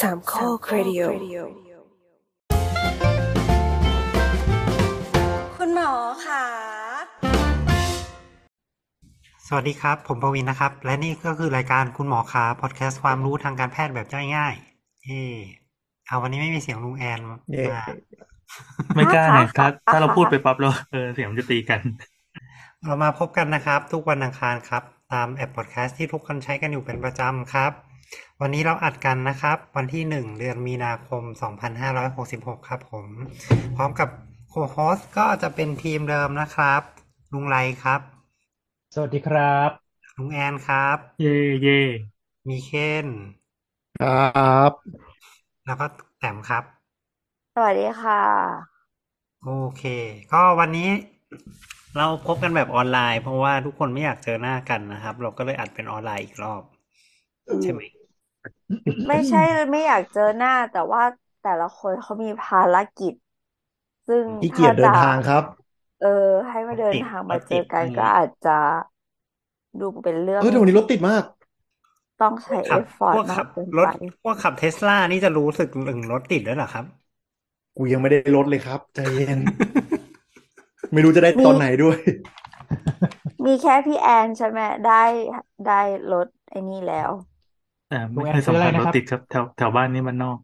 สามข้อครดิโอคุณหมอค่ะ สวัสดีครับ ผมปวินนะครับ และนี่ก็คือรายการคุณหมอขาพอดแคสต์ความรู้ทางการแพทย์แบบย่อยง่ายเย่เอาวันนี้ไม่มีเสียงลุงแอนเย่มาไม่กล้าไงถ้าถ้าเราพูดไปปั๊บแล้วเออเสียงมันจะตีกัน เรามาพบกันนะครับ ทุกวันอังคารครับ ตามแอปพอดแคสต์ที่ทุกคนใช้กันอยู่เป็นประจำครับ วันนี้เราอัดกันนะครับ วันที่หนึ่งเดือนมีนาคม 2566 ครับผม พร้อมกับโคโฮสก็จะเป็นทีมเดิมนะครับ ลุงไรครับ สวัสดีครับ ลุงแอนครับ เย่เย่มีเคนครับ แล้วก็แต้มครับ สวัสดีค่ะ โอเค ก็วันนี้เราพบกันแบบออนไลน์ เพราะว่าทุกคนไม่อยากเจอหน้ากันนะครับ เราก็เลยอัดเป็นออนไลน์อีกรอบ ใช่ไหม ไม่ใช่ไม่อยากเจอหน้า แต่ว่าแต่ละคนเขามีภารกิจ ซึ่งขี้เกียจเดินทางครับ เออ ให้มาเดินทางมาเจอกันก็อาจจะดูเป็นเรื่อง เออแต่วันนี้รถติดมาก ต้องใช้ขัเอบฟฟอร์พวกมาขักบเกินรถไปพวกขับเทสลานี่จะรู้สึกถึงรถติดด้วยเหรอครับ กูยังไม่ได้รถเลยครับใจเย็น ไม่รู้จะได้ตอนไหนด้วย มีแค่พี่แอนใช่ไหมได้ได้รถไอ้นี่แล้ว แต่ไม่ลุงแอนเคยสัมซื้ออะไรผัสรนะถครับติดครับ แถวแถวบ้านนี่มันนอก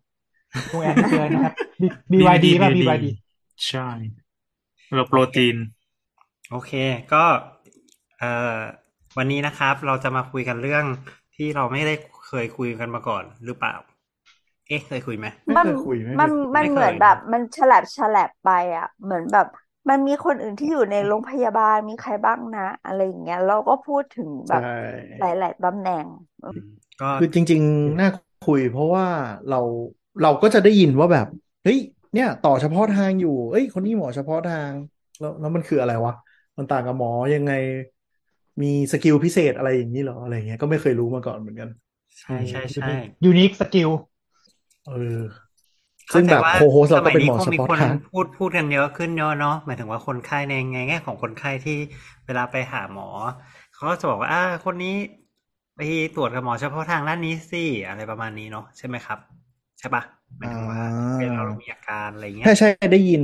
ลุงแอนคืออะไรนะครับ B- BYD ป่ะ BYD ใช่เราโปรตีน โอเค ก็เอ่อวันนี้นะครับ เราจะมาคุยกันเรื่องที่เราไม่ได้เคยคุยกันมาก่อนหรือเปล่า เอ๊ะเคยคุยไหมไม่มันเคยคุยไม่เคยมันมันไม่เคยเหมือนแบบ มันฉลับฉลับไปอะ เหมือนแบบ มันมีคนอื่นที่อยู่ในโรงพยาบาลมีใครบ้างนะ อะไรอย่างเงี้ย เราก็พูดถึงแบบใช่หลาย ๆตำแหน่งอืม ก็คือจริง ๆ น่าคุย เพราะว่าเราเราก็จะได้ยินว่าแบบเฮ้ยเนี่ย ต่อเฉพาะทางอยู่เอ้ยคนนี้หมอเฉพาะทาง แล้วแล้วมันคืออะไรวะมันต่างกับหมอยังไง มีสกิลพิเศษอะไรอย่างนี้เหรออะไรเงี้ยก็ไม่เคยรู้มาก่อนเหมือนกัน ใช่ใช่ใช่ uniqueิ skill เออซึ่งแบบข้าใจว่าโคโฮสเราก็เป็นหมอเฉพาะทางสมัยนี้คงมีพาะคนพูดพูดกันเยอะขึ้นเยอะเนาะหมายถึงว่าคนไข้ในแง่ของคนไข้ที่เวลาไปหาหมอเขาก็จะบอกว่าอ่าคนนี้ ไปตรวจกับหมอเฉพาะทางด้านนี้สิอะไรประมาณนี้เนาะใช่ไหมครับ ใช่ปะหมายถึงว่าอ่าเวลาเรามีอาการอะไรเงี้ยใช่ใช่ได้ยิน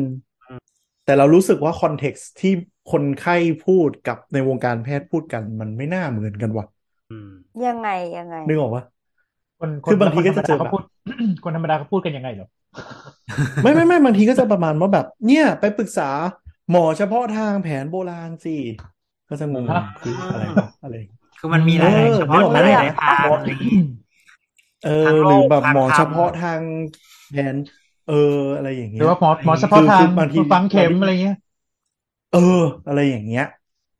แต่เรารู้สึกว่า context ที่คนไข้พูดกับในวงการแพทย์พูดกันมันไม่น่าเหมือนกันว่ะอืมยังไงยังไงนึกออกปะคนคือบางทีก็จะเจอคนธรรมดาแบบเขาพูดคนธรรมดาเขาพูดกันยังไงเหรอไม่ไม่ไม่บางทีก็จะประมาณว่าแบบ เนี่ย ไปปรึกษาหมอเฉพาะทางแผนโบราณสิก็จะงงฮะคืออะไรวะอะไร คือมันมีหลายเออๆเฉพาะนึกออกไหมหลายๆทางอะไรอย่างงี้เออทางโลกหรือแบบทางหมอธรรมเฉพาะทางแผนเออ อะไรอย่างหเงี้รืยอว่าหมอหมอเฉพาะคือทางคือบางทีฝังเข็มอะไรเงี้ย เออ อะไรอย่างเงี้ย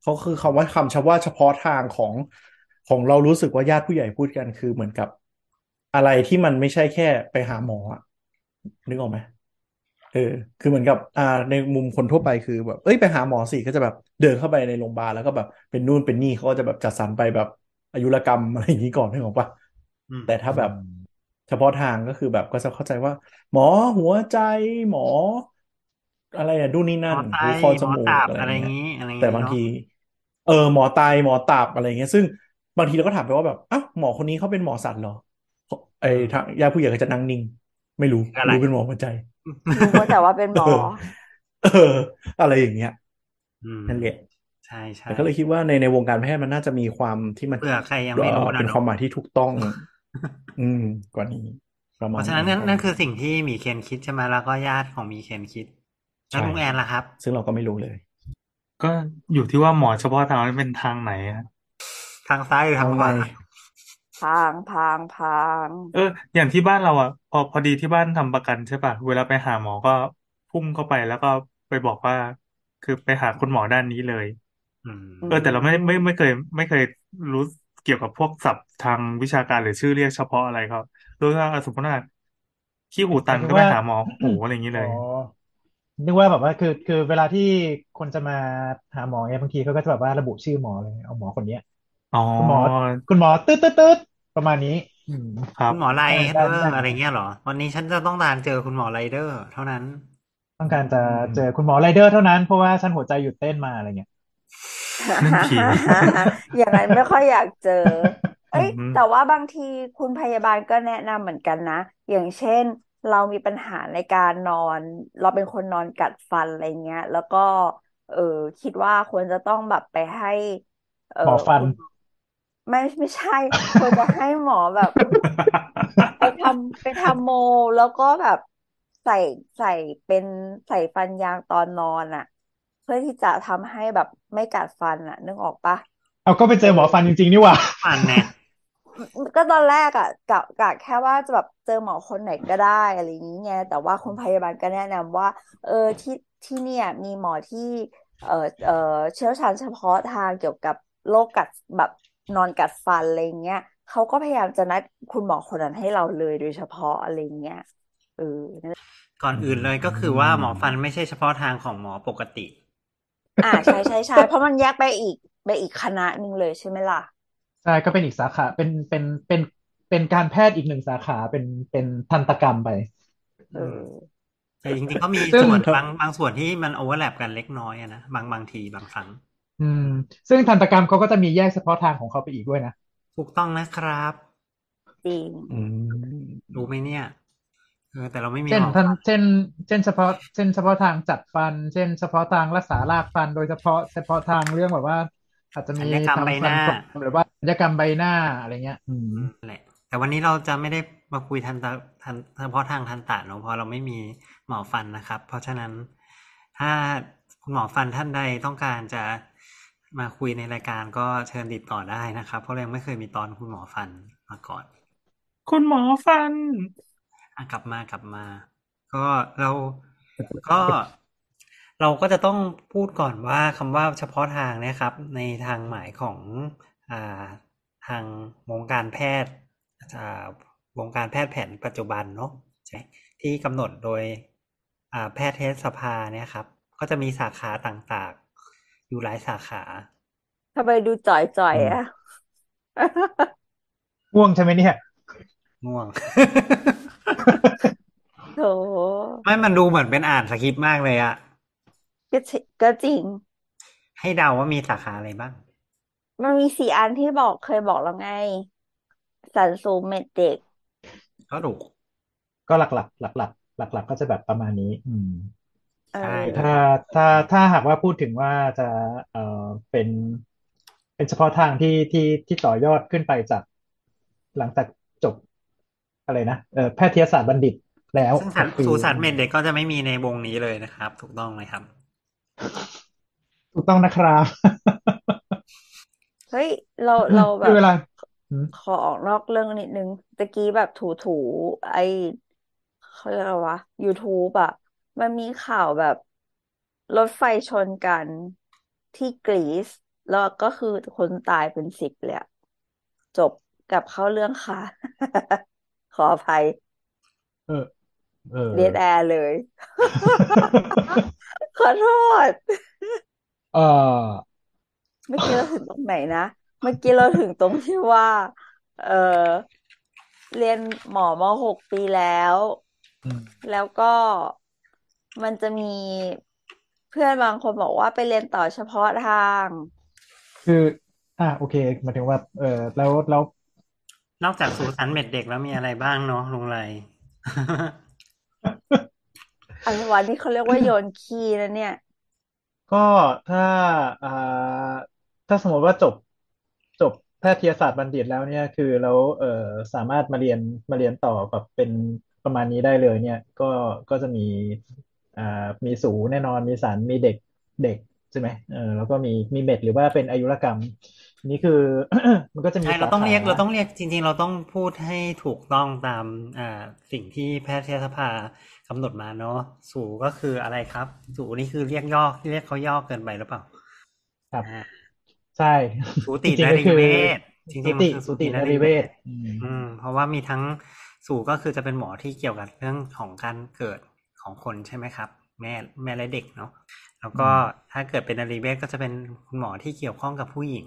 เขาคือคำว่าคำเฉพาะเฉพาะทางของของเรารู้สึกว่าญาติผู้ใหญ่พูดกันคือเหมือนกับ อะไรที่มันไม่ใช่แค่ไปหาหมออะนึกออกไหม เออ คือเหมือนกับ อ่า ในมุมคนทั่วไปคือแบบ เอ้ย ไปหาหมอสิก็จะแบบเดินเข้าไปในโรงพยาบาลแล้วก็แบบเป็นนู่นเป็นนี่เขาก็จะแบบจัดสรรไปแบบอายุรกรรมอะไรอย่างนี้ก่อนนึกออกปะอืมแต่ถ้าแบบเฉพาะทางก็คือแบบก็จะเข้าใจว่า หมอหัวใจหมอ อะไรอะดูนนี่หมนั่นอไตหูคอจหมอมูกตับอะไรอะไรอย่างเงี้ยงี้อะไรอย่แต่บางเนาะที เออ หมอไตหมอตับอะไรเงี้ย ซึ่งบางทีเราก็ถามไปว่าแบบอ้าวหมอคนนี้เขาเป็นหมอสัตว์เหรอไอ้ทางญาติผู้ใหญ่ก็จะนั่งนิ่ง ไม่รู้อะไรรู้เป็นหมอหัวใจรู้แต่ว่าเป็นหมอ เออ อะไรอย่างเงี้ยอืมนั่นแหละใช่ใช่แต่ก็เลยคิดว่าในในวงการแพทย์มันน่าจะมีความที่มันเผื่อใครยังไม่รู้เอ่อนะเป็นเนอะความหมายที่ถูกต้อง อืมกว่านี้ประเพมาณราะฉะนั้นนั่นนั่นคือสิ่งที่หมีเคนคิดใช่ไหมแล้วก็ญาติของหมีเคนคิดแล้วใช่ลุงแอนล่ะครับ ซึ่งเราก็ไม่รู้เลย ก็อยู่ที่ว่าหมอเฉพาะทางนั้นเป็นทางไหนอะทางซ้ายหรือทางขวาเอาไง พางพางพางเออ อย่างที่บ้านเราอะ พอพอดีที่บ้านทำประกันใช่ป่ะ เวลาไปหาหมอก็พุ่งเข้าไปแล้วก็ไปบอกว่า คือไปหาคุณหมอด้านนี้เลย อืมเออ แต่เราไม่ไม่ไม่เคย ไม่เคยรู้เกี่ยวกับพวกศัพท์ทางวิชาการหรือชื่อเรียกเฉพาะอะไรเขารู้ว่าเออสมมติว่าขี้หูตันก็ไปหาหมอหูอะไรอย่างนี้เลยอ๋อนึกว่าแบบว่าคือคือเวลาที่คนจะมาหาหมอเนี่ยบางทีเขาก็จะแบบว่าระบุชื่อหมอเลยเอาหมอคนเนี้ย อ๋อ คุณหมอ คุณหมอตืดตืดตืด ประมาณนี้ อืมครับ คุณหมอไรเดอร์ได้เดอได้ร์อะไรเงี้ยเหรอ วันนี้ฉันจะต้องการเจอคุณหมอไรเดอร์ เท่านั้น ต้องการจะเจอคุณหมอไรเดอร์เท่านั้นเพราะว่าฉันหัวใจหยุดเต้นมาอะไรเงี้ยนั่นผีอย่างนั้นไม่ค่อยอยากเจอ เอ้ยอืมแต่ว่าบางทีคุณพยาบาลก็แนะนำเหมือนกันนะ อย่างเช่นเรามีปัญหาในการนอน เราเป็นคนนอนกัดฟันอะไรเงี้ย แล้วก็ เออคิดว่าควรจะต้องแบบไปให้ เออหมอฟันคุณ ไม่ไม่ใช่ควรจะให้หมอแบบไปทำไปทำโม แล้วก็แบบใส่ใส่เป็นใส่ฟันยางตอนนอนอะเพื่อที่จะทำให้แบบไม่กัดฟันอะนึกออกปะเอาก็ไปเจอหมอฟันจริงๆนี่หว่าฟันเนี่ยก็ตอนแรกอะกะกะแค่ว่าจะแบบเจอหมอคนไหนก็ได้อะไรอย่างนี้ไงแต่ว่าคุณพยาบาลก็แนะนำว่า เออที่ที่เนี่ยมีหมอที่เออเออเชี่ยวชาญเฉพาะทางเกี่ยวกับโรคกัดแบบ นอนกัดฟันอะไรเงี้ยเขาก็พยายามจะนัดคุณหมอคนนั้นให้เราเลยโดยเฉพาะอะไรเงี้ยเออนั่นก่อนอื่นเลยก็คือว่าหมอฟันไม่ใช่เฉพาะทางของหมอปกติ อ่าใช่ใช่ใช่เพราะมันแยกไปอีกไปอีกคณะหนึ่งเลยใช่ไหมล่ะใช่ก็เป็นอีกสาขาเป็นเป็นเป็นเป็นการแพทย์อีกหนึ่งสาขาเป็นเป็นทันตกรรมไปเออแต่จริงๆก็มีซึ่งส่วนบางบางส่วนที่มันโอเวอร์แลปกันเล็กน้อยอะนะบางบางทีบางครั้ง อืม ซึ่งทันตกรรมเขาก็จะมีแยกเฉพาะทางของเขาไปอีกด้วยนะ ถูกต้องนะครับ จริงอืมรู้ไหมเนี่ยเออแต่เราไม่มีเช่นหมอทันเช่น เช่นเฉพาะ เช่นเฉพาะทางจัดฟัน เช่นเฉพาะทางรักษารากฟัน โดยเฉพาะเฉพาะทางเรื่องแบบว่า อาจจะมีศัลยกรรมใบทำหฟันน้าปลอมหรือว่าศัลยกรรมใบหน้าอะไรเงี้ย อืมนั่นแหละแต่วันนี้เราจะไม่ได้มาคุยทันตะทันเฉพาะทางทันตะเนอะเพราะเราไม่มีหมอฟันนะครับ เพราะฉะนั้นถ้าคุณหมอฟันท่านใดต้องการจะ มาคุยในรายการก็เชิญติดต่อได้นะครับ เพราะเรายังไม่เคยมีตอนคุณหมอฟันมาก่อน คุณหมอฟันอะกลับมากลับมา ก็เราก็ เราก็จะต้องพูดก่อนว่าคำว่าเฉพาะทางเนะครับ ในทางหมายของอ่าทางวงการแพทย์อ่าวงการแพทย์แผนปัจจุบันเนาะใช่ที่กำหนดโดยอ่าแพทยสภาเนี่ยครับ ก็จะมีสาขาต่างๆ อยู่หลายสาขาทำไมดูจ่อยจ่อยๆอะง่วงใช่ไหมเนี่ยง่วงโถไม่มันดูเหมือนเป็นอ่านสคริปต์มากเลยอะก็ใช่ก็จริง ให้เดาว่ามีสาขาอะไรบ้าง มันมีสี่อันที่บอกเคยบอกแล้วไง สันสูงเม็ดเด็กก็ถูกก็หลักๆหลักๆหลักๆก็จะแบบประมาณนี้ อืมเอ ใช่อถ้าถ้าถ้าหากว่าพูดถึงว่าจะเอ่อเป็น เป็นเฉพาะทางที่ที่ที่ต่อยอดขึ้นไปจากหลังจากจบอะไรนะเอ่อแพทยศาสตร์บัณฑิตแล้วซึ่งสัตว์ก็คือสูสัตว์เมดเด็กก็จะไม่มีในวงนี้เลยนะครับ ถูกต้องไหมครับ ถูกต้องนะครับ เฮ้ย เราเราแบคือบเวลาอืมขอออกนอกเรื่องนิดนึงตะกี้แบบถูถูไอเขาเรียกอะไรวะ YouTube อะ มันมีข่าวแบบรถไฟชนกันที่กรีซแล้วก็คือคนตายเป็นสิบเลยอะจบกลับเข้าเรื่องค่ะ ขออภัยเออ เออ เดดแอร์เลย ขอโทษ เออเมื่อกี้เราถึงตรงไหนนะ เมื่อกี้เราถึงตรงที่ว่า เออเรียนหมอมาหกปีแล้วอืมแล้วก็ มันจะมีเพื่อนบางคนบอกว่าไปเรียนต่อเฉพาะทาง คือ อ่าโอเคหมายถึงว่า เออแล้วแล้วนอกจากสูสันเมดเด็กแล้วมีอะไรบ้างเนาะลุงไรอันวันนี้เขาเรียกว่าโยนขี้นะเนี่ย ก็ถ้าอ่าถ้าสมมติว่าจบจบแพทยศาสตร์บัณฑิตแล้วเนี่ย คือเราเออสามารถมาเรียนมาเรียนต่อแบบเป็นประมาณนี้ได้เลย เนี่ย ก็ก็จะมี อ่ามีสูแน่นอนมีสารมีเด็กเด็กใช่ไหมเออแล้วก็มีมีเม็ดหรือว่าเป็นอายุรกรรม นี่คือมันก็จะมีใช่เราสาต้องขาเรียกเราต้องเรียกจริง ๆ เราต้องพูดให้ถูกต้องตามอ่าสิ่งที่แพทยสภากำหนดมาเนาะสูก็คืออะไรครับ สูนี่คือเรียกย่อเรียกเขาย่อเกินไปหรือเปล่า ครับอ่าใช่สูจติรินงๆก็รีคือเวชจสูริงๆมันติคือสูสูติตินนรีรีเวเวชชอืมอืมเพราะว่ามีทั้งสูก็คือจะเป็นหมอที่เกี่ยวกับเรื่องของการเกิด ของคนใช่ไหมครับ แม่แม่และเด็กเนาะแล้วก็ถ้าเกิดเป็นนรีเวชก็จะเป็นคุณหมอที่เกี่ยวข้องกับผู้หญิง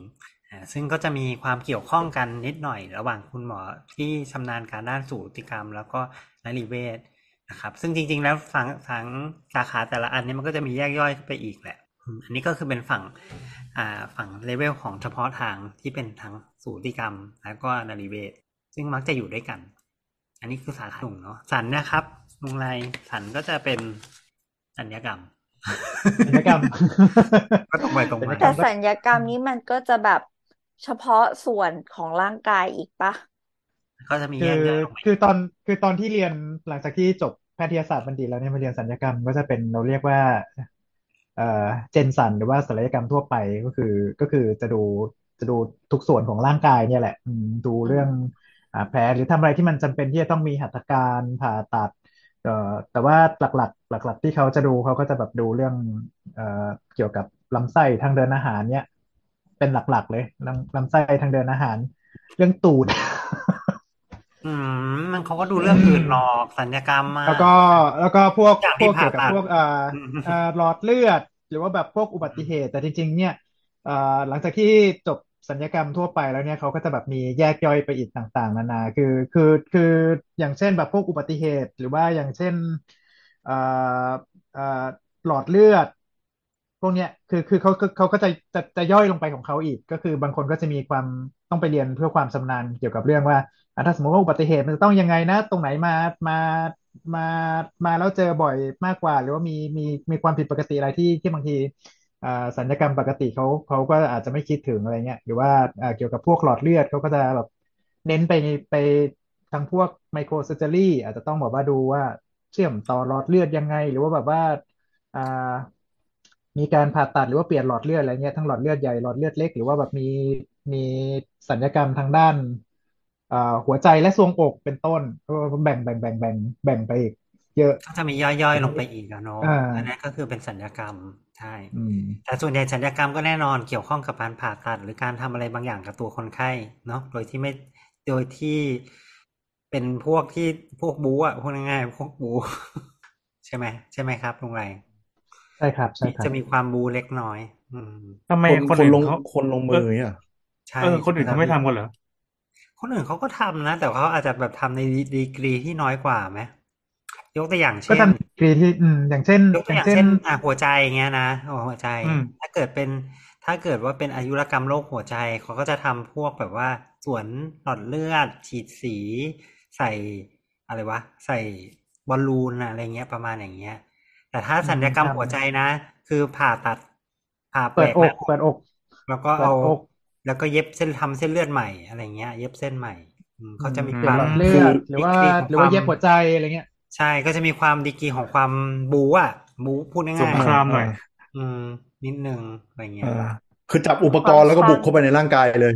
อ่าซึ่งก็จะมีความเกี่ยวข้องกันนิดหน่อย ระหว่างคุณหมอที่ชำนาญการด้านสูติกรรม แล้วก็นรีเวชนะครับ ซึ่งจริง ๆ แล้วสังสังสาขาแต่ละอันเนี้มันก็จะมีแยกย่อยไปอีกแหละอืมอันนี้ก็คือเป็นฝั่งอ่าฝั่งเลเวลของเฉพาะทางที่เป็นทางสูติกรรม แล้วก็นารีเวชซึ่งมักจะอยู่ด้วยกัน อันนี้คือสาขาหนึ่งเนาะสันนะครับ ลุงไรสันก็จะเป็นสัญญกรรมศัลยกรรมก็ตรงไปตรงมาแต่สัญญกรรมนี้มันก็จะแบบเฉพาะส่วนของร่างกายอีกปะก็จะมีคืแยอกย่อยลงไปคือตอนคือตอนที่เรียนหลังจากที่จบแพทยศาสตร์บัณฑิตแล้วเนี่ยมาเรียนศัลยกรรมก็จะเป็นเราเรียกว่าเอ่อเจนสันหรือว่าศัลยกรรมทั่วไปก็คือ ก็คือจะดูจะดูทุกส่วนของร่างกายเนี่ยแหละอืมดูเรื่องอ่าแผลหรือทำอะไรที่มันจำเป็นที่จะต้องมีหัตถการผ่าตัดเอ่อ แต่ว่าหลักๆ หลัก ๆ ที่เขาจะดูเขาก็จะแบบดูเรื่องเอ่อเกี่ยวกับลำไส้ทางเดินอาหารเนี่ย เป็นหลักๆ เลยลำลำไส้ทางเดินอาหาร เรื่องตูด อืมมันเขาก็ดูเรื่องอื่นหรอกสัญญกรรมมาแล้วก็แล้วก็พวกอย่างพที่วกเกี่ยวกับผ่าตัดพวกเอ่ออืมเอ่อหลอดเลือด หรือว่าแบบพวกอุบัติเหตุ แต่จริงๆเนี่ยเอ่อหลังจากที่จบ สัญญกรรมทั่วไปแล้วเนี่ยเขาก็จะแบบมีแยกย่อยไปอีกต่าง ๆ นานา คือคือคืออย่างเช่นแบบพวกอุบัติเหตุ หรือว่าอย่างเช่นเอ่อเอ่อหลอดเลือด พวกเนี้ยคือคือเขาเขาเขาก็จะจะจะย่อยลงไปของเขาอีก ก็คือบางคนก็จะมีความต้องไปเรียนเพื่อความชำนาญเกี่ยวกับเรื่องว่าอะถ้าสมมติว่าอุบัติเหตุมันจะต้องยังไงนะ ตรงไหนมามามามาแล้วเจอบ่อยมากกว่า หรือว่ามีมีมีความผิดปกติอะไรที่ที่บางที สัญญกรรมปกติเขาเขาก็อาจจะไม่คิดถึงอะไรเงี้ยหรือว่าอ่าเกี่ยวกับพวกหลอดเลือดเขาก็จะแบบเน้นไปไปทางพวก microsurgery อาจจะต้องแบบว่าดูว่าเชื่อมต่อหลอดเลือดยังไง หรือว่าแบบว่าอ่ามีการผ่าตัดหรือว่าเปลี่ยนหลอดเลือดอะไรเงี้ยทั้งหลอดเลือดใหญ่หลอดเลือดเล็กหรือว่าแบบมีมีศัลยกรรมทางด้านอ่าหัวใจและทรวงอกเป็นต้นก็แบ่งแบ่งแบ่งแบ่งแบ่งไปอีกเยอะก็จะมีย่อยๆลงไปอีกอะเนาะอ่าอันนั้นก็คือเป็นศัลยกรรม ใช่อืมแต่ส่วนใหญ่สัญญกรรมก็แน่นอนเกี่ยวข้องกับการผ่าตัด หรือการทำอะไรบางอย่างกับตัวคนไข้เนาะโดยที่ไม่โดยที่เป็นพวกที่พวกบู๊อะพูดง่ายๆพวกบู๊ใช่ไหมใช่ไหมครับลุงไรใช่ครับใช่ครับจะมีความบู๊เล็กน้อย อืมทำไมคนคนคนอื่นลงเขาคนลงมือเนี่ยใช่เออคนอื่นเขาไม่ทำกันเหรอคนอื่นเขาก็ทำนะ แต่เขาอาจจะแบบทำในดีกรีที่น้อยกว่าไหม ยกตัวอย่างก็เช่นทำกรีที่อืมอย่างเช่น ยกอตัวอย่างย่างเช่นเช่นอะหัวใจอย่างเงี้ยนะหัวใจอืมถ้าเกิดเป็น ถ้าเกิดว่าเป็นอายุรกรรมโรคหัวใจเขาก็จะทำพวกแบบว่าสวนหลอดเลือด ฉีดสี ใส่อะไรวะ ใส่บอลลูนอะอะไรเงี้ยประมาณอย่างเงี้ย แต่ถ้าสัญญกรรมอืมหัวใจนะ คือผ่าตัด ผ่าเปิดแปะอกหน้าเปิดอก แล้วก็เอาเปิดอกแล้วก็เย็บเส้นทำเส้นเลือดใหม่อะไรเงี้ย เย็บเส้นใหม่อืมเขาจะมีเปคลี่ยนวามหลอดเลือดหรือว่าดีกรีของหรือว่าความเย็บหัวใจอะไรเงี้ย ใช่ก็จะมีความดีกรีของความบูอะบูพูดสง่างยครามหน่อยๆอืม นิดนึงอะไรเงี้เอยอคือจับอุปกรณ์แล้วก็บุกเข้าไปในร่างกายเลย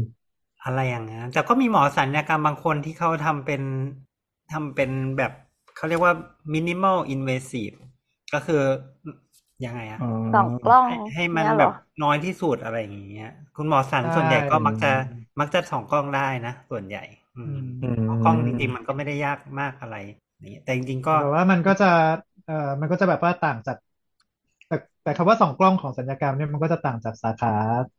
อะไรอย่างเงี้ยแต่ก็มีหมอสัญญกรรมบางคนที่เขาทำเป็นทำเป็นแบบเขาเรียกว่า minimal invasive ก็คือยังไงอะสองกล้องให้ให้มันเยเหแบรบอน้อยที่สุดอะไรอย่างเงี้ย คุณหมอสันใช่ส่วนใหญ่ก็มักจะมักจะสองกล้องได้นะ ส่วนใหญ่ อืมอืมเพราะกล้องจริงๆมันก็ไม่ได้ยากมากอะไร อย่างเงี้ยแต่จริงๆก็แต่ว่ามันก็จะเอ่อมันก็จะแบบว่าต่างจากแต่แต่คำว่าสองกล้องของสัญญกรรมเนี่ยมันก็จะต่างจากสาขา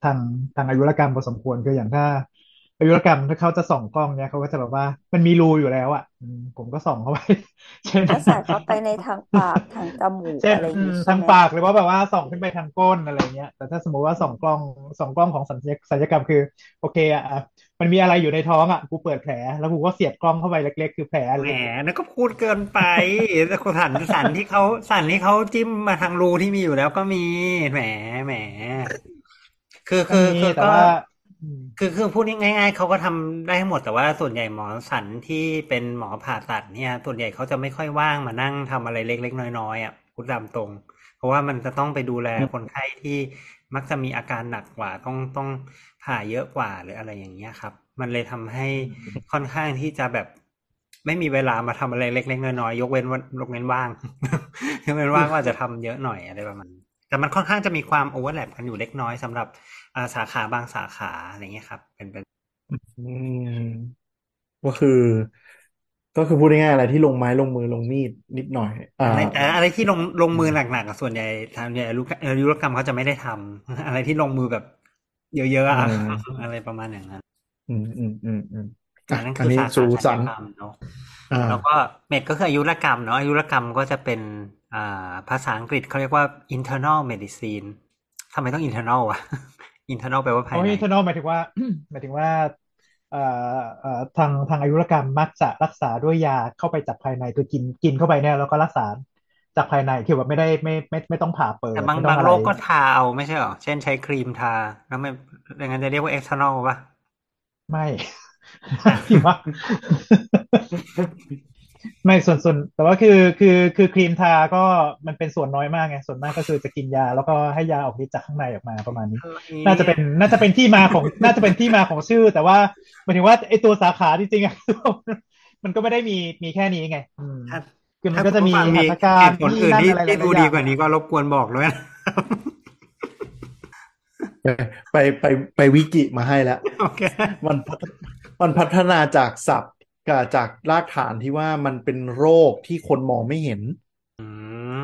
ทางทางอายุรกรรมพอสมควรคืออย่างถ้าอายุรกรรมถ้าเขาจะส่องกล้องเนี่ยเขาก็จะแบบว่ามันมีรูอยู่แล้วอะอืมผมก็ส่องเข้าไปเช่นก็ใส่เข้าไปในทางปากทางจมูกเช่นอะไรอย่างอืงี้มใช่ทางไหมปากหรือว่าแบบว่าส่องขึ้นไปทางก้นอะไรเงี้ยแต่ถ้าสมมติว่าส่องกล้องส่องกล้องของสัญญศัลยกรรมคือ โอเคอะอะ มันมีอะไรอยู่ในท้องอะกูเปิดแผล แล้วกูก็เสียบกล้องเข้าไปเล็ก ๆ คือแผลแหมนั่นก็พูดเกินไปแต่คนสันสันที่เขาสันที่เขาจิ้มมาทางรูที่มีอยู่แล้วก็มีแหมแหมคือคือมีคือแต่ก็ว่าอืมคือคือพูดง่ายๆเขาก็ทำได้ทั้งหมดแต่ว่าส่วนใหญ่หมอสันที่เป็นหมอผ่าตัดเนี่ยส่วนใหญ่เขาจะไม่ค่อยว่างมานั่งทำอะไรเล็ก ๆ น้อยๆอะพูดตามตรง เพราะว่ามันจะต้องไปดูแลคนไข้ที่มักจะมีอาการหนักกว่าต้องต้อง ผ่าเยอะกว่าหรืออะไรอย่างเงี้ยครับ มันเลยทำให้ค่อนข้างที่จะแบบ ไม่มีเวลามาทำอะไรเล็ก ๆ น้อยๆยกเว้นว่ายกเว้นว่างยกเว้นว่างก็อาจจะทำเยอะหน่อยอะไรประมาณนั้นแต่มันค่อนข้างจะมีความโอเวอร์แลปกันอยู่เล็กน้อยสำหรับอ่าสาขาบางสาขาอะไรเงี้ยครับ เป็นเป็นอืมก็คือ ก็คือพูดง่ายๆอะไรที่ลงไม้ลงมือลงมีดนิดหน่อยอ่าอะไรแต่อะไรที่ลงลงมือหนักๆอะส่วนใหญ่ทางใหญ่อายุอายุรกรรมเขาจะไม่ได้ทำอะไรที่ลงมือแบบ เยอะๆอะอืมอะไรประมาณอย่างนั้น อืมอืมอืมอืมอัอะนนั้นอัคืนอนี้สาขาสูศัสัลนยกรรมเนาะอ่าแล้วก็เมดก็คืออายุรกรรมเนาะอายุรกรรมก็จะเป็นอ่าภาษาอังกฤษเขาเรียกว่า internal medicine ทำไมต้อง internal อะ internal แปลว่าภายเพราะใน internal หมายถึงว่าหมายถึงว่าเอ่อเอ่อทางทางอายุรกรรมมักจะรักษาด้วยยาเข้าไปจากภายในคือกินกินเข้าไปเนี่ยแล้วก็รักษา จากภายในคือแบบไม่ได้ไม่ไม่ไม่ต้องผ่าเปิดแต่บางไม่ต้อบางงอะไรโรคก็ทาเอาไม่ใช่เหรอ เช่นใช้ครีมทา แล้วไม่อย่างนั้นจะเรียกว่า external ป่ะ ไม่พี่ว่าไม่ส่วนส่วนแต่ว่าคือคือคือครีมทาก็มันเป็นส่วนน้อยมากไงส่วนมากก็คือจะกินยา แล้วก็ให้ยาออกฤทธิ์จากข้างในออกมาประมาณนี้ น่าจะเป็นน่าจะเป็นที่มาของน่าจะเป็นที่มาของชื่อ แต่ว่าหมายถึงว่าไอตัวสาขาจริงๆอะมันก็ไม่ได้มีมีแค่นี้ไงอืมถ้า คือมันถ้าก็จะมีคุณผู้ฟังหัตถการเหตุผลที่อื่นนั่นที่อะไรหลาที่ยดูๆอดีย่างกว่านี้ก็รบกวนบอกด้วยนะไปไปไปวิกิมาให้แล้วโอเคมันพัฒมันพัฒนาจากศัพท์กับจากรากฐานที่ว่ามันเป็นโรคที่คนมองไม่เห็นอื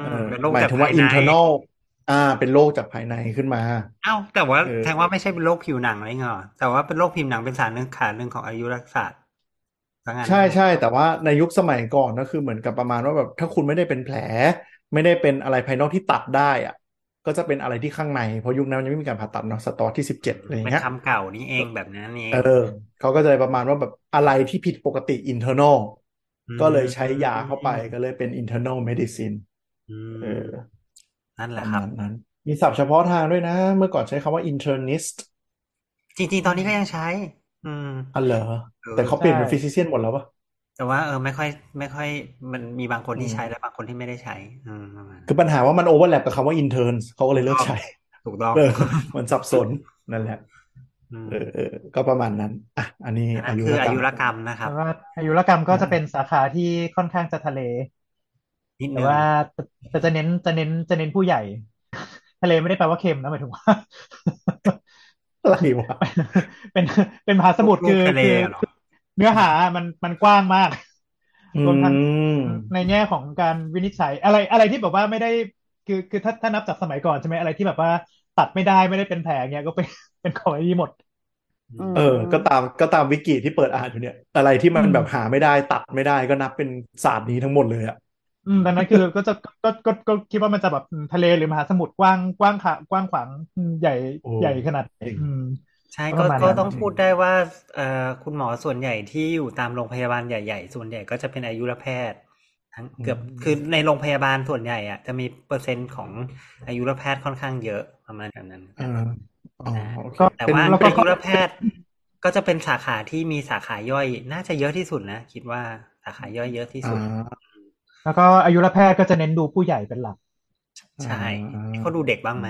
เอมอเป็นโรคหมายจากถึงว่าภายใน internal อ่า เป็นโรคจากภายในขึ้นมา เอ้าแต่ว่าเออแสดงว่าไม่ใช่เป็นโรคผิวหนังอะไรเงี้ยหรอแต่ว่าเป็นโรคผิวหนังเป็นสารหนึ่งขาหนึ่งของอายุรศาสตร์ว่างั้น ใช่ใช่แต่ว่าในยุคสมัยก่อนก็คือเหมือนกับประมาณว่าแบบถ้าคุณไม่ได้เป็นแผล ไม่ได้เป็นอะไรภายนอกที่ตัดได้อะ ก็จะเป็นอะไรที่ข้างในเพราะยุคนั้นมันยังไม่มีการผ่าตัดเนาะสตอที่สิบเจ็ดอะไรอย่างเป็นเงี้ยคำเก่านี่เองแบบนั้นเองเออเขาก็จะประมาณว่าแบบอะไรที่ผิดปกติ internal ก็เลยใช้ยาเข้าไปก็เลยเป็น internal medicine อืมเออนั่นปแหละระครัมาบณนั้น มีศัพท์เฉพาะทางด้วยนะ เมื่อก่อนใช้คำว่า internist จริง ๆ ตอนนี้ก็ยังใช้ อืมอันเหรอเออแต่เขาเปลี่ยนเป็นใช่ physician หมดแล้วปะแต่ว่าเออไม่ค่อยไม่ค่อยมันมีบางคนที่อืมใช้และบางคนที่ไม่ได้ใช้อืมประมาณคือปัญหาว่ามัน overlap กับคำว่า interns เขาก็เลยเลิกใช้ ถูกต้องเออมันสับสนนั่นแหละมเออเออก็ประมาณนั้นอะอันนี้อันอานั้นยุคือรอากรรยุมรกรรมนะครับแต่ว่าอายุรกรรมก็จะเป็นสาขาที่ค่อนข้างจะทะเลนิดแต่นึงว่าแต่จะเน้นจะเน้นจะเน้นผู้ใหญ่ ทะเลไม่ได้แปลว่าเค็มนะหมายถึงว่า อะไรวะ เป็นเป็นมหาสมุทรลูคืกอทะเลคือเหรอเนื้อหามันมันกว้างมากอืรวมทั้งมในแง่ของการวินิจฉัย อะไรอะไรที่แบบว่าไม่ได้คือคือถ้าถ้านับจากสมัยก่อนใช่ไหมอะไรที่แบบว่าตัดไม่ได้ไม่ได้เป็นแผลเงี้ยก็เป็นเป็นของไอ้นี่หมดอืมเออ ก็ตามก็ตามวิกิที่เปิดอ่านอยู่เนี่ย อะไรที่มันอืมแบบหาไม่ได้ตัดไม่ได้ก็นับเป็นศาสตร์นี้ทั้งหมดเลยอะอืม ดังนั้นคือก็จะก็ก็ก็คิดว่ามันจะแบบทะเลหรือมหาสมุทรกว้างกว้างขากว้างขวางอืมใหญ่โอ้ใหญ่ขนาดไหนจริงอืมใช่ก็ก็ประมาณก็นั้นต้องพูดได้ว่าเอ่อคุณหมอส่วนใหญ่ที่อยู่ตามโรงพยาบาลใหญ่ ๆ ส่วนใหญ่ก็จะเป็นอายุรแพทย์ทั้งเกือบคือในโรงพยาบาลส่วนใหญ่อะจะมีเปอร์เซ็นต์ของอายุรแพทย์ค่อนข้างเยอะประมาณนั้นอ่าอ๋อโอเคก็แต่เป็นว่าแล้วก็อายุรแพทย์ก็จะเป็นสาขาที่มีสาขาย่อย น่าจะเยอะที่สุดนะ คิดว่าสาขาย่อยเยอะที่อ่าสุด แล้วก็อายุรแพทย์ก็จะเน้นดูผู้ใหญ่เป็นหลัก ใช่อ่าเขาดูเด็กบ้างไหม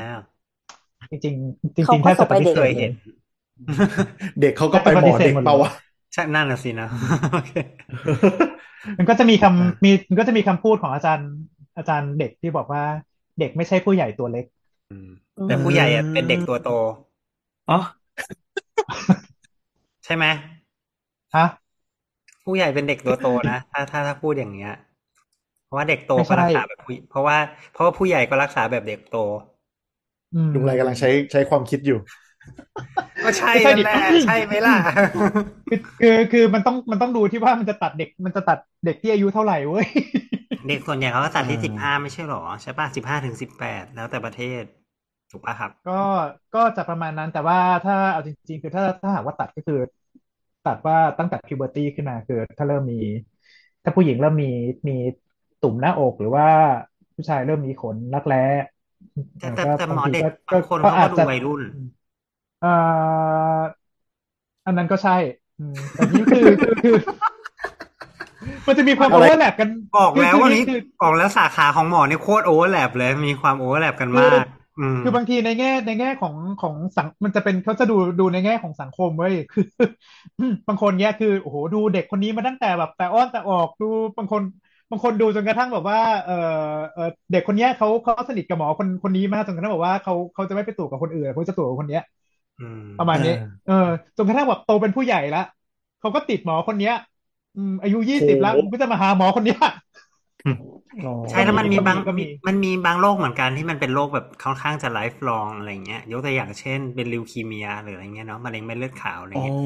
จริงๆจริงเขาๆก็แทบจะปฏิส่งไปเด็กเสเคธยเลเห็ยนเด็กเขาก็ไปหมอเด็กเปล่าวะใช่นั่นน่ะสินะโอเคมันก็จะมีคำอ่ามีมีมันก็จะมีคำพูดของอาจารย์ อาจารย์เด็กที่บอกว่า เด็กไม่ใช่ผู้ใหญ่ตัวเล็กอืมแต่ผู้ใหญ่อะเป็นเด็กตัวโตอ๋อใช่ไหมฮะผู้ใหญ่เป็นเด็กตัวโตนะถ้าถ้าถ้าพูดอย่างเงี้ย เพราะว่าเด็กโตไม่ก็ใช่รักษาแบบผู้เพราะว่าเพราะว่าผู้ใหญ่ก็รักษาแบบเด็กโตอืมลุงไรกำลังใช้ใช้ความคิดอยู่ ก็ใช่ไม่ใช่ดิแหละใช่ไหมล่ะคือคือคือมันต้องมันต้องดูที่ว่ามันจะตัดเด็กมันจะตัดเด็กที่อายุเท่าไหร่เว้ยเด็กส่วนใหญ่เขาก็ตัดที่อ่าสิบห้าไม่ใช่หรอใช่ป่ะสิบห้าถึงสิบแปดแล้วแต่ประเทศถูกป่ะครับ ก็ก็จะประมาณนั้นแต่ว่าถ้าเอาจริง ๆ คือถ้าถ้าหากว่าตัดก็คือ ตัดว่าตั้งแต่ puberty ขึ้นมาคือ ถ้าเริ่มมี ถ้าผู้หญิงเริ่มมีมี ตุ่มหน้าอกหรือว่าผู้ชายเริ่มมีขนรักแร้แต่แต่ก็แต่หมบางอทีเด็กก็บางคนก็เขาก็อาจจะดูวัยรุ่นเอ่ออันนั้นก็ใช่อืมแต่นี่คือคือคือ มันจะมีความอะโอไรเวอร์แลปกันบอกแล้วคือวันคือนี้คือบอกแล้วสาขาของหมอนี่โคตร overlap เลยมีความ overlap กันมากอืมคือบางทีในแง่ในแง่ของของสังมันจะเป็นเขาจะดูดูในแง่ของสังคมเว้ยคือบางคนเนี้ยคือโอ้โหดูเด็กคนนี้มาตั้งแต่แบบแต่อ้อนแต่ออกดูบางคนบางคนดูจนกระทั่งแบบว่าเออเออเด็กคนเนี้ยเขาเขาสนิทกับหมอคนคนนี้มากจนกระทั่งแบบว่าเขาเขาจะไม่ไปตรวจกับคนอื่นเขาจะตรวจกับคนเนี้ยอืมประมาณนี้อ่าเออจนกระทั่งแบบโตเป็นผู้ใหญ่ละเขาก็ติดหมอคนเนี้ยอืมอายุยี่สิบแล้วโอ้โหก็จะมาหาหมอคนเนี้ยอ๋อ ใช่แล้วมันมีบางก็มีมันมีบางโรคเหมือนกันที่มันเป็นโรคแบบค่อนข้างจะไลฟ์ลองอะไรเงี้ย ยกตัวอย่างเช่นเป็นลิวคีเมียหรืออะไรเงี้ยเนาะมะเร็งเม็ดเลือดขาวอะไรอ๋อเงี้ย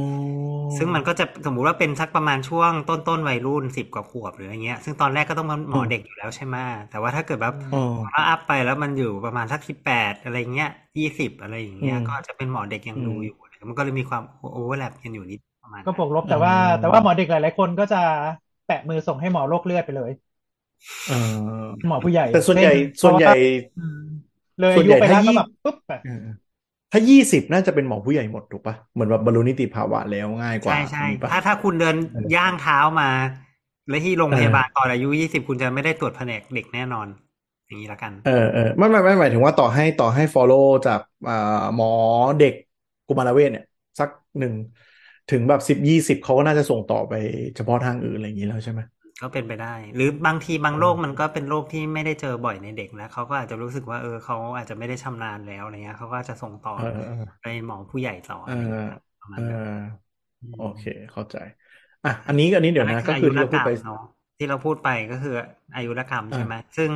ซึ่งมันก็จะสมมุติว่าเป็นสักประมาณช่วงต้นต้นๆวัยรุ่นสิบกว่าขวบหรืออะไรเงี้ยซึ่งตอนแรกก็ต้องหมอเด็กอยู่แล้วใช่ไหมแต่ว่าถ้าเกิดแบบอ๋อถ้าอัพไปแล้วมันอยู่ประมาณสักสิบแปดอะไรเงี้ยยี่สิบอะไรอย่างเงี้ยอืมก็จะเป็นหมอเด็กยังดูอืมอยู่มันก็เลยมีความโอเวอร์แลปกันอยู่นิดประมาณก็นั้นบวกลบแต่ว่าอืมแต่ว่าหมอเด็กหลายๆคนก็จะแปะมือส่งให้หมอโรคเลือดไปเลยเออ หมอผู้ใหญ่ แต่ส่วนใหญ่เช่ส่วนใหญ่อืมเลยส่วอานยุใหญ่ไปแล้วถ้ายิ่ก็งแบบปุ๊บแบบเออถ้ายี่สิบน่าจะเป็นหมอผู้ใหญ่หมดถูกปะเหมือนแบบบรรลุนิติภาวะแล้วง่ายกว่า ใช่ใช่นี้ปะถ้าถ้าคุณเดินเออย่างเท้ามา และที่โรงเออพยาบาลตอนอายุยี่สิบคุณจะไม่ได้ตรวจแผนกเด็กแน่นอน อย่างนี้ละกัน เออเออไม่ไม่ไม่หมายถึงว่าต่อให้ต่อให้ follow จากอ่าหมอเด็กกุมารเวชเนี่ย สักหนึ่งถึงแบบสิบยี่สิบเขาก็น่าจะส่งต่อไปเฉพาะทางอื่นอะไรอย่างนี้แล้วใช่ไหม ก็เป็นไปได้ หรือบางทีบางโรคเออมันก็เป็นโรคที่ไม่ได้เจอบ่อยในเด็กแล้วเขาก็อาจจะรู้สึกว่าเออเขาอาจจะไม่ได้ชำนาญแล้วอะไรเงี้ยเขาก็จะส่งต่อเออเออไปหมอผู้ใหญ่ต่อเออะไรอเงี้ยประมาณเอนั้นอโอเค เข้าใจ อะ อันนี้อันนี้เดี๋ยวนะอัก็คือที่เราพูดไปเนาะที่เราพูดไปก็คืออายุรกรรมอ่าใช่ไหมซึ่ง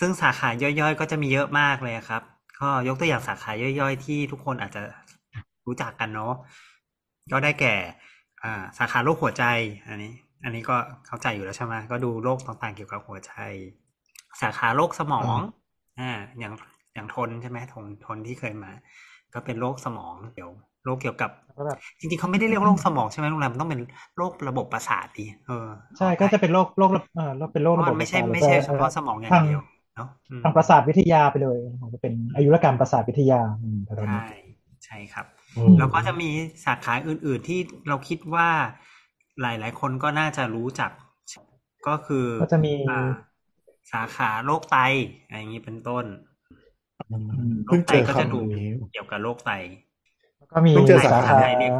ซึ่งสาขาย่อยๆ ก็จะมีเยอะมากเลยครับ ก็ยกตัวอย่างสาขาย่อยๆ ที่ทุกคนอาจจะรู้จักกันเนาะก็ได้แก่ อ่า สาขาโรคหัวใจ อันนี้ อันนี้ก็เข้าใจอยู่แล้วใช่ไหมก็ดูโรคต่างๆเกี่ยวกับหัวใจ สาขาโรคสมองอ่าอย่างอย่างทนใช่ไหมทนทนที่เคยมา ก็เป็นโรคสมองเกี่ยวโรคเกี่ยวกับก็แบบจริงๆเขาไม่ได้เรียกว่าโรคสมองใช่ไหมโรงแรมนต้องเป็นโรคระบบประสาทดีเออใช่ก็จะเป็นโรคโรคเออเป็นโรคเพระราะบมับนไม่ใช่ประสทไม่ใช่แล้วเฉก็พาะสมองอย่างทางเดียวเนาะอืมทางประสาทวิทยาไปเลยของจะเป็นอายุรกรรมประสาทวิทยาอืมประมาณนี้ใช่ใช่ครับอืมแล้วก็จะมีสาขาอื่น ๆที่เราคิดว่า หลายๆคนก็น่าจะรู้จัก ก็คือก็จะมีอ่าสาขาโรคไตอะไรอย่างนี้เป็นต้นเพิ่งเจอโรคไตก็จะดูคำนี้เกี่ยวกับโรคไตแล้วก็มีเพิ่งเจอสาสาขาขาไทยเรียก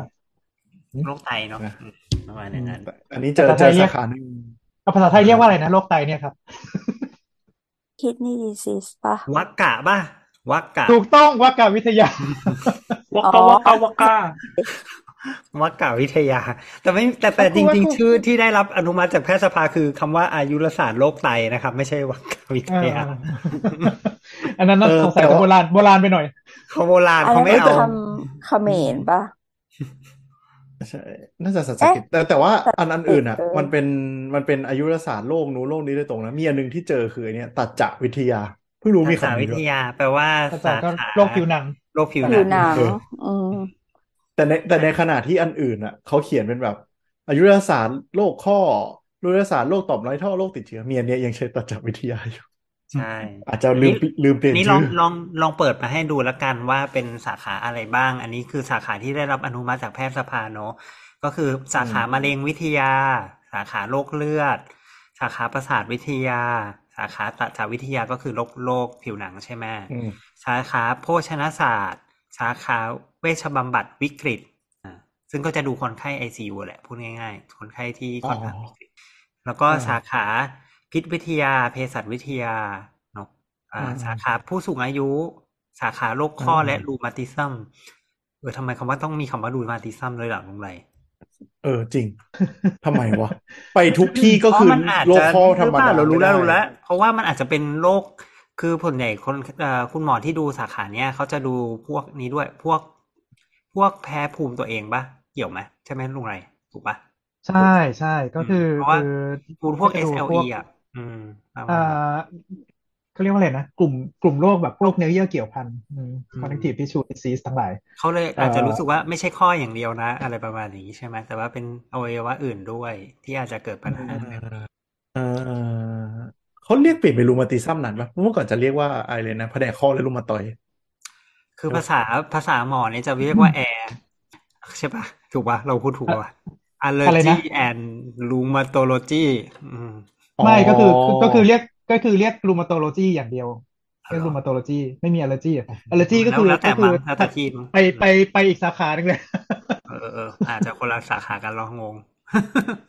โรคไตเนาะนะอืมประมาณอย่างนั้นอันนี้เจอภาเจษาไทอยเรียสากขาหนึ่งเอาภาษาไทยเรียกว่าอะไรนะโรคไตเนี่ยครับ kidney disease ป่ะวักกะป่ะวักกะ ถูกต้องวักกาวิทยาวกอ๋กาอวกกาวกกา วักกะวิทยา แต่ไม่แต่แต่จริง ๆ ชื่อที่ได้รับอนุมัติจากแพทยสภาคือคำว่าอายุรศาสตร์โรคไตนะครับ ไม่ใช่วักกะวิทยา อันนั้นน่าเออสงสัยแต่จะว่าโบราณโบราณไปหน่อยเขาโบราณอันเขานั้นไม่เป็นเอาคำเขมรป่ะใช่น่าจะสันสกฤตแต่แต่ว่าอันอันอื่นอะเออมันเป็นมันเป็นอายุรศาสตร์โลกนู้นโลกนี้โดยตรงนะมีอันหนึงที่เจอคือไอ้เนี่ยตัดจะวิทยาเพิ่งรู้มีสาคำวินี้ด้ทวยยาแปลว่าภาสาษาก็ขาโรคผิวหนังโรคผิวหผินัวงหนังเอออืม แต่ในแต่ในขณะที่อันอื่นอะเขาเขียนเป็นแบบ อายุรศาสตร์โรคข้ออายุรศาสตร์โรคต่อมไรท่อโรคติดเชื้อมีอันเนี้ยยังใช้ตัดจะวิทยาอยู่ใช่อาจจะลืมปิลืมเปลี่ยนนี่ลอชื่งอลองลองเปิดมาให้ดูแล้วกันว่าเป็นสาขาอะไรบ้าง อันนี้คือสาขาที่ได้รับอนุมัติจากแพทยสภาเนอะก็คือสาขามะเร็งวิทยา สาขาโรคเลือด สาขาประสาทวิทยา สาขาตัดจวิทยาก็คือโรคโรคผิวหนังใช่ไหมอืมสาขาโภชนศาสตร์ สาขา เวชบำบัดวิกฤตอ่าซึ่งก็จะดูคนไข้ ICU แหละ พูดง่ายๆ คนไข้ที่ค่อนข้างวิกฤตแล้วก็อ่าสาขาพิษวิทยาเภสัชวิทยาเนาะอ่าอ่าสาขาผู้สูงอายุ สาขาโรคข้ออ่าและรูมาติซึมเออทำไมคำว่าต้องมีคำว่ารูมาติซึมเลยเหรอลุงไรเออจริงทำไมวะ ไปทุกที่ก็เพคือราะมันอาจโรคจะข้อธรรมหเปดาล่เรารู้แล้วไม่ได้รู้แล้ว เพราะว่ามันอาจจะเป็นโรคคือผลใหญ่คนเอ่อคุณหมอที่ดูสาขาเนี้ยเขาจะดูพวกนี้ด้วยพวก พวกแพ้ภูมิตัวเองปะเกี่ยวไหมใช่ไหมลุงไรถูกปะใช่ใช่ก็คือเพราะว่าคือภูมิพวกจะดูพ SLE อะอืมประมาณอ่นั้นาเขาเรียกว่าอะไรนะ กลุ่มกลุ่มโรคแบบพวกเนื้อเยื่อเกี่ยวพันอืมอืม connective tissue disease ทั้งหลายเขาเลยเอ่อออาจจะรู้สึกว่าไม่ใช่ข้ออย่างเดียวนะ อะไรประมาณนี้ใช่ไหมแต่ว่าเป็นอวัยวะอื่นด้วยที่อาจจะเกิดปัญหาเออเขาเรียกเปลี่ยนเป็นรูมาติซัมนานปะเมื่อก่อนจะเรียกว่าอะไรเลยนะแผนกข้อและรูมาตอยด์ คือภาษาภาษาหมอเนี่ยจะเรียกว่าแอร์ใช่ปะถูกปะเราพูดถูกปะอะไรนะ allergy and rheumatology อืมไม่ก็คือคือก็คือเรียกก็คือเรียก rheumatology อย่างเดียวเรียก rheumatology ไม่มี allergy อะ allergy ก็คือแล้วแต่ก็คืมั้องแล้วแต่ที่มั้งไปไปไปอีกสาขาหนึงเลยเออเอออาจจะคนละสาขากันเรางง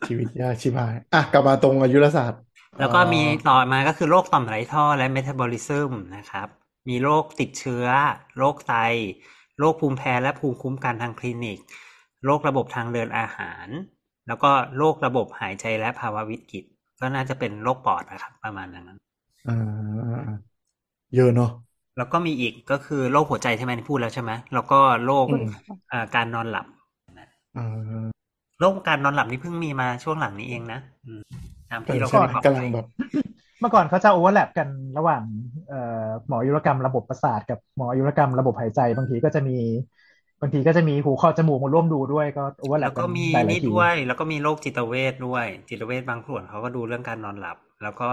ชีวิตยากชิบหาย อะ กลับมาตรงอายุรศาสตร์ แล้วก็มีต่อมาก็คือโรคต่อมไรท่อและเมตาบอลิซึมนะครับ มีโรคติดเชื้อ โรคไต โรคภูมิแพ้และภูมิคุ้มกันทางคลินิก โรคระบบทางเดินอาหาร แล้วก็โรคระบบหายใจและภาวะวิกฤต ก็น่าจะเป็นโรคปอดนะครับ ประมาณนั้นอ่าเยอะเนาะแล้วก็มีอีกก็คือโรคหัวใจใช่ไหมที่พูดแล้วใช่ไหมแล้วก็โรคอืมอ่าการนอนหลับอ่าโรคการนอนหลับนี่เพิ่งมีมาช่วงหลังนี้เองนะอืมตามแต่ที่เราฉันเคยบอกกำลังแบบ เมื่อก่อนเขาจะ overlap กันระหว่างเอ่อหมออายุรกรรมระบบประสาทกับหมออายุรกรรมระบบหายใจ บางทีก็จะมีบางทีก็จะมีหูคอจมูกมาร่วมดูด้วยก็โอเวอร์แลแล้วก็นมีหลายๆที่ด้วยนี่ แล้วก็มีโรคจิตเวชด้วย จิตเวชบางส่วนเขาก็ดูเรื่องการนอนหลับ แล้วก็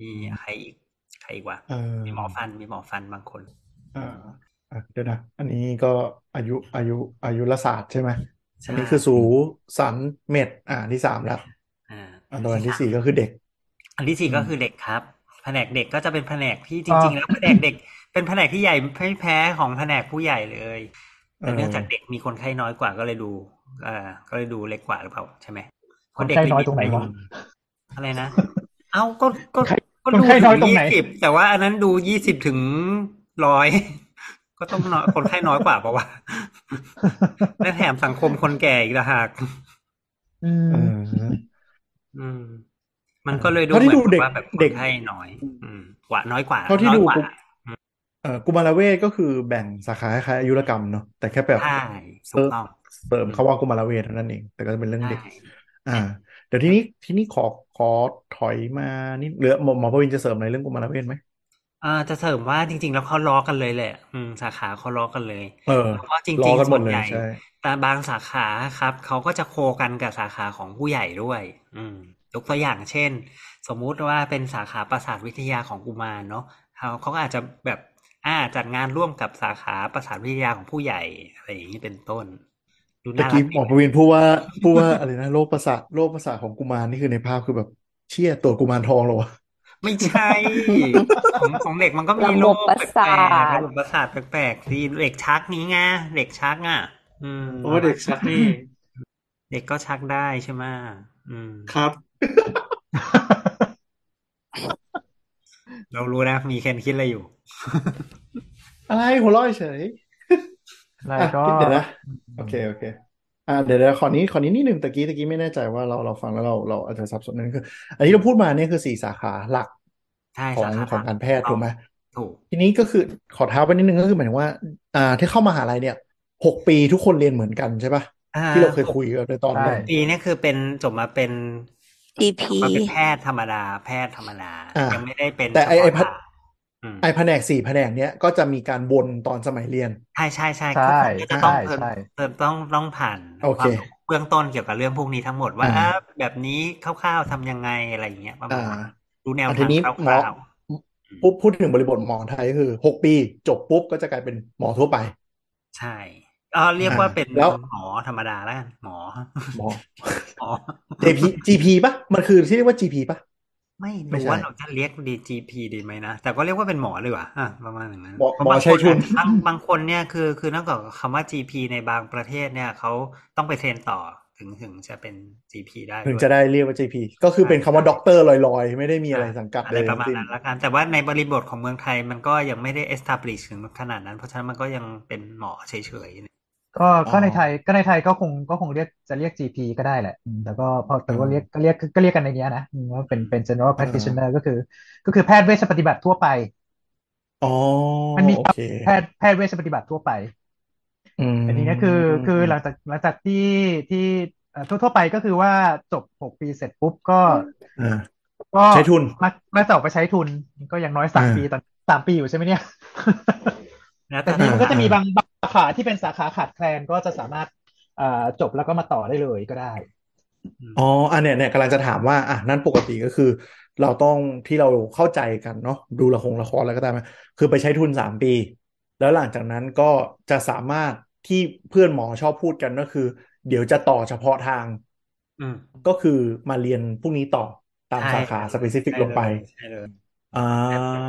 มีใครอีกใครอีกวะเออมีหมอฟันมีหมอฟันบางคนอ่าอะเดี๋ยวนะอันนี้ก็อายุอายุอายุรศาสตร์ใช่ไหมใช่อันนี้คือสูสันเม็ดอ่าที่สามแล้วอ่าอันตอนที่สี่ก็คือเด็ก อันที่สี่อืมก็คือเด็กครับ แผนกเด็กก็จะเป็นแผนกที่จริง ๆ แล้วแผนกเด็ก เป็นแผนกที่ใหญ่ไม่แพ้ของแผนกผู้ใหญ่เลย แต่เนื่องจากเด็กมีคนไข้น้อยกว่าก็เลยดูอ่าก็เลยดูเล็กกว่าหรือเปล่าใช่ไหมเพคนราะเด็กไข้น้อยตรงไหนวะอะไรนะ เอ้าก็ก็คนไข้ก็คนดูไข้น้อยตรงยี่ไหนสิบแต่ว่าอันนั้นดูยี่สิบถึงร้อยก็ต้องน้อยคนไข้น้อยกว่าปะวะและแถมสังคมคนแก่อีกต่างหาก อืเอมออืม มันก็เลยดูเท่าที่เหมืดูอนเด็กว่าแบบคเด็กนไข้น้อยอืมกว่าน้อยกว่าเท่าที่น้อยดูกว่ากุเอ่อกุมารเวชก็คือแบ่งสาขาคล้ายๆอายุรกรรมเนาะแต่แค่แบบใช่ถูกต้องเสริมคำว่ากุมารเวชเท่านั้นเอง แต่ก็จะเป็นเรื่องใช่เด็ก อ่า เดี๋ยวทีนี้ทีนี้ขอขอถอยมานิดเหลือหมอหมอพวินจะเสริมอะไรเรื่องกุมารเวชไหมอ่าจะเสริมว่าจริง ๆ แล้วเขาล้อกันเลยแหละ อืมสาขาเขาล้อกันเลย เออเพราะจล้ริองกันๆหมส่ดวนเลยใหญ่ใช่แต่บางสาขาครับเขาก็จะโคกันกับสาขาของผู้ใหญ่ด้วย อืม ยกตัวอย่างเช่น สมมุติว่าเป็นสาขาประสาทวิทยาของกุมารเนาะเขาเขาก็อาจจะแบบอ่าจัดงานร่วมกับสาขาประสาทวิทยาของผู้ใหญ่อะไรอย่างนี้เป็นต้นดูตะน่ารักี้กหมอประวินพูดว่าพูดว่าอะไรนะโรคประสาทโรคประสาทของกุมารนี่คือในภาพคือแบบเชี่ยตัวกุมารทองเหรอวะไม่ใช่ของของเด็กมันก็มีระโรบบคประสาแปลกๆทระบบประสาทแปลกๆสิเด็กชักนี้ไงเด็กชักอะ อืมโอ้เด็กชักนี่ เด็กก็ชักได้ใช่ไหมอืมครับ เรารู้นะ มีเคนคิดอะไรอยู่ อะไรหัวเราะเฉยอะไรอะก็เดี๋ยวนะโอเคโอเค อ่าเดี๋ยวเดี๋ยวขอนี้ขอนี้นิดหนึ่งตะกี้ตะกี้ไม่แน่ใจว่าเราเราฟังแล้วเราเราอาจจะสับสนนั่นคือ อันนี้เราพูดมาเนี่ยคือสี่สาขาหลักใช่ของสาขาของการแพทย์ถูกไหมถูกทีนี้ก็คือขอเท้าไปนิดนึงก็คือหมายถึงว่า อ่าที่เข้ามหาลัยเนี่ยหกปีทุกคนเรียนเหมือนกันใช่ปะอ่าที่เราเคยคุยกันในตอนใช่แรกปีนี่คือเป็นจบมาเป็น GP มาเป็นแพทย์ธรรมดา แพทย์ธรรมดาอ่ายัยังไม่ได้เป็น แต่ไอ้ไอ้เฉพัพาะฒทางอืมไอแผนกสี่แผนกเนี้ยก็จะมีการวนตอนสมัยเรียน ใช่ใช่ใช่ใช่ก็จะต้องใช่เพิ่มใช่เพิ่มต้องต้องผ่านโอเความรู้เบื้องต้นเกี่ยวกับเรื่องพวกนี้ทั้งหมดว่าอ่าอะแบบนี้คร่าวๆทำยังไงอะไรอย่างเงี้ยประมาอ่าณนั้นดูแนวอันทีทางนี้คหมอร่าวปุ๊บพูดถึงบริบทหมอไทยก็คือหกปี จบปุ๊บก็จะกลายเป็นหมอทั่วไปๆใช่ เออเรียกว่าอ่าเป็นแล้วหมอธรรมดาแล้วกันหมอหมอหมอ JP GP ปะมันคือที่เรียกว่า GP ปะไม่ไม่รู้ใช่ว่าเราจะเรียก DGP ดีไหมนะ แต่ก็เรียกว่าเป็นหมอเลยว่ะอะประมาณอย่างนั้นหมอเพราะหมอบางใช้คนทุนบางบางคนเนี่ยคือคือนักกับคำว่า GP ในบางประเทศเนี่ยเขาต้องไป train ต่อถึงถึงจะเป็น GP ได้ถึงด้วยจะได้เรียกว่า GP ก็คือเป็นคำว่าด็อกเตอร์ลอยๆ ไม่ได้มีอะไรสังกัดอะไรเลยประมาณทั้งสิ้นประมาณนั้นละกันแต่ว่าในบริบทของเมืองไทยมันก็ยังไม่ได้ establish ถึงขนาดนั้น เพราะฉะนั้นมันก็ยังเป็นหมอเฉยๆ ก็ก็ในไทยก็ในไทยก็คงก็คงเรียกจะเรียก GP ก็ได้แหละอืมแต่ก็พอแต่ก็เรียกก็เรียกก็เรียกกันในเนี้ยนะอืมว่าเป็นเป็น general practitioner ก็คือ ก็คือแพทย์เวชปฏิบัติทั่วไปอ๋อมันมีโอเคแพทย์แพทย์เวชปฏิบัติทั่วไปอืมอันนี้เนี่ยคือคือหลังจากหลังจากที่ที่เอ่อทั่วๆไปก็คือว่าจบหกปีเสร็จปุ๊บก็อ่าก็ใช้ทุนมักมักจะออกไปใช้ทุน ก็อย่างน้อยสามอ่าปีตอนสามปีอยู่ใช่ไหมเนี่ย แล้วแต่แต่นี่มันก็จะมีอ่าบางบางสาขาที่เป็นสาขาขาดแคลนก็จะสามารถเอ่อจบแล้วก็มาต่อได้เลยก็ได้อ๋ออันเนี้ยเนี่ยกำลังจะถามว่าอะนั่นปกติก็คือ เราต้องที่เราเข้าใจกันเนาะดูละครละครแล้วก็ตามคือไปใช้ทุนสามปี แล้วหลังจากนั้นก็จะสามารถที่เพื่อนหมอชอบพูดกันก็คือ เดี๋ยวจะต่อเฉพาะทางอืมก็คือมาเรียนพวกนี้ต่อตามใช่สาขาสเปซิฟิกใช่ลงไปใช่เลยอ่า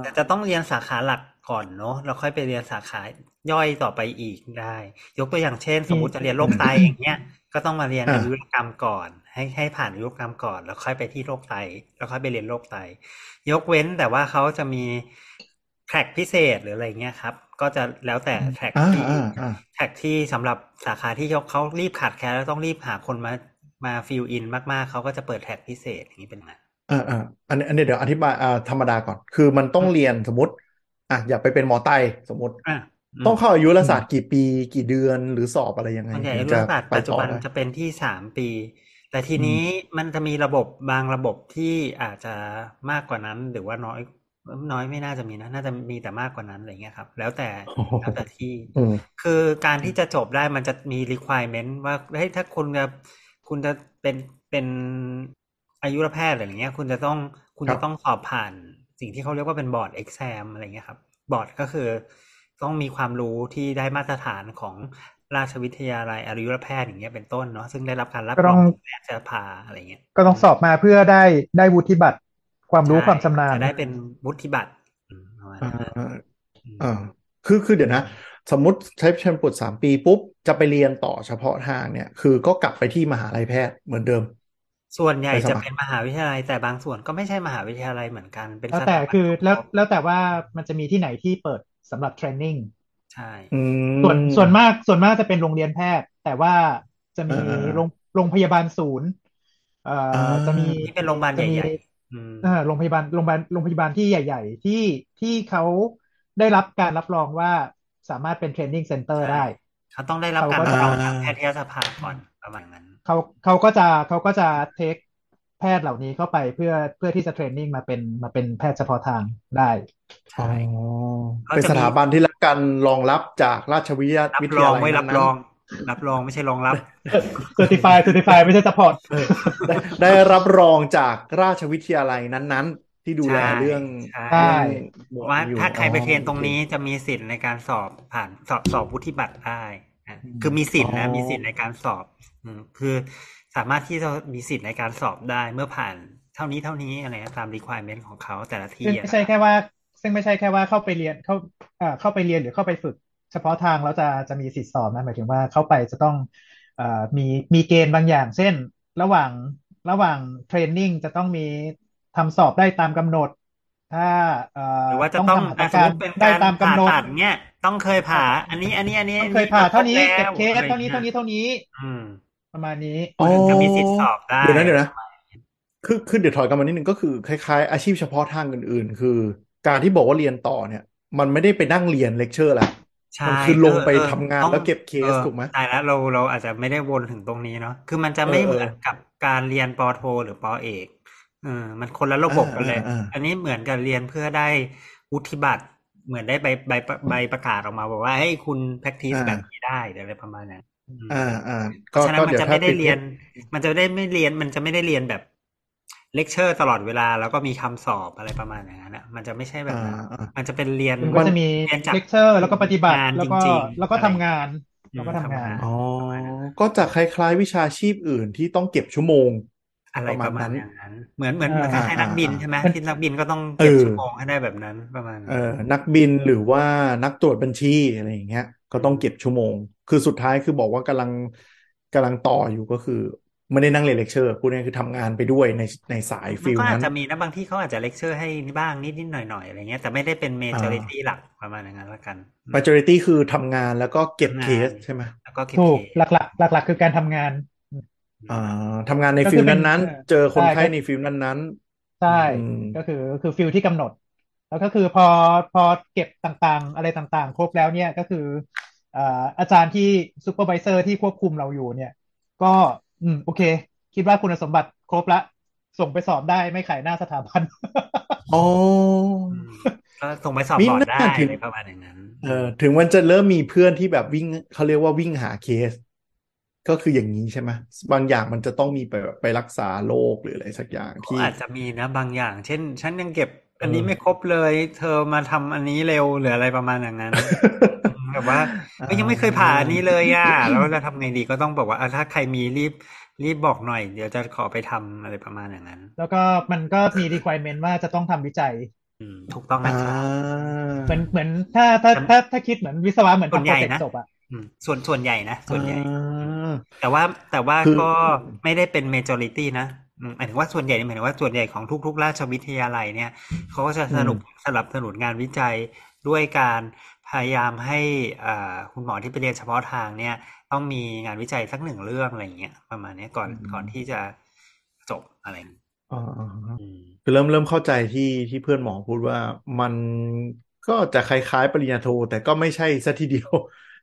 แต่จะต้องเรียนสาขาหลัก ก่อนเนาะแล้วค่อยไปเรียนสาขาย่อยต่อไปอีกได้ ยกตัวอย่างเช่น สมมุติจะเรียนโรคไตอย่างเงี้ยก็ต้องมาเรียนอ่าอายุรกรรมก่อน ให้ให้ผ่านอายุรกรรมก่อน แล้วค่อยไปที่โรคไต แล้วค่อยไปเรียนโรคไต ยกเว้นแต่ว่าเขาจะมี track พิเศษหรืออะไรเงี้ยครับ ก็จะแล้วแต่ track อ่าที่อ่าอ่า track ที่สำหรับสาขาที่เขาเขารีบขาดแคลนแล้วต้องรีบหาคนมามา fill in มากๆ เขาก็จะเปิด track พิเศษอย่างนี้เป็นไงอ่าอ่าอันนี้อันนี้เดี๋ยวอธิบายอ่าธรรมดาก่อน คือมันต้องเรียนสมมติ อะอยากไปเป็นหมอไตสมมติอะอืมต้องเข้าอายุรศาสตร์กี่ปีกี่เดือนหรือสอบอะไรยังไงส่วนใหญ่ถึงรัจะฐศาสตร์ไปปัจจุต่อบันได้จะเป็นที่สามปี แต่ทีนี้มันจะมีระบบบางระบบที่อาจจะมากกว่านั้นหรือว่าน้อยน้อยไม่น่าจะมีนะน่าจะมีแต่มากกว่านั้นอะไรเงี้ยครับ แล้วแต่โอ้โหแล้วแต่ที่อืมคือการที่จะจบได้มันจะมี requirement ว่าเฮ้ยถ้าคุณจะคุณจะเป็นเป็นอายุรแพทย์อะไรอย่างเงี้ย คุณจะต้องคุณครัจะบต้องสอบผ่าน สิ่งที่เขาเรียกว่าเป็นบอร์ด exam อะไรเงี้ยครับบอร์ดก็คือต้องมีความรู้ที่ได้มาตรฐานของราชวิทยาลัยอายุรแพทย์อย่างเงี้ยเป็นต้นเนาะซึ่งได้รับการรับก็รต้อองงจากแพทยสภาอะไรเงี้ย ก็ต้องสอบมาเพื่อได้ได้วุฒิบัตรความรู้ใช่ความชำนาญจะได้เป็นวุฒิบัตรอืมประมาณอ่านั้นอ่าอืมอ่าคือคือเดี๋ยวนะ สมมติใช้เชนปุดสามปีปุ๊บ จะไปเรียนต่อเฉพาะทางเนี่ย คือก็กลับไปที่มหาลัยแพทย์เหมือนเดิม ส่วนใหญ่ไปสจะมัครเป็นมหาวิทยาลัย แต่บางส่วนก็ไม่ใช่มหาวิทยาลัยเหมือนกันเป็นแล้วสแต่ถาบันคือแล้วของแล้วแต่ว่ามันจะมีที่ไหนที่เปิดสำหรับเทรนนิ่งใช่อืมส่วนส่วนมากส่วนมากจะเป็นโรงเรียนแพทย์ แต่ว่าจะมีอ่าอ่าโรงโรงพยาบาลศูนย์ เอ่ออ่าจะมีที่เป็นโรงพยาบาลจะมีใหญ่ๆอืมเอ่อโรงพยาบาลโรงพยาบาลโรงพยาบาลที่ใหญ่ ๆ ที่ที่เขาได้รับการรับรองว่าสามารถเป็นเทรนนิ่งเซ็นเตอร์ใช่ได้เขาต้องได้รับเขาการก็รับจะรองจากแพทยสภาก่อนประมาณนั้น เขาเขาก็จะเขาก็จะ takeแพทย์เหล่านี้เข้าไปเพื่อเพื่อที่จะเทรนนิ่งมาเป็นมาเป็นแพทย์เฉพาะทางได้อ๋อใช่เขาเป็นจะสมีถาบันที่รับการรองรับจากราชวิทยารับวิทรอยางลัยไม่รับนั้นรอง รับรองไม่ใช่รองรับเซอร์ติฟายเซอร์ติฟายไม่ใช่ support ๆเออได้ได้รับรองจากราชวิทยาลัยนั้น ๆ ที่ดูแลใช่เรื่องใช่ใช่เรื่องหมวดว่านี้อยู่ถ้าใครไปเทรนอ๋อตรงโอเคนี้จะมีสิทธิ์ในการสอบผ่านสอบสอบวุฒิบัตรได้อะ คือมีสิทธิ์นะอ๋อมีสิทธิ์ในการสอบอืมคือสามารถที่จะมีสิทธิ์ในการสอบได้เมื่อผ่านเท่านี้เท่านี้อะไรนะตาม requirement ของเขาแต่ละที่ซึ่งอะไม่ใช่แค่ว่า ซึ่งไม่ใช่แค่ว่าเข้าไปเรียนเข้าเอ่อเข้าไปเรียนหรือเข้าไปฝึก เฉพาะทางแล้วจะจะมีสิทธิสอบนะหมายถึงว่าเข้าไปจะต้องเอ่อมีมีเกณฑ์บางอย่าง เช่น ระหว่างระหว่างเทรนนิ่งจะต้องมีทำสอบได้ตามกำหนด ถ้าเอ่อหรือว่าจะต้องต้องทำหัตถอะสมการมติเป็นได้การตามกำผ่าหนดตัดเนี่ย ต้องเคยผ่า อันนี้ อันนี้ อันนี้ต้อัองนเคนี้ยผ่าเท่านี้ครบเก็บแล้วเคสอะไรเท่านี้งี้ยเท่านี้เท่านี้อืมประมาณนี้อ๋อจะมีสิทธิ์สอบได้เดี๋ยวนะเดี๋ยวนะคือคือเดี๋ยวถอยกลับมานิดนึงก็คือคล้ายๆ อาชีพเฉพาะทางอื่น ๆ คือ การที่บอกว่าเรียนต่อเนี่ย มันไม่ได้ไปนั่งเรียนเลคเชอร์แล้วใช่มันคือลงไปเออเออทำงานต้องแล้วเก็บเคสออถูกไหมตายแล้วเราเราอาจจะไม่ได้วนถึงตรงนี้เนาะคือมันจะเออไม่เหเออมือนกับการเรียนปอโท หรือปอเอก เออมันคนละระบบกันเลยอ่าอ่าอ่าอันนี้เหมือนกับเรียนเพื่อได้วุฒิบัตร เหมือนได้ใบใบใบประกาศออกมา บอกว่าให้คุณ practice แบบนี้ได้หรืออะไรประมาณนั้นอืมอ่าอ่าเพก็ราะฉะนั้นก็มันเดี๋ยวจะถ้าไม่ได้ติดเรียน มันจะได้ไม่เรียน มันจะไม่ได้เรียนแบบเลคเชอร์ตลอดเวลา แล้วก็มีคำสอบอะไรประมาณอย่างนั้นอะมันจะไม่ใช่แบบอ่านั้นอ่ามันจะเป็นเรียนมันก็จะมีเรียนจากเลคเชอร์ แล้วก็ปฏิบัติงานแล้วก็จริงๆแล้วก็อะไรทำงานแล้วก็อืมทำงานทำงานอ๋อก็จะคล้ายๆวิชาชีพอื่นที่ต้องเก็บชั่วโมง อะไรประปมาณระมาณนั้นอย่างนั้น เหมือนเหมือนอ่าเหมือนคล้ายๆนักบินอ่าใช่ไหมมันที่นักบินก็ต้องเก็บเออชั่วโมงให้ได้แบบนั้นประมาณนั้นเออนักบินหรือว่านักตรวจบัญชีอะไรอย่างเงี้ย ก็ต้องเก็บชั่วโมง คือสุดท้ายคือบอกว่ากำลังกำลังต่ออยู่ก็คือไม่ได้นั่งเรียนเลคเชอร์พูดง่ายๆคือทำงานไปด้วยในในสายมันฟิลก็อาจนั้นจะมีนะบางที่เขาอาจจะเลคเชอร์ให้บ้างนิดๆหน่อยๆอะไรเงี้ยแต่ไม่ได้เป็น majority หลักประมาณอย่างนั้นละกัน majority คือทำงานแล้วก็เก็บทำงานเคสใช่ไหมแล้วก็เก็บถูกเคสหลักๆหลักๆคือการทำงาน อ่าทำงานในก็ฟิคืลอเป็นนั้นเออๆเจอคนใช่ไข้ก็ในฟิลนั้นใช่อืมก็คือก็คือฟิลที่กำหนด แล้วก็คือพอพอเก็บต่างๆ อะไรต่างๆ ครบแล้วเนี่ยก็คือเอ่ออาจารย์ที่ซูเปอร์วิเซอร์ที่ควบคุมเราอยู่เนี่ย ก็อืมโอเค คิดว่าคุณสมบัติครบละ ส่งไปสอบได้ไม่ขายหน้าสถาบันๆอ๋ออืมก็ส่งไปสอบมีบอร์ดหน้าได้ถึงเลยประมาณอย่างนั้น เออถึงมันจะเริ่มมีเพื่อนที่แบบวิ่งเขาเรียกว่าวิ่งหาเคส ก็คืออย่างนี้ใช่ไหมบางอย่างมันจะต้องมีไปแบบไปรักษาโรคหรืออะไรสักอย่างก็ที่อาจจะมีนะบางอย่าง เช่น ฉันยังเก็บอันนี้เออไม่ครบเลย เธอมาทำอันนี้เร็วหรืออะไรประมาณอย่างนั้นแบบว่าเอ้ยยังไม่เคยผ่าอันนี้เลยอะแล้วจะทำไงดีก็ต้องบอกว่าอะถ้าใครมีรีบรีบบอกหน่อย เดี๋ยวจะขอไปทำอะไรประมาณอย่างนั้น แล้วก็มันก็มี requirement ว่าจะต้องทำวิจัยอืมถูกต้องอ่านะครับเหมือนเหมือนถ้าถ้าถ้าถ้าคิดเหมือนวิศวะเหมือนส่วนทำใหโปรญ่เจกนะต์จบอะอืม ส่วนส่วนใหญ่นะ ส่วนใหญ่อ่าแต่ว่าแต่ว่าคือก็ไม่ได้เป็น majority นะอืมหมายถึงว่าส่วนใหญ่หมายถึงว่าส่วนใหญ่ของทุก ๆ ราชวิทยาลัยเนี่ยเขาก็จะสนุกสนับสนุนงานวิจัยด้วยการพยายามให้อ่าคุณหมอที่ไปเรียนเฉพาะทางเนี่ย ต้องมีงานวิจัยสักหนึ่งเรื่องอะไรอย่างเงี้ยประมาณเนี้ยก่อนก่อนที่จะจบอะไรอย่างเงี้ยอ่าอ่าอืมคือเริ่มเริ่มเข้าใจที่ที่เพื่อนหมอพูดว่ามันก็จะคล้ายๆ ปริญญาโทแต่ก็ไม่ใช่ซะทีเดียว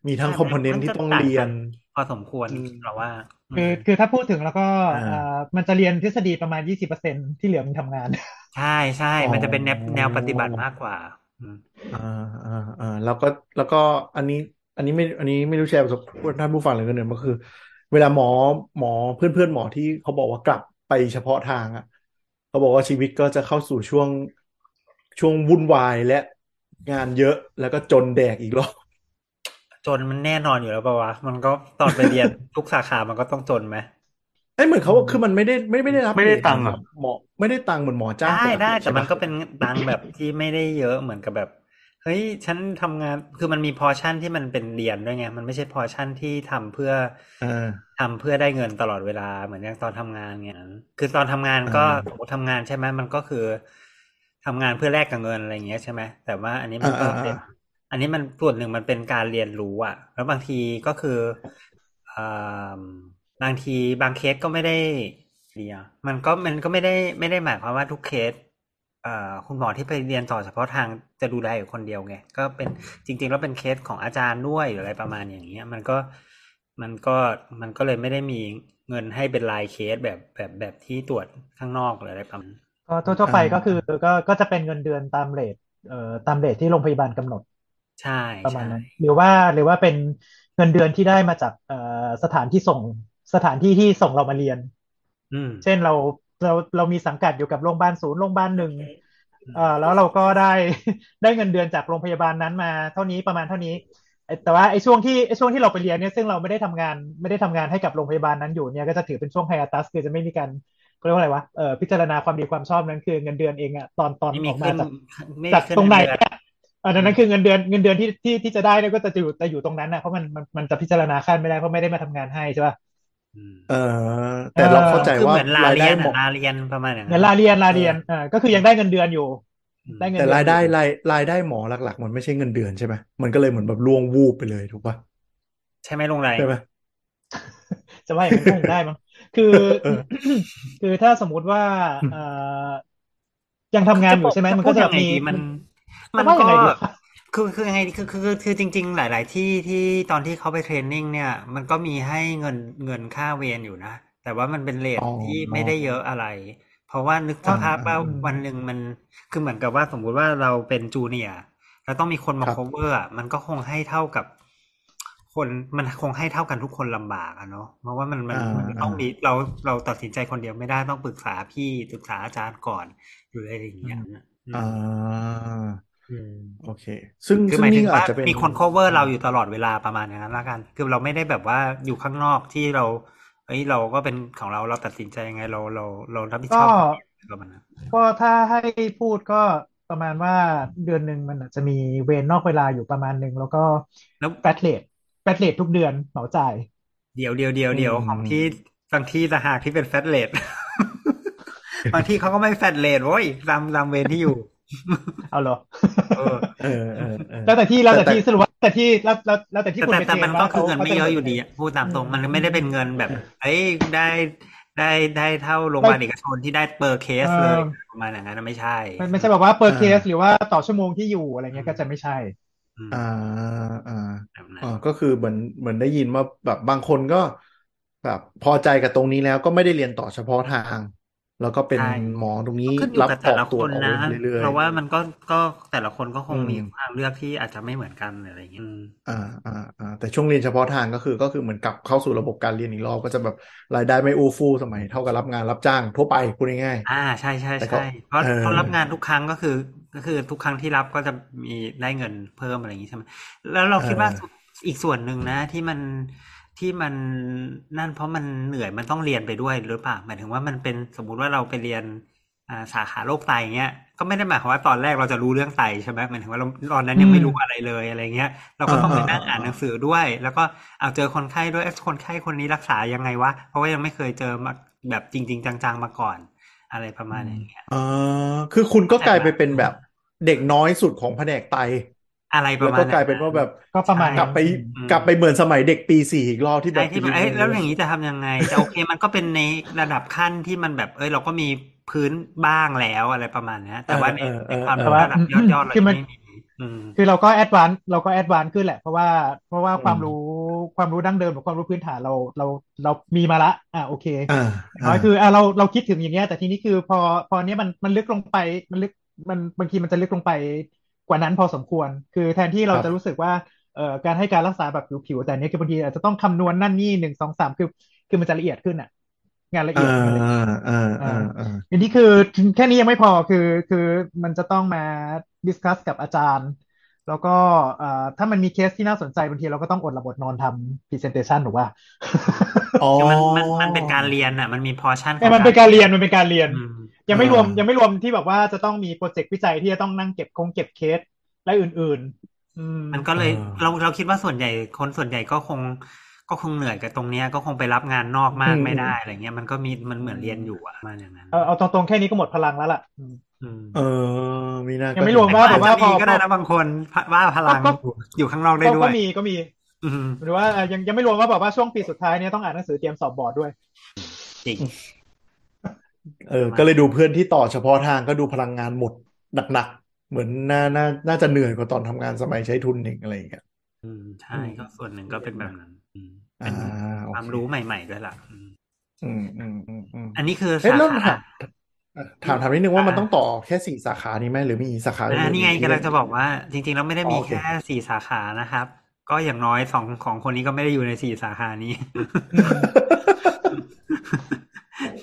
มีทั้งใช่คอมโพเนนมัต์นที่จะต้องต่างเรียกันนพอสมควรอืมเราว่า คือมคือถ้าพูดถึงแล้วก็อ่าเอ่อมันจะเรียนทฤษฎีประมาณยี่สิบเปอร์เซ็นที่เหลือมันทำงาน ใช่ใช่มันจะเป็นแนวอ๋อแนวปฏิบัติมากกว่าอืมอ่าอ่าอ่าแล้วก็แล้วก็อันนี้ อันนี้ไม่อันนี้ไม่รู้แชร์ประสบการณ์ท่านผู้ฟังเลยกันเนี่ยมันคือ เวลาหมอหมอเพื่อนเพื่อนหมอที่เขาบอกว่ากลับไปเฉพาะทางอะเขาบอกว่าชีวิตก็จะเข้าสู่ช่วงช่วงวุ่นวายและงานเยอะแล้วก็จนแดกอีกรอบ จนมันแน่นอนอยู่แล้วป่าวะ มันก็ตอนไปเรียน ทุกสาขามันก็ต้องจนไหมไอ้ยเหมือนเขาว่าคือมันไม่ได้ไม่ไม่ได้รับไม่ได้เรทตังค์เหมือะอนแบบหมอไม่ได้ตังค์เหมือนหมอจ้างได้ปกได้ติแต่ใช่มันปะก็เป็นตังค์แบบที่ไม่ได้เยอะเหมือนกับแบบ เฮ้ยฉันทำงานคือมันมีพอชั่นที่มันเป็นเรียนด้วยไงมันไม่ใช่พอชั่นที่ทำเพื่ออ่าทำเพื่อได้เงินตลอดเวลาเหมือนอย่างตอนทำงานเงี้ยคือตอนทำงานก็อ่าสมมติทำงานใช่ไหมมันก็คือทำงานเพื่อแลกกับเงินอะไรอย่างเงี้ยใช่ไหมแต่ว่าอันนี้มันก็อ่าอ่าเป็น อันนี้มันส่วนหนึ่งมันเป็นการเรียนรู้อะแล้วบางทีก็คืออบางทีบางเคสก็ไม่ได้เรียมันก็มันก็ไม่ได้ไม่ได้หมายความว่าทุกเคสคุณหมอที่ไปเรียนต่อเฉพาะทางจะดูแลอยู่คนเดียวไงก็เป็นจริง ๆ แล้วเป็นเคสของอาจารย์ด้วยหรืออะไรประมาณอย่างเงี้ย มันก็มันก็มันก็เลยไม่ได้มีเงินให้เป็นรายเคสแบบแบบแบบที่ตรวจข้างนอกหรืออะไรประมาณนั้นก็ทั่วๆไปก็คือก็ก็จะเป็นเงินเดือนตาม rate เอ่อตาม rate ที่โรงพยาบาลกำหนด ใช่ประมาณใช่นั้นหรือว่าหรือว่าเป็นเงินเดือนที่ได้มาจากเอ่อสถานที่ส่งสถานที่ที่ส่งเรามาเรียนอืมเช่นเราเราเรามีสังกัดอยู่กับโรงพยาบาลศูนย์โรงพยาบาลหนึ่งเอ่อแล้วเราก็ได้ได้เงินเดือนจากโรงพยาบาลนั้นมาเท่านี้ประมาณเท่านี้ไอ้แต่ว่าไอ้ช่วงที่ไอ้ช่วงที่เราไปเรียนเนี่ยซึ่งเราไม่ได้ทำงานไม่ได้ทำงานให้กับโรงพยาบาลนั้นอยู่เนี่ยก็จะถือเป็นช่วงไฮอาตัสคือจะไม่มีการเขาเรียกว่าอะไรวะเอ่อพิจารณาความดีความชอบนั้นคือเงินเดือนเองอะตอนตอนไม่อมีอกมาขึ้นจากไม่จากขึ้นตรงไหนเดื อนเนี่ยอันนั้นคือเงินเดือนเงินเดือนที่ที่ที่จะได้เนี่ยก็จะอยู่จะอยู่ตรงนั้นนะเพราะมันมันมันจะพิจารณาขั้นไม่ได้เพราะไม่ได้มาทำงานให้ใช่ป่ะอืมเออ แต่เราเข้าใจคือว่าเหมือนลารายเรีได้ยนหมอะอลาเรียนประมาณอย่างเงินั้นนลาเรียนลาเรียนอ่าก็คือยังได้เงินเดือนอยู่อืมได้เงินแต่เดือนรายได้อยู่รายรายได้หมอหลัก ๆ มันไม่ใช่เงินเดือนใช่ไหมมันก็เลยเหมือนแบบล่วงวูบไปเลยถูกปะใช่ไหมลุงไรใช่ไหมจะว่าอย่างนั้นก็คงได้มั้งคือเออคือถ้าสมมุติว่าเอ่อยังทำงานอยู่ใช่ไหมมันก็จะพูดยังไงมีดีมัน มัมันนว่ายัก็งไงดีวะคือคือยังไงดีคือคือคือคือจริง ๆ หลาย ๆ ที่ที่ตอนที่เขาไปเทรนนิ่งเนี่ย มันก็มีให้เงินเงินค่าเวรอยู่นะ แต่ว่ามันเป็นเรทอ๋อที่ไม่ได้เยอะอะไร เพราะว่านึกสภาพว่าอ่าอ่าวันหนึ่งมันคือเหมือนกับว่าสมมุติว่าเราเป็นจูเนียร์แล้วต้องมีคนมาครับ cover อะมันก็คงให้เท่ากับ คนมันคงให้เท่ากันทุกคนลำบากอะเนาะเพราะว่ามันมันอ่ามันต้องมีเราเราตัดสินใจคนเดียวไม่ได้ต้องปรึกษาพี่ปรึกษาอาจารย์ก่อนหรืออะไรอย่างเงี้ยอ่าอืม โอเค ซึ่งคือซึ่หงมายถึนี่งอาว่าจจะเป็นมีคน cover เราอยู่ตลอดเวลาประมาณอย่างนั้นละกัน คือเราไม่ได้แบบว่าอยู่ข้างนอกที่เราเอ้ยเราก็เป็นของเราเราตัดสินใจยังไงเราเราเรารับผิดชก็อบประมาณนั้นก็ถ้าให้พูดก็ประมาณว่าเดือนหนึ่งมันอาจจะมีเวรนอกเวลาอยู่ประมาณหนึ่งแล้วก็แล้ว flat rate flat rate ทุกเดือนเหมาจ่าย เดี๋ยวเดี๋ยวเดี๋ยวเดี๋ยวของที่บางที่ต่างหากที่เป็น flat rateบางที่เขาก็ไม่แฟตเลทโว้ยตามตามเวรที่อยู่ เอาเหรอเออเออเออเออแล้วแต่ที่แล้วแต่แต่ที่สรุปว่าแต่ที่แล้วแล้วแล้วแต่ที่แต่คุณแต่ไปแต่เทรมันนก็ว่าคือเขาเงินเขาไม่จะเยอะอยู่ดีอะพูดตามตรงมันไม่ได้เป็นเงินแบบเอ้ยได้ได้ได้เท่าโรงพยาบาลเอกชนที่ได้เปอร์เคสเลยประมาณอย่างนั้นนะไม่ใช่ไม่ไม่ใช่แบบว่าเปอร์เคสหรือว่าต่อชั่วโมงที่อยู่อะไรเงี้ยก็จะไม่ใช่อืมอ่าอ่าแบบนั้นอ่าก็คือเหมือนเหมือนได้ยินว่าแบบบางคนก็แบบพอใจกับตรงนี้แล้วก็ไม่ได้เรียนต่อเฉพาะทาง แล้วก็เป็นใช่หมอตรงนี้ขึ้นอยู่รับกับอแต่อกละตรควจนออกนะเวรเรื่อยเพราะว่ามันก็ก็แต่ละคนก็คงมีอืมทางเลือกที่อาจจะไม่เหมือนกันอะไรอย่างเงี้ยอืมๆอ่าอ่าอ่าแต่ช่วงเรียนเฉพาะทางก็คือก็คือเหมือนกลับเข้าสู่ระบบการเรียนอีกรอบก็จะแบบรายได้ไม่อู้ฟู่สมัยเท่ากับรับงานรับจ้างทั่วไปพูดง่ายอ่าใช่ใช่แต่ก็ใช่เพราะเออเขารับงานทุกครั้งก็คือ ก็คือทุกครั้งที่รับก็จะมีได้เงินเพิ่มอะไรอย่างงี้ใช่ไหมแล้วเราคิดว่าอีกส่วนหนึ่งนะที่มัน ที่มันนั่นเพราะมันเหนื่อยมันต้องเรียนไปด้วยหรือเปล่าหมายถึงว่ามันเป็นสมมุติว่าเราไปเรียนอ่าสาขาโรคไตเงี้ยก็ไม่ได้หมายความว่าตอนแรกเราจะรู้เรื่องไตใช่ไหมหมายถึงว่าเราตอนนั้นยังไม่รู้อะไรเลยอะไรเงี้ย เราก็ต้องไปนั่งอ่านหนังสือด้วย แล้วก็เอาเจอคนไข้ด้วยเอ๊ะคนไข้คนนี้รักษายังไงวะเพราะว่ายังไม่เคยเจอมาแบบจริง ๆ จัง ๆ มาก่อน อะไรประมาณอย่างเงี้ยๆอ่าคือคุณก็กลายไปเป็นแบบเด็กน้อยสุดของแผนกไต อะไรประแล้วมาณก็กลายเป็นว่าแบบก็ประมาณกลับไปอืมกลับไปเหมือนสมัยเด็กปีสี่อีกรอบที่แบใช่บที่ไปมันเรียนเอ้ยแล้วอย่างนี้จะทำยังไงแต่โอเคมันก็เป็นในระดับขั้นที่มันแบบเอ้ยเราก็มีพื้นบ้างแล้วอะไรประมาณเนี้ยแต่ว่าในเออเอในอความเออรู้ระดับยอดยอดๆเราคือยังมันไม่มีอืมคือเราก็แอดวานซ์เราก็แอดวานซ์ขึ้นแหละ เพราะว่าเพราะว่าอืมความรู้ความรู้ดั้งเดิมหรือความรู้พื้นฐานเราเราเรามีมาละ อะโอเคอ่าน้อยคืออะเราเราคิดถึงอย่างเงี้ยแต่ทีนี้คือพอพอเนี้ยมันมันลึกลงไปมันลึกมันบางทีมันจะลึกลงไป กว่านั้นพอสมควร คือแทนที่เราครับจะรู้สึกว่าเอ่อการให้การรักษาแบบผิวๆแต่เนี้ยคือบางทีอาจจะต้องคำนวณนั่นนี่หนึ่งสองสามคือคือมันจะละเอียดขึ้นอะงานละเอียดอ่างานละเอียดอ่าอ่าอ่าอันนี้คือแค่นี้ยังไม่พอคือคือมันจะต้องมา discuss กับอาจารย์ แล้วก็เอ่อถ้ามันมีเคสที่น่าสนใจบางทีเราก็ต้องอดหลับอดนอนทำ presentation หรือว่าอ๋อคือมันมันมันเป็นการเรียนอะ มันมีพอชั่นขเอ้อยงมันเป็นการเรียนมันเป็นการเรียนอืม ยังไม่รวมอ่ายัยังไม่รวมที่แบบว่าจะต้องมีโปรเจกต์วิจัยที่จะต้องนั่งเก็บคงเก็บเคสและอื่นๆอืมมันก็เลยเออเราเราคิดว่าส่วนใหญ่คนส่วนใหญ่ก็คงก็คงเหนื่อยกับตรงเนี้ยก็คงไปรับงานนอกมากอืมไม่ได้อะไรเงี้ยมันก็มีมันเหมือนเรียนอยู่อะประมาณอย่างนั้นเอาเอาตรงๆแค่นี้ก็หมดพลังแล้วล่ะอืมอืมเออมีหน้ายัก็งไม่รวมแต่ว่าก็แบบอาจว่าจะมีพอก็ได้นะบางคนว่าพลังก็อยู่อยู่ข้างนอกได้ก็ด้วก็ยมีก็มีอืมหรือว่าเอ่อยังยังไม่รวมว่าแบบว่าช่วงปีสุดท้ายเนี่ยต้องอ่านหนังสือเตรียมสอบบอร์ดด้วยจริง เออ ก็เลยดูเพื่อนที่ต่อเฉพาะทางก็ดูพลังงานหมดหนักๆ เหมือนน่าน่าน่าจะเหนื่อยกว่าตอนทำงานสมัยใช้ทุนเองอะไรอย่างเงี้ยอืมใช่ก็ส่วนหนึ่งก็เป็นแบบนั้นอืมเป็อ่านโอความเครู้ใหม่ ๆ ด้วยล่ะ อืมอืมอืมอืมอืมอันนี้คือเอ๊ะสาแล้วขาถามถามถามนิดนึงว่ามันอ่าต้องต่อแค่สี่สาขานี้ไหมหรือมีสาขาอ่าอื่นๆนี่ไงอีกำลังจะบอกว่า จริง ๆ แล้วไม่ได้มีอ๋อโอเคแค่สี่สาขานะครับ ก็อย่างน้อยสองของคนนี้ก็ไม่ได้อยู่ในสี่สาขานี้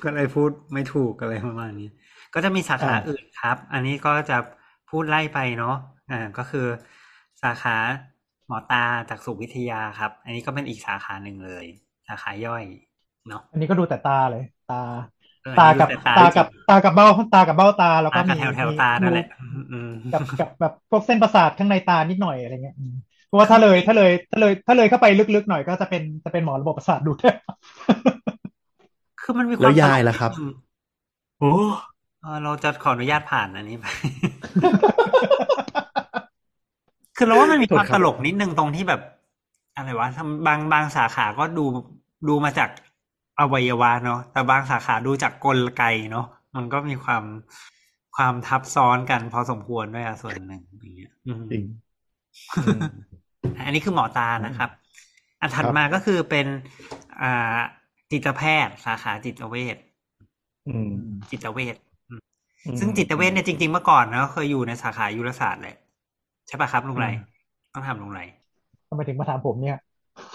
ก็เลยพูดไม่ถูกอะไรประมาณนี้ ก็จะมีสาขาอ่าอื่นครับ อันนี้ก็จะพูดไล่ไปเนาะอ่าก็คือสาขาหมอตาจากสุวิทยาครับ อันนี้ก็เป็นอีกสาขาหนึ่งเลย สาขาย่อยเนาะอันนี้ก็ดูแต่ตาเลย ตาเออตาอันนี้กับดูตากับตากับเบ้าตากับเบ้าตาแล้วก็ตากับมีแถวแถวมีตานั่นแหดูละอืมอืมกับกับแบบพวกเส้นประสาทข้างในตานิดหน่อยอะไรเงี้ยอืมเพราะว่าถ้าเลยถ้าเลยถ้าเลยถ้าเลยเข้าไปลึกๆหน่อยก็จะเป็นจะเป็นหมอระบบประสาทดูด้วย คือมันมีควาแล้มวยายตลกล่ะครับนิดนึงโอ้เออเราจะขออนุญาตผ่านอันนี้ไป คือเราว่ามันมีความตลกนิดนึงตรงที่แบบ อะไรวะทำบางบางสาขาก็ดูดูมาจากอวัยวะเนาะแต่บางสาขาดูจากกลไกเนาะมันก็มีความความทับซ้อนกันพอสมควรด้วยอะส่วนหนึ่งอย่างเงี้ยอืมจริงอันนี้คือหมอตานะครับ อันถัดครับมาก็คือเป็นอ่า จิตแพทย์สาขาจิตเวชอืมจิตเวชอืมซึ่งจิตเวชเนี่ยจริงๆเมื่อก่อนนะเคยอยู่ในสาขายุรศาสตร์แหละใช่ปะครับลุงไรอืมต้องทำลุงไรทำไมถึงมาถามผมเนี่ย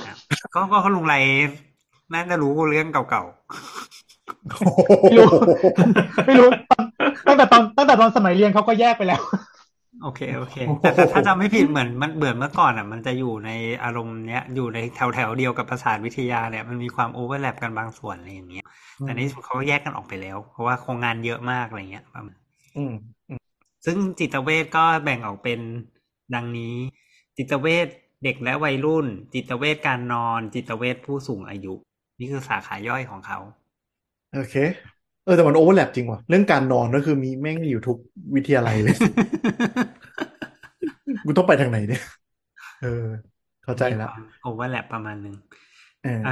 ครับก็ก็ก็ลุงไรน่าจะรู้เรื่องเก่าไม่รู้ไม่รู้ตั้งแต่ตอนตั้งแต่ตอนสมัยเรียนเขาก็แยกไปแล้วๆ โอเคโอเคแต่แต่ถ้าจำไม่ผิดเหมือนมันเบื่อเมื่อก่อนอะ มันจะอยู่ในอารมณ์เนี้ยอยู่ในแถวแถวๆเดียวกับประสาทวิทยาเนี่ยมันมีความโอเวอร์แลปกันบางส่วนอะไรอย่างเงี้ยแต่ในที่สุดเขาก็แยกกันออกไปแล้ว เพราะว่าโครงงานเยอะมากอะไรเงี้ยประมาณอืมซึ่งจิตเวชก็แบ่งออกเป็นดังนี้ จิตเวชเด็กและวัยรุ่น จิตเวชการนอน จิตเวชผู้สูงอายุ นี่คือสาขาย่อยของเขา โอเค เออแต่มัน overlap จริงว่ะ เรื่องการนอนก็คือมีแม่งอยู่ทุกวิทยาลัยเลย กูต้องไปทางไหนเนี่ย เออ เข้าใจแล้ว overlap ประมาณหนึ่งเอออ่า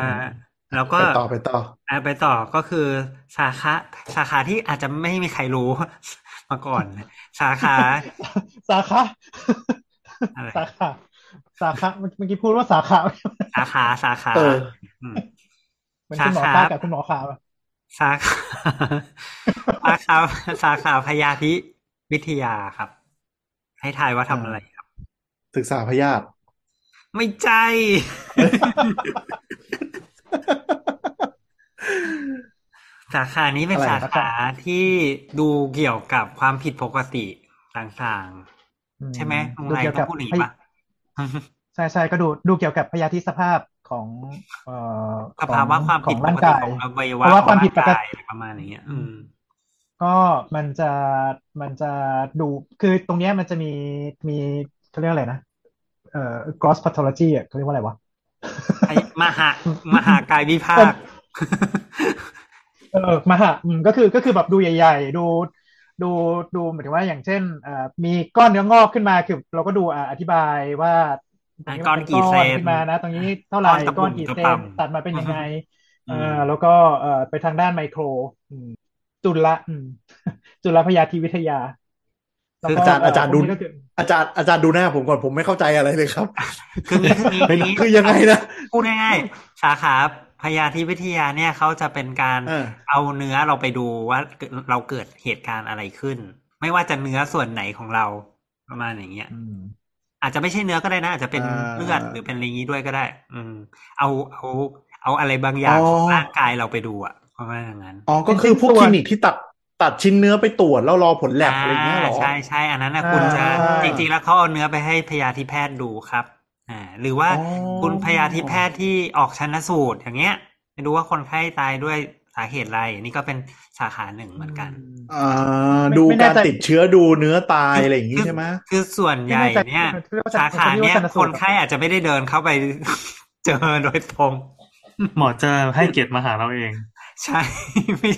แล้วก็ไปต่อไปต่ออ่าไปต่อก็คือสาขาสาขาที่อาจจะไม่มีใครรู้มาก่อน สาขา สาขาอะไรสาขาสาขาเมื่อกี้พูดว่าสาขา สาขาสาขาเออมเหมันคุณหมอสาตาขากับคุณหมอขาปะ สาขาสาขาสาขาพยาธิวิทยาครับ ให้ทายว่าทำอะไรครับ ศึกษาพยาธิไม่ใจ สาขานี้เป็นอะไรสาขาที่ดูเกี่ยวกับความผิดปกติต่างอืๆใช่ไหมลุงดูไรเกี่ยวต้อกับงพูดอย่างนี้ปะใช่ใช่ก็ดูดูเกี่ยวกับพยาธิสภาพ ของเอ่อสภาวะความขอผิดงปร่างกติกายของอวัยเพวะราะว่าขคอวางมผิร่าดงปกกายติอะไรประมาณอย่างเงี้ย อืม ก็มันจะมันจะดูคือตรงเนี้ยมันจะมีมีเขาเรียกอะไรนะเอ่อ gross pathology อะเขาเรียกว่าอะไรวะไอ้มหามหากายวิภาคเออมาหาอืมก็คือก็คือแบบดูใหญ่ ๆ ดูดูดูหมายถึงว่าอย่างเช่นเอ่อมีก้อนเนื้องอกขึ้นมาคือเราก็ดูอ่าอธิบายว่าตรงนี้ ก้อนมัเป็กี่เซนขึ้นมานะ ตรงนี้เท่าไหร่ก้อนตะปุ่มก้อนกี่เซตะนป่ำตัดมาเป็นยังไงอืเอ่มอแล้วก็เอ่อไปทางด้านไมโครอืมจุลอืมจุลพยาธิวิทยาแล้วคือก็อาจารย์อาจารย์พดูวกนี้ก็คืออาจารย์อาจารย์ดูหน้าผมก่อนผมไม่เข้าใจอะไรเลยครับ คืองี้คืองี้เป็นคืองี้คือยังไงนะพูดง่ายๆสาขาพยาธิวิทยาเนี่ยเขาจะเป็นการเออเอาเนื้อเราไปดูว่าเราเกิดเหตุการณ์อะไรขึ้น ไม่ว่าจะเนื้อส่วนไหนของเราประมาณอย่างเงี้ย อืมอาจจะไม่ใช่เนื้อก็ได้นะ อาจจะเป็นอ่าเลือดหรือเป็นอะไรอย่างนี้ด้วยก็ได้ อืม เอาเอาเอาอะไรบางอย่างอ๋อของร่างกายเราไปดูอะประมาณอย่างนั้นอ๋อก็คือพวกเป็นคส่วนลินิกที่ตัดตัดชิ้นเนื้อไปตรวจแล้วรอผลแลบอะไรเงี้ยเหรอใช่ใช่อันนั้นนะคุณจะอ่าจริงๆแล้วเขาเอาเนื้อไปให้พยาธิแพทย์ดูครับอ่าหรือว่าอ๋อคุณพยาธิแพทย์ที่ออกชันสูตรอย่างเงี้ยไปดูว่าคนไข้ตายด้วย สาเหตุอะไรนี่ก็เป็นสาขาหนึ่งเหมือนกันอ่าไม่ดูไม่แน่การใจติดเชื้อดูเนื้อตายอะไรอย่างงี้ใช่ไหมคือส่วนใหญ่เนี่ยไม่แน่ใจสาขาเนี้ยผมจะเรียกว่าชันสูตรคนไข้อาจจะไม่ได้เดินเข้าไปเจอโดยตรงหมอจะให้เกียรติมาหาเราเอง ใช่ไม่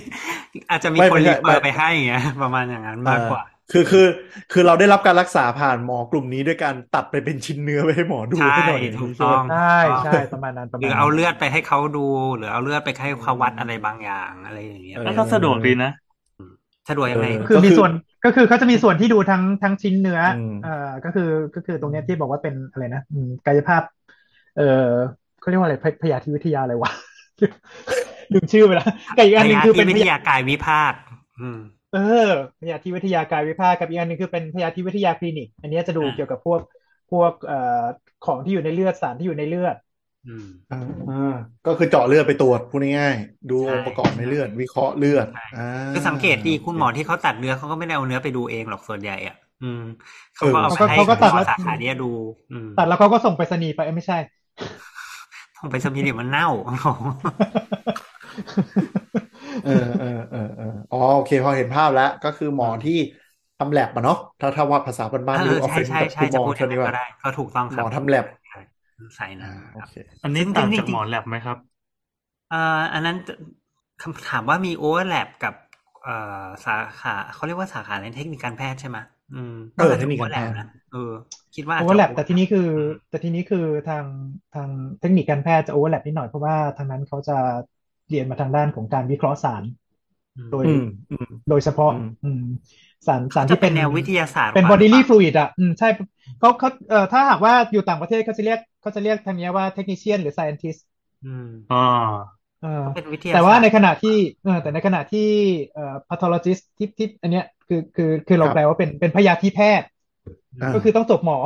อาจจะมีไม่คนไม่รีใช่เฟอร์ไปให้อย่างเงี้ยประมาณอย่างนั้นมากกว่าเออ คือคือ คือเราได้รับการรักษาผ่านหมอกลุ่มนี้ด้วยการตัดไปเป็นชิ้นเนื้อไปให้หมอดูใช่ให้หน่อยอย่างถูกนี้ใช่ไหมต้องใช่ใช่ประมาณนั้นประหมาณรือนั้นเอาเลือดไปให้เขาดู หรือเอาเลือดไปให้เขาวัดอะไรบางอย่างอะไรอย่างเงี้ยเออแล้วก็สะดวกดีนะสะดวกยังไงเออคือมีก็คือส่วนก็คือเขาจะมีส่วนที่ดูทั้งทั้งชิ้นเนื้ออมเอ่อก็คือก็คือตรงเนี้ยที่บอกว่าเป็นอะไรนะอืมกายภาพ เอ่อเขาเรียกว่าอะไรพพยาธิวิทยาอะไรวะลืมชื่อไปแล้วกับอีกอันหนึ่งคือเป็นวิพทยายากายวิภาคอืมเออพยาธิวิทยากายวิภาคกับอีกอันหนึ่งคือเป็นพยาธิวิทยาคลินิก อันเนี้ยจะดูอ่าเกี่ยวกับพวกพวกเอ่อของที่อยู่ในเลือดสารที่อยู่ในเลือดอืมอ่าก็คือเจาะเลือดไปตรวจพูดง่ายๆดูใช่องค์ประกอบในเลือด วิเคราะห์เลือดใช่อ่าคือสังเกตดีคุณหมอที่เขาตัดเนื้อเขาก็ไม่ได้เอาเนื้อไปดูเองหรอกส่วนใหญ่อะอืมเขาก็เอาไปให้เขาก็ตัดแล้วสาขาเนี้ยดูอืมตัดแล้วเขาก็ส่งไปรษณีย์ไปเอ้ยไม่ใช่ผมไปสมีเดียมันเน่า เออเออเออเอออ๋อโอเค พอเห็นภาพแล้ว ก็คือหมอที่ทำแลบอะเนาะถ้าถ้าว่าภาษาบ้านๆเอหรืออออฟใช่ฟิศใช่กับใช่คุณหจะมอพูดอเท่าย่างนี้นั้นว่าก็ได้ก็ถูกต้องคหรัมบอทำแลบใช่ใส่นะอ่าโอเคอันนี้ซึ่งต่างจริงๆจากหมอแลบไหมครับเอ่ออันนั้นคำถามว่ามีโอเวอร์แลปกับเอ่อสาขาเขาเรียกว่าสาขาในเทคนิคการแพทย์ใช่ไหมอืมเออเทคนิคการแพทย์นะเออคิดว่าโอเวอร์แลปจะแต่ทีนี้คือ แต่ทีนี้คือทางทางเทคนิคการแพทย์จะโอเวอร์แลปนิดหน่อยเพราะว่าทางนั้นเขาจะ เรียนมาทางด้านของการวิเคราะห์สาร โดยอืมอืมโดยเฉพาะอืมอืมสารสารจะที่เป็เป็นนแนววิทยาศาสตร์ เป็นกว่า bodily fluid อะอืมใช่เขาเขาเอ่อถ้าหากว่าอยู่ต่างประเทศเขาจะเรียกเขาจะเรียกทางเนี้ยว่า technician หรือ scientist อืมอ๋อเออเป็นวิทยาแต่ว่าศสตร์ในขณะที่เออแต่ในขณะที่เอ่อ pathologist ที่ที่อันเนี้ยคือคือคือเราครับแปลว่าเป็นเป็นพยาธิแพทย์อ่าก็คือต้องจบหมอ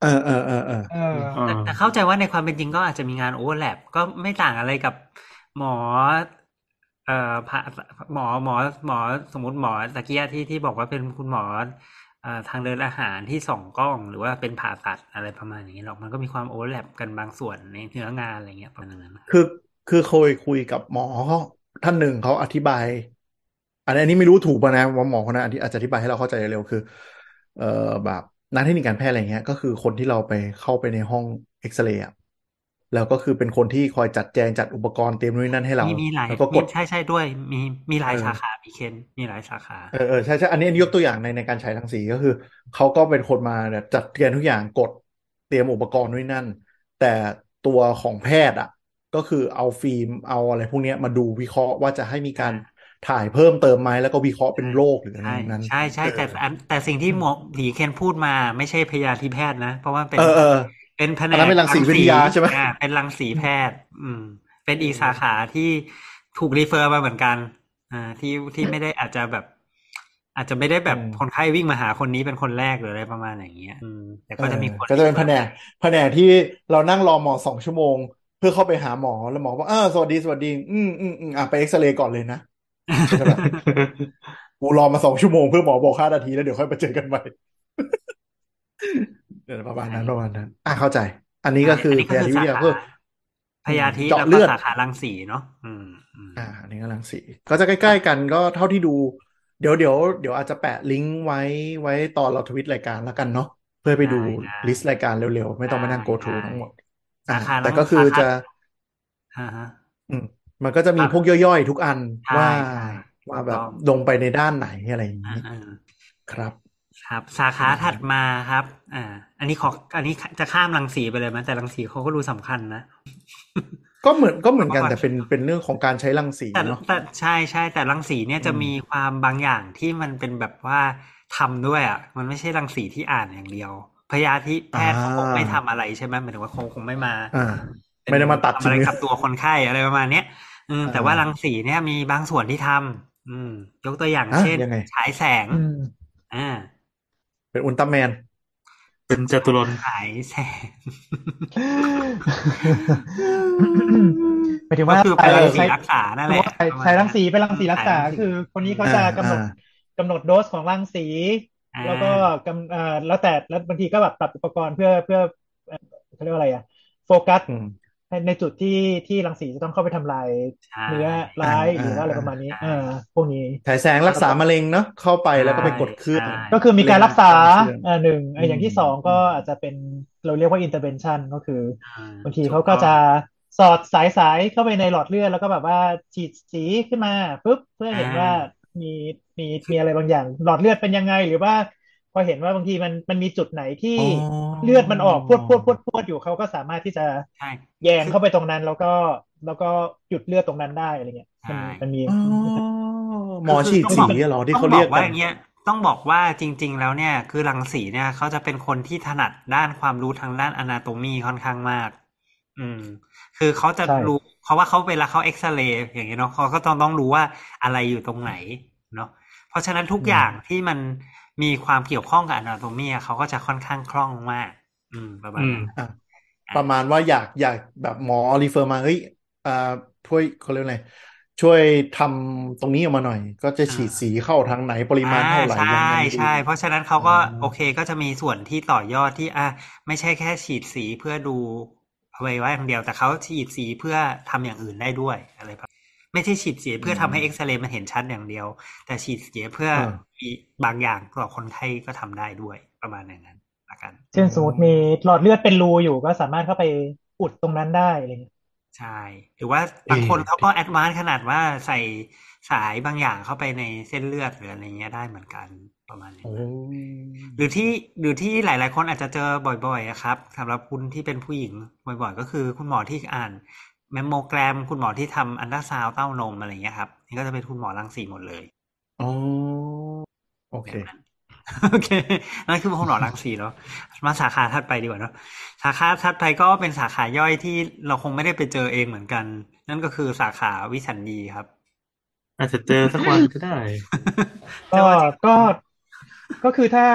เออเออเออเออเอออ่าแต่แต่เข้าใจว่าในความเป็นจริงก็อาจจะมีงานโอเวอร์แลปก็ไม่ต่างอะไรกับ หมอ เอ่อผ่าหมอหมอหมอสมมติหมอตะเกียที่ที่บอกว่าเป็นคุณหมอเอ่อทางเดินอาหารที่ส่องกล้องหรือว่าเป็นผ่าตัดอะไรประมาณอย่างนี้หรอกมันก็มีความ overlap กันบางส่วนในเนื้องานอะไรเงี้ยประมาณนั้นคือคือเคยคุยกับหมอท่านหนึ่งเขาอธิบาย อันนี้ไม่รู้ถูกป่ะนะว่าหมอคนนั้นอธิอาจจะอธิบายให้เราเข้าใจเร็วคือ เอ่อแบบนักเทคนิคการแพทย์อะไรเงี้ย ก็คือคนที่เราไปเข้าไปในห้องเอ็กซเรย์อะ แล้วก็คือเป็นคนที่คอยจัดแจงจัดอุปกรณ์เตรียมนู่นนนั่นให้เรามีมีหลายแล้วก็กมีดใช่ใช่ด้วย มีมีหลายเออสาขามีเคนมีหลายสาขาเออเออใช่ใช่อันนี้อันนี้ยกตัวอย่างในในการฉายรังสีก็คือเขาก็เป็นคนมาแบบจัดเตรียมทุกอย่างกดเตรียมอุปกรณ์นู่นนนั่น แต่ตัวของแพทย์อะ ก็คือเอาฟิล์มเอาอะไรพวกเนี้ยมาดูวิเคราะห์ว่าจะให้มีการถ่ายเพิ่มเติมไหมแล้วก็วิเคราะห์เป็นโรคหรืออะไรใช่อย่างนั้นใช่ใช่แต่เอออันแต่สิ่งที่หมอผีเคนพูดมาไม่ใช่พยาธิแพทย์นะ เพราะว่าเป็นเออ เออเป็นแผนอันนั้นเป็นรังสีวิทยาใช่ไหมอ่าเป็นรังสีแพทย์ อืม เป็นอีกสาขาที่ถูกรีเฟอร์มาเหมือนกัน อ่า ที่ที่ไม่ได้อาจจะแบบ อาจจะไม่ได้แบบอืมคนไข้วิ่งมาหาคนนี้เป็นคนแรกหรืออะไรประมาณอย่างเงี้ย อืม แต่ก็จะมีคนเออก็จะเป็นแผนกแผนกที่เรานั่งรอหมอสองชั่วโมง เพื่อเข้าไปหาหมอแล้วหมอบอกเออสวัสดีสวัสดี อืมอืมอืมอะไปเอ็กซเรย์ก่อนเลยนะใช่ปะกูรอมาสองชั่วโมงเพื่อหมอบอกค่านาทีแล้วเดี๋ยวค่อยมาเจอกันใหม่เดี๋ยว ประมาณนั้นประมาณนั้น อะเข้าใจ อันนี้ก็คืออันนี้พยาธิวิทยาสเพื่อพยาธิเจาะแล้วเลืก็อดสาขารังสีเนาะอืมอืมอ่าอันนี้ก็รังสีก็จะใกล้ ๆ กันก็เท่าที่ดู เดี๋ยวเดี๋ยวเดี๋ยวอาจจะแปะลิงก์ไว้ไว้ตอนเราทวิตรายการแล้วกันเนาะเพื่อไปดูได้ลิสต์รายการเร็วๆ ไม่ต้องมานั่ง go through ได้ทั้งหมดสาอ่าขาแต่ก็คือสาขาจะอ่าฮะอืมมันก็จะมีพวกย่อยๆ ทุกอันใช่ว่าใช่ว่าแบบถูกต้องลงไปในด้านไหนอะไรอย่างอ่านี้อ่าครับ ครับ สาขาถัดมาครับ อ่า อันนี้ขออันนี้จะข้ามรังสีไปเลยไหมแต่รังสีเขาก็ดูสำคัญนะก็เหมือนก็เหมือนกันเพราะว่าแต่เป็นเป็นเรื่องของการใช้รังสีแต่เนาะแต่ใช่ใช่แต่รังสีเนี่ยจะอืมมีความบางอย่างที่มันเป็นแบบว่าทำด้วยอะมันไม่ใช่รังสีที่อ่านอย่างเดียวพยาธิแพทย์เขาคงไม่ทำอะไรใช่ไหมหมายถึงว่าคงคงไม่มาอ่าไม่ได้มาตัดทำอะไรชิ้นเนื้อกับตัวคนไข้อะไรประมาณเนี้ยอืมอ่าแต่ว่ารังสีเนี่ยมีบางส่วนที่ทำอืม ยกตัวอย่างอะเช่นยังไงฉายแสงอืมอ่า เป็นอุลตร้าแมน เป็นจตุรนต์ฉายแสงหมายถึงก็ว่าคือเป็นรังสีใช้รักษานั่นแหละใช้ใช้รังสีเป็นรังสีรักษาใช้รังสีคือคนนี้เขาจะกำหนดอ่ากำหนดโดสของรังสีอ่าแล้วก็กำเอ่อแล้วแต่แล้วบางทีก็แบบปรับอุปกรณ์เพื่อเพื่อเอ่อเขาเรียกว่าอะไรอะโฟกัสอืม ในในจุดที่ที่รังสีจะต้องเข้าไปทำลายใช่เนื้อร้ายอ่าหรือว่าอะไรประมาณนี้ใช่อ่าพวกนี้ฉายแสงรักษามะเร็งเนาะเข้าไปแล้วก็ไปกดเครื่องใช่ก็คือมีการรักษาเรื่องอ่าหนึ่งอะอย่างอืมที่สองก็อาจจะเป็นเราเรียกว่า intervention ก็คืออ่าบางทีเขาก็จะสอดสายสายเข้าไปในหลอดเลือดแล้วก็แบบว่าฉีดสีขึ้นมาปุ๊บเพื่อเห็นว่ามีมีมีอะไรบางอย่าง หลอดเลือดเป็นยังไงหรือว่า พอเห็นว่าบางทีมันมันมีจุดไหนที่อ๋อเลือดมันออกพรวดพรวดพรวดพรวดอยู่เขาก็สามารถที่จะใช่แยงเข้าไปตรงนั้น แล้วก็แล้วก็หยุดเลือดตรงนั้นได้อะไรเงี้ยมันใช่มันมีอ๋อหมอฉีดสีอะเหรอที่เขาเรียกต้องบอกว่ากัอนย่างเงี้ยต้องบอกว่าจริง ๆ แล้วเนี่ยคือรังสีเนี่ยเขาจะเป็นคนที่ถนัดด้านความรู้ทางด้านอนาโตมีค่อนข้างมาก อืม คือเขาจะใช่รู้เพราะว่าเขาเวลาเขาเอ็กซเรย์อย่างเงี้ยเนาะเขาก็ต้องต้องรู้ว่าอะไรอยู่ตรงไหนเนาะเพราะฉะนั้นทุกอย่างที่มัน มีความเกี่ยวข้องกับอนาโตมีเขาก็จะค่อนข้างคล่องมาก อืม ประมาณอืมนั้นอะประมาณว่าอยากอยากแบบหมอรีเฟอร์มาเฮ้ยอ่าช่วยเขาเรียกอะไรช่วยทำตรงนี้ออกมาหน่อย ก็จะฉีดสีเข้าทางไหนปริมาณเท่าไหร่อ่ายังไงใช่ดีใช่เพราะฉะนั้นเขาก็อ๋อโอเคก็จะมีส่วนที่ต่อยอดที่อะไม่ใช่แค่ฉีดสีเพื่อดูอวัยวะอย่างเดียวแต่เขาฉีดสีเพื่อทำอย่างอื่นได้ด้วยอะไรแบบไม่ใช่ฉีดสีเพื่อทำให้เอ็กซเรย์มันเห็นชัดอย่างเดียว แต่ฉีดสีเพื่อมี บางอย่างต่อคนไข้ก็ทำได้ด้วยประมาณอย่างนั้นละกัน เช่นสมมติมีหลอดเลือดเป็นรูอยู่ก็สามารถเข้าไปอุดตรงนั้นได้อะไรเงี้ยใช่หรือว่าบางคนเขาก็แอดวานซ์ขนาดว่าใส่สายบางอย่างเข้าไปในเส้นเลือดหรืออะไรเงี้ยได้เหมือนกันประมาณนี้โอ้หรือที่หรือที่หลาย ๆ คนอาจจะเจอบ่อยๆอะครับสำหรับคุณที่เป็นผู้หญิงบ่อยๆ ก็คือคุณหมอที่อ่านแมมโมแกรม คุณหมอที่ทำอัลตราซาวด์เต้านมอะไรเงี้ยครับนี่ก็จะเป็นคุณหมอรังสีหมดเลยอ๋อ โอเคแบบนั้นโอเคนั่นคือคุณหมอรังสีเนาะมาสาขาถัดไปดีกว่าเนาะสาขาถัดไปก็เป็นสาขาย่อยที่เราคงไม่ได้ไปเจอเองเหมือนกัน นั่นก็คือสาขาวิสัญญีครับ อาจจะเจอสักวันก็ได้ก็ก็ก็คือถ้า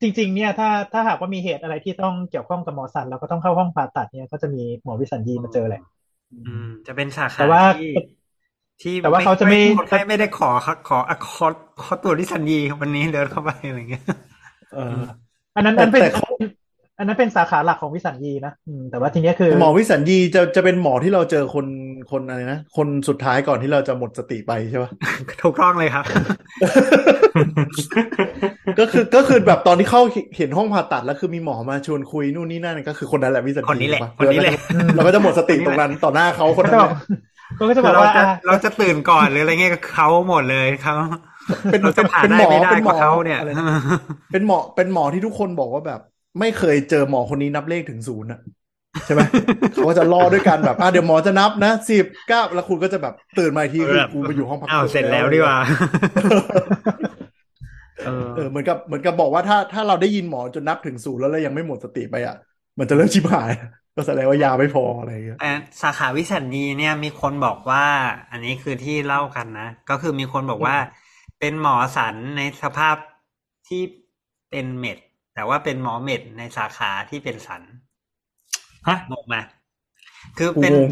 จริง ๆ เนี่ยถ้าถ้าหากว่ามีเหตุอะไรที่ต้องเกี่ยวข้องกับหมอวิสัญเราก็ต้องเข้าห้องผ่าตัดเนี่ยก็จะมีหมอวิสัญญีมาเจอแหละอืมจะเป็นสาขาแต่ว่า ที่ที่แต่ว่าเขาจะไม่คนไข้ไม่ได้ขอขอขอขอขอตรวจวิสัญญีวันนี้เดินเข้าไปอะไรเงี้ยเอออันนั้นแต่อันเป็นแต่เขาอันนั้นเป็นสาขาหลักของวิสัญญีนะอืมแต่ว่าทีเนี้ยคือ หมอวิสัญญีจะจะเป็นหมอที่เราเจอคนคนอะไรนะ คนสุดท้ายก่อนที่เราจะหมดสติไปใช่ปะถูกต้องเลยครับ ก็คือก็คือแบบตอนที่เข้าเห็นห้องผ่าตัดแล้วคือมีหมอมาชวนคุยนู่นนี่นั่นก็คือคนนั้นแหละวิสัญญีคนนี้แหละใช่ปคนนี้แหละเราก็จะหมดสติตรงนั้นต่อหน้าเขาคนก็นั้ จะนบอกก็จะบคืออกเราว่าจะอะเราจะตื่นก่อนหรืออะไรเงี้ยก็เขาหมดเลยเขาเป็นเราจะผ่านเป็นได้หมอไม่ได้เป็นหมก็อเขาเนี่ยอะไรนะเป็นหมอเป็นหมอที่ทุกคนบอกว่าแบบ ไม่เคยเจอหมอคนนี้นับเลขถึงศูนย์อะใช่ไหมเขาก็จะรอด้วยกันแบบอะเดี๋ยวหมอจะนับนะสิบเก้าแล้วคุณก็จะแบบตื่นมาอีกทีคือกูไปอยู่ห้องพักอ้าวตกเสร็จแล้วดีกว่าเออเออเหมือนกับเหมือนกับบอกว่าถ้าถ้าเราได้ยินหมอจนนับถึงศูนย์แล้วเรายังไม่หมดสติไปอะ มันจะเริ่มชิบหาย ก็แสดงว่ายาไม่พออะไรอย่างเงี้ยแต่สาขาวิสัญญีเนี่ยมีคนบอกว่า อันนี้คือที่เล่ากันนะ ก็คือมีคนบอกว่า เป็นหมอสันในสภาพที่เป็นเม็ด แต่ว่าเป็นหมอเม็ดในสาขาที่เป็นสันฮะงงไหมคือเป็นกูงง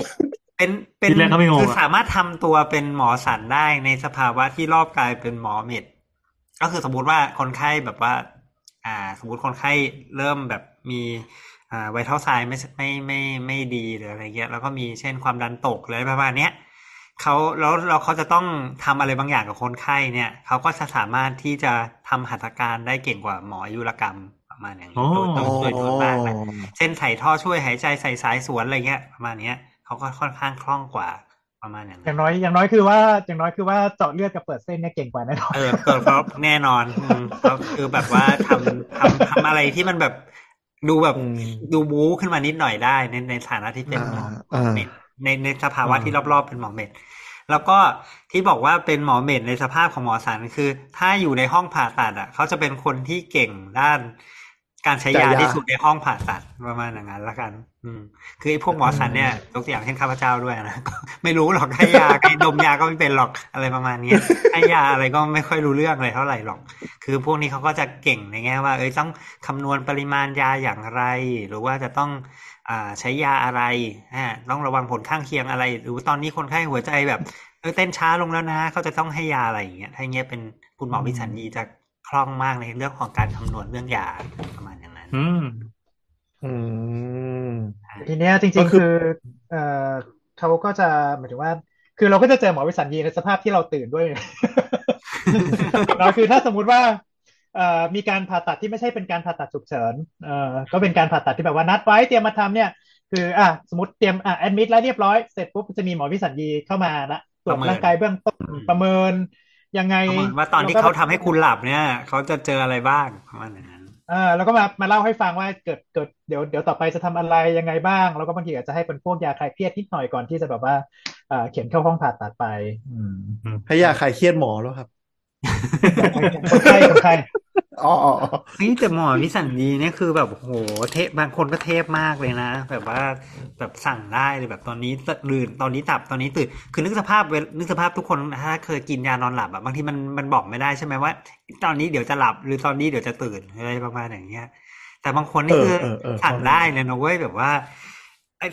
เป็นเป็นทีแรกก็ไม่งงคืออะสามารถทำตัวเป็นหมอสันได้ในสภาวะที่รอบกายเป็นหมอเม็ด ก็คือสมมุติว่าคนไข้แบบว่า อ่า สมมติคนไข้เริ่มแบบมี อ่าไวท์เท่าไซไม่ไม่ไม่ไม่ดีหรืออะไรเงี้ยแล้วก็มีเช่นความดันตกเลยประมาณเนี้ยเขาแล้วเราเขาจะต้องทำอะไรบางอย่างกับคนไข้เนี่ยเขาก็จะสามารถที่จะทำหัตถการได้เก่งกว่าหมออายุรกรรมประมาณอย่างอ๋นี้อโดยโดยโดยโดยมากนะเช่นใส่ท่อช่วยหายใจใส่สายสวนอะไรเงี้ยประมาณเนี้ยเขาก็ค่อนข้างคล่องกว่าประมาณอย่างอนั้ย่านงน้อยอย่างน้อยคือว่าอย่างน้อยคือว่าเจาะเลือดกับเปิดเส้นเนี่ยเก่งกว่าแน่นอนเออเกิดเพราะแน่นอนอืมก็คือแบบว่าทำทำทำอะไรที่มันแบบ ดูแบบอืมดูบู๊ขึ้นมานิดหน่อยได้ ในในฐานะที่เป็นหมออ่าเม็ดในในสภาวะอ่าที่รอบๆเป็นหมอเม็ดแล้วก็ที่บอกว่าเป็นหมอเม็ดในสภาพของหมอสันคือ ถ้าอยู่ในห้องผ่าตัดอะ เขาจะเป็นคนที่เก่งด้านการใช้ยาที่สุดในห้องผ่าตัดประมาณอย่างนั้นละกันอืม คือไอ้พวกหมอสันเนี่ยยกตัวอย่างเช่นข้าพเจ้าด้วยนะก็ไม่รู้หรอกให้ยาให้ดมยาก็ไม่เป็นหรอกอะไรประมาณเนี้ยให้ยาอะไรก็ไม่ค่อยรู้เรื่องเลยเท่าไหร่หรอก คือพวกนี้เขาก็จะเก่งในแง่ว่า เอ้ยต้องคำนวณปริมาณยาอย่างไร หรือว่าจะต้องอ่าใช้ยาอะไรฮะต้องระวังผลข้างเคียงอะไร หรือตอนนี้คนไข้หัวใจแบบเออเต้นช้าลงแล้วนะเขาจะต้องให้ยาอะไรอย่างเงี้ยถ้าอย่างเงี้ยเป็นคุณหมอวิสัญญีจะคล่องมากในเรื่องของการคำนวณเรื่องยาประมาณอย่างนั้น อืม อืมทีเนี้ยจก็ริงๆคือคือเอ่อเขาก็จะหมายถึงว่า คือเราก็จะเจอหมอวิสัญญีในสภาพที่เราตื่นด้วยเราคือถ้าสมมุติว่าเอ่อมีการผ่าตัดที่ไม่ใช่เป็นการผ่าตัดฉุกเฉินเอ่อก็เป็นการผ่าตัดที่แบบว่านัดไว้เตรียมมาทำเนี่ย คืออะสมมติเตรียมอะแอดมิดแล้วเรียบร้อยเสร็จปุ๊บจะมีหมอวิสัญญีเข้ามาละตรวจประเมินร่างกายเบื้องต้นประเมินยังไงประมาณว่าตอนที่แล้วก็เขาทำให้คุณหลับเนี่ย เขาจะเจออะไรบ้างประมาณอย่างนั้นเออแล้วก็มามาเล่าให้ฟังว่าเกิดเกิดเดี๋ยวเดี๋ยวต่อไปจะทำอะไรยังไงบ้าง แล้วก็บางทีอาจจะให้เป็นพวกยาคลายเครียดนิดหน่อยก่อนที่จะแบบว่าเอ่อเขียนเข้าห้องผ่าตัดไป อืมให้ยาคลายเครียดหมอแล้วครับ คนไข้คนไข้อ๋ออ๋ออ๋อเฮ้ยแต่หมอวิสัญญีเนี่ยคือแบบโหเทพบางคนก็เทพมากเลยนะ แบบว่าแบบสั่งได้เลยแบบตอนนี้ตื่นตอนนี้ตับตอนนี้ตื่นคือนึกสภาพเวลนึกสภาพทุกคนถ้าเคยกินยานอนหลับอะบางทีมันมันบอกไม่ได้ใช่ไหมว่า ตอนนี้เดี๋ยวจะหลับหรือตอนนี้เดี๋ยวจะตื่นอะไรประมาณอย่างเงี้ยแต่บางคนนี่คือเออเออเออสั่งได้เลยนะเว้ยแบบว่าไอ้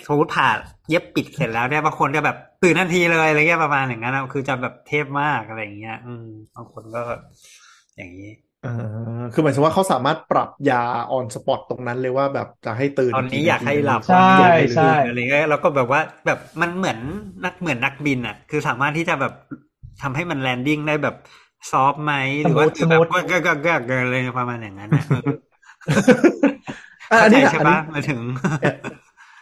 สมมติผ่าเย็บปิดเสร็จแล้วเนี่ยบางคนจะแบบตื่นทันทีเลยอะไรเงี้ยประมาณอย่างนั้นอะคือจะแบบเทพมากอะไรอย่างเงี้ย อืมบางคนก็อย่างนี้เออคือหมายถึงว่าเขาสามารถปรับยาออนสปอตตรงนั้นเลยว่าแบบจะให้ตื่น ตอนนี้กี่อยากให้หลับใช่ตอนนี้อยากให้ใช่ตื่นอะไรเงี้ยแล้วก็แบบว่าแบบมันเหมือนนักเหมือนนักบินอะ คือสามารถที่จะแบบทำให้มันแลนดิ้งได้แบบซอฟต์ไหมหรือว่าสคือมูแบทบก็ก็ก็ก็อะไรประมาณอย่างนั้นอะเอออะเข้าอันใจนี้ใช่อันนี้ปะมาถึง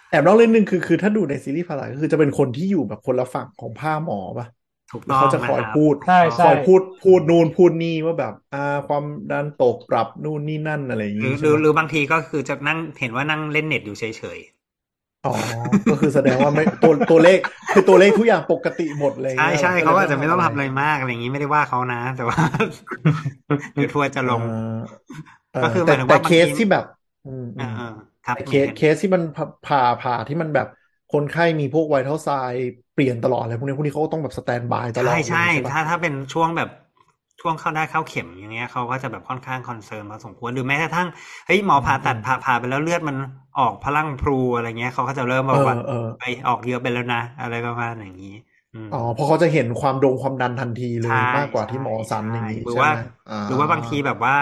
แอบแอบนอกเล่นหนึ่งคือคือถ้าดูในซีรีส์พาราก็คือจะเป็นคนที่อยู่แบบคนละฝั่งของผ้าหมอป่ะถูกแล้ต้วองเขาจะคอยนะครับพูดใช่คใช่อยพูดพูดนู่นพูดนี่ว่าแบบ อ่า ความดันตกปรับนู่นนี่นั่นอะไรอย่างหรืองี้หรือใช่หไหมรือบางทีก็คือจะนั่งเห็นว่านั่งเล่นเน็ตอยู่เฉยอ๋อ ก็คือแสดงว่าไม่ตัวตัวเลขคือตัวเลขทุกอย่างปกติหมดเลยๆใช่นี่ยใช่แสดเขาว่อาจจะไม่ต้องทำอะไรมากอะไรอย่างนี้ไม่ได้ว่าเขานะ แต่ว่าเดี๋ยวทัวร์จะลงเออก็คือหแต่มายถึงแต่ว่าบางเคสทีที่แบบ อืมเออือมเออ ครับแต่เคสเคสที่มันผ่าผ่าผ่าที่มันแบบคนไข้มีพวกไวท์เทลไซด์เปลี่ยนตลอดอะไรพวกนี้พวกนี้เขาก็ต้องแบบสแตนบายตลอดใช่เลยใช่ใช่ปะถ้าถ้าเป็นช่วงแบบช่วงเข้าได้เข้าเข็มอย่างเงี้ยเขาก็จะแบบค่อนข้างคอนเซิร์นพอสมควรหรือแม้กระทั่งเฮ้ยหมอผ่าตัดผ่าผ่าไปแล้วเลือดมันออกพลังพลูอะไรเงี้ยเขาก็จะเริ่มบเออกอว่าเออไปออกเยอะไปแล้วนะ อะไรประมาณอย่างนี้อืมอ๋อเพราะเขาจะเห็นความดงความดันทันทีเลยใช่มากกว่าที่หมอสันใช่อย่างนี้หรือใช่ว่าไหมอ่า หรือว่าบางทีแบบว่า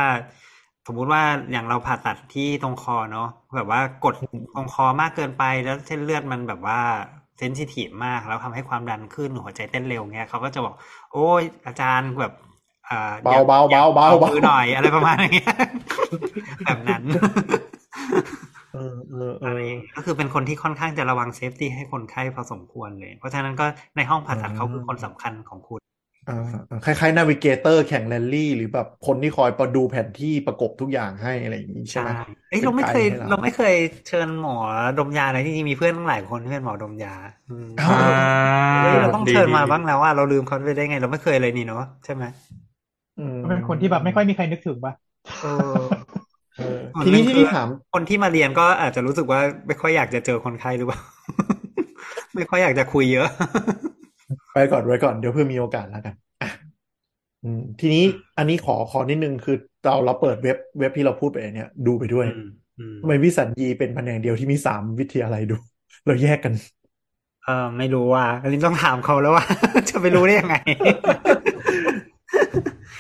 สมมุติว่าอย่างเราผ่าตัดที่ตรงคอเนาะแบบว่ากดตรงคอมากเกินไปแล้วเส้นเลือดมันแบบว่าเซนซิทีฟมากแล้วทำให้ความดันขึ้นหัวใจเต้นเร็วเงี้ยเขาก็จะบอก โอ้ยอาจารย์แบบอ่าเบาเบาเบาเบาเอาเบามือหน่อยอะไรประมาณอย่างเงี้ยแบบนั้นเออเออเออะไรออย่างเงี้ยก็คือเป็นคนที่ค่อนข้างจะระวัง safety ให้คนไข้พอสมควรเลย เพราะฉะนั้นก็ในห้องผ่าตัดอืมเขาคือคนสำคัญของคุณอ่า คล้ายๆ navigator แข่งแรลลี่ หรือแบบคนที่คอยประดูแผนที่ประกบทุกอย่างให้อะไรอย่างนี้ใช่ไหมเอ้ยเป็นเราไม่เคยไกด์ให้เราเราไม่เคยเชิญหมอดมยาเลยที่จริงมีเพื่อนตั้งหลายคนที่เป็นหมอดมยาอืมอ่าเฮ้ยเราต้องดีเชิญมาดีบ้างแล้วว่าเราลืมเขาไปได้ไง เราไม่เคยเลยนี่เนาะใช่ไหมอืมเป็นคนที่แบบไม่ค่อยมีใครนึกถึงปะเออเออส่วนทีนี้หนึ่งที่คือนี่ถาม คนที่มาเรียนก็อาจจะรู้สึกว่าไม่ค่อยอยากจะเจอคนไข้หรือเปล่าไม่ค่อยอยากจะคุยเยอะ ไปก่อนไว้ก่อนเดี๋ยวเพื่อมีโอกาสแล้วกันอะอืมทีนี้อันนี้ขอขอนิดนึงคือเราเราเปิดเว็บเว็บที่เราพูดไปเนี่ย ดูไปด้วยอืมอืมทำไมวิสัญญีเป็นแผนกเดียวที่มีสามวิทยาลัยดู เราแยกกัน เออไม่รู้ว่าอันนี้ต้องถามเขาแล้วว่า จะไปรู้ได้ยังไง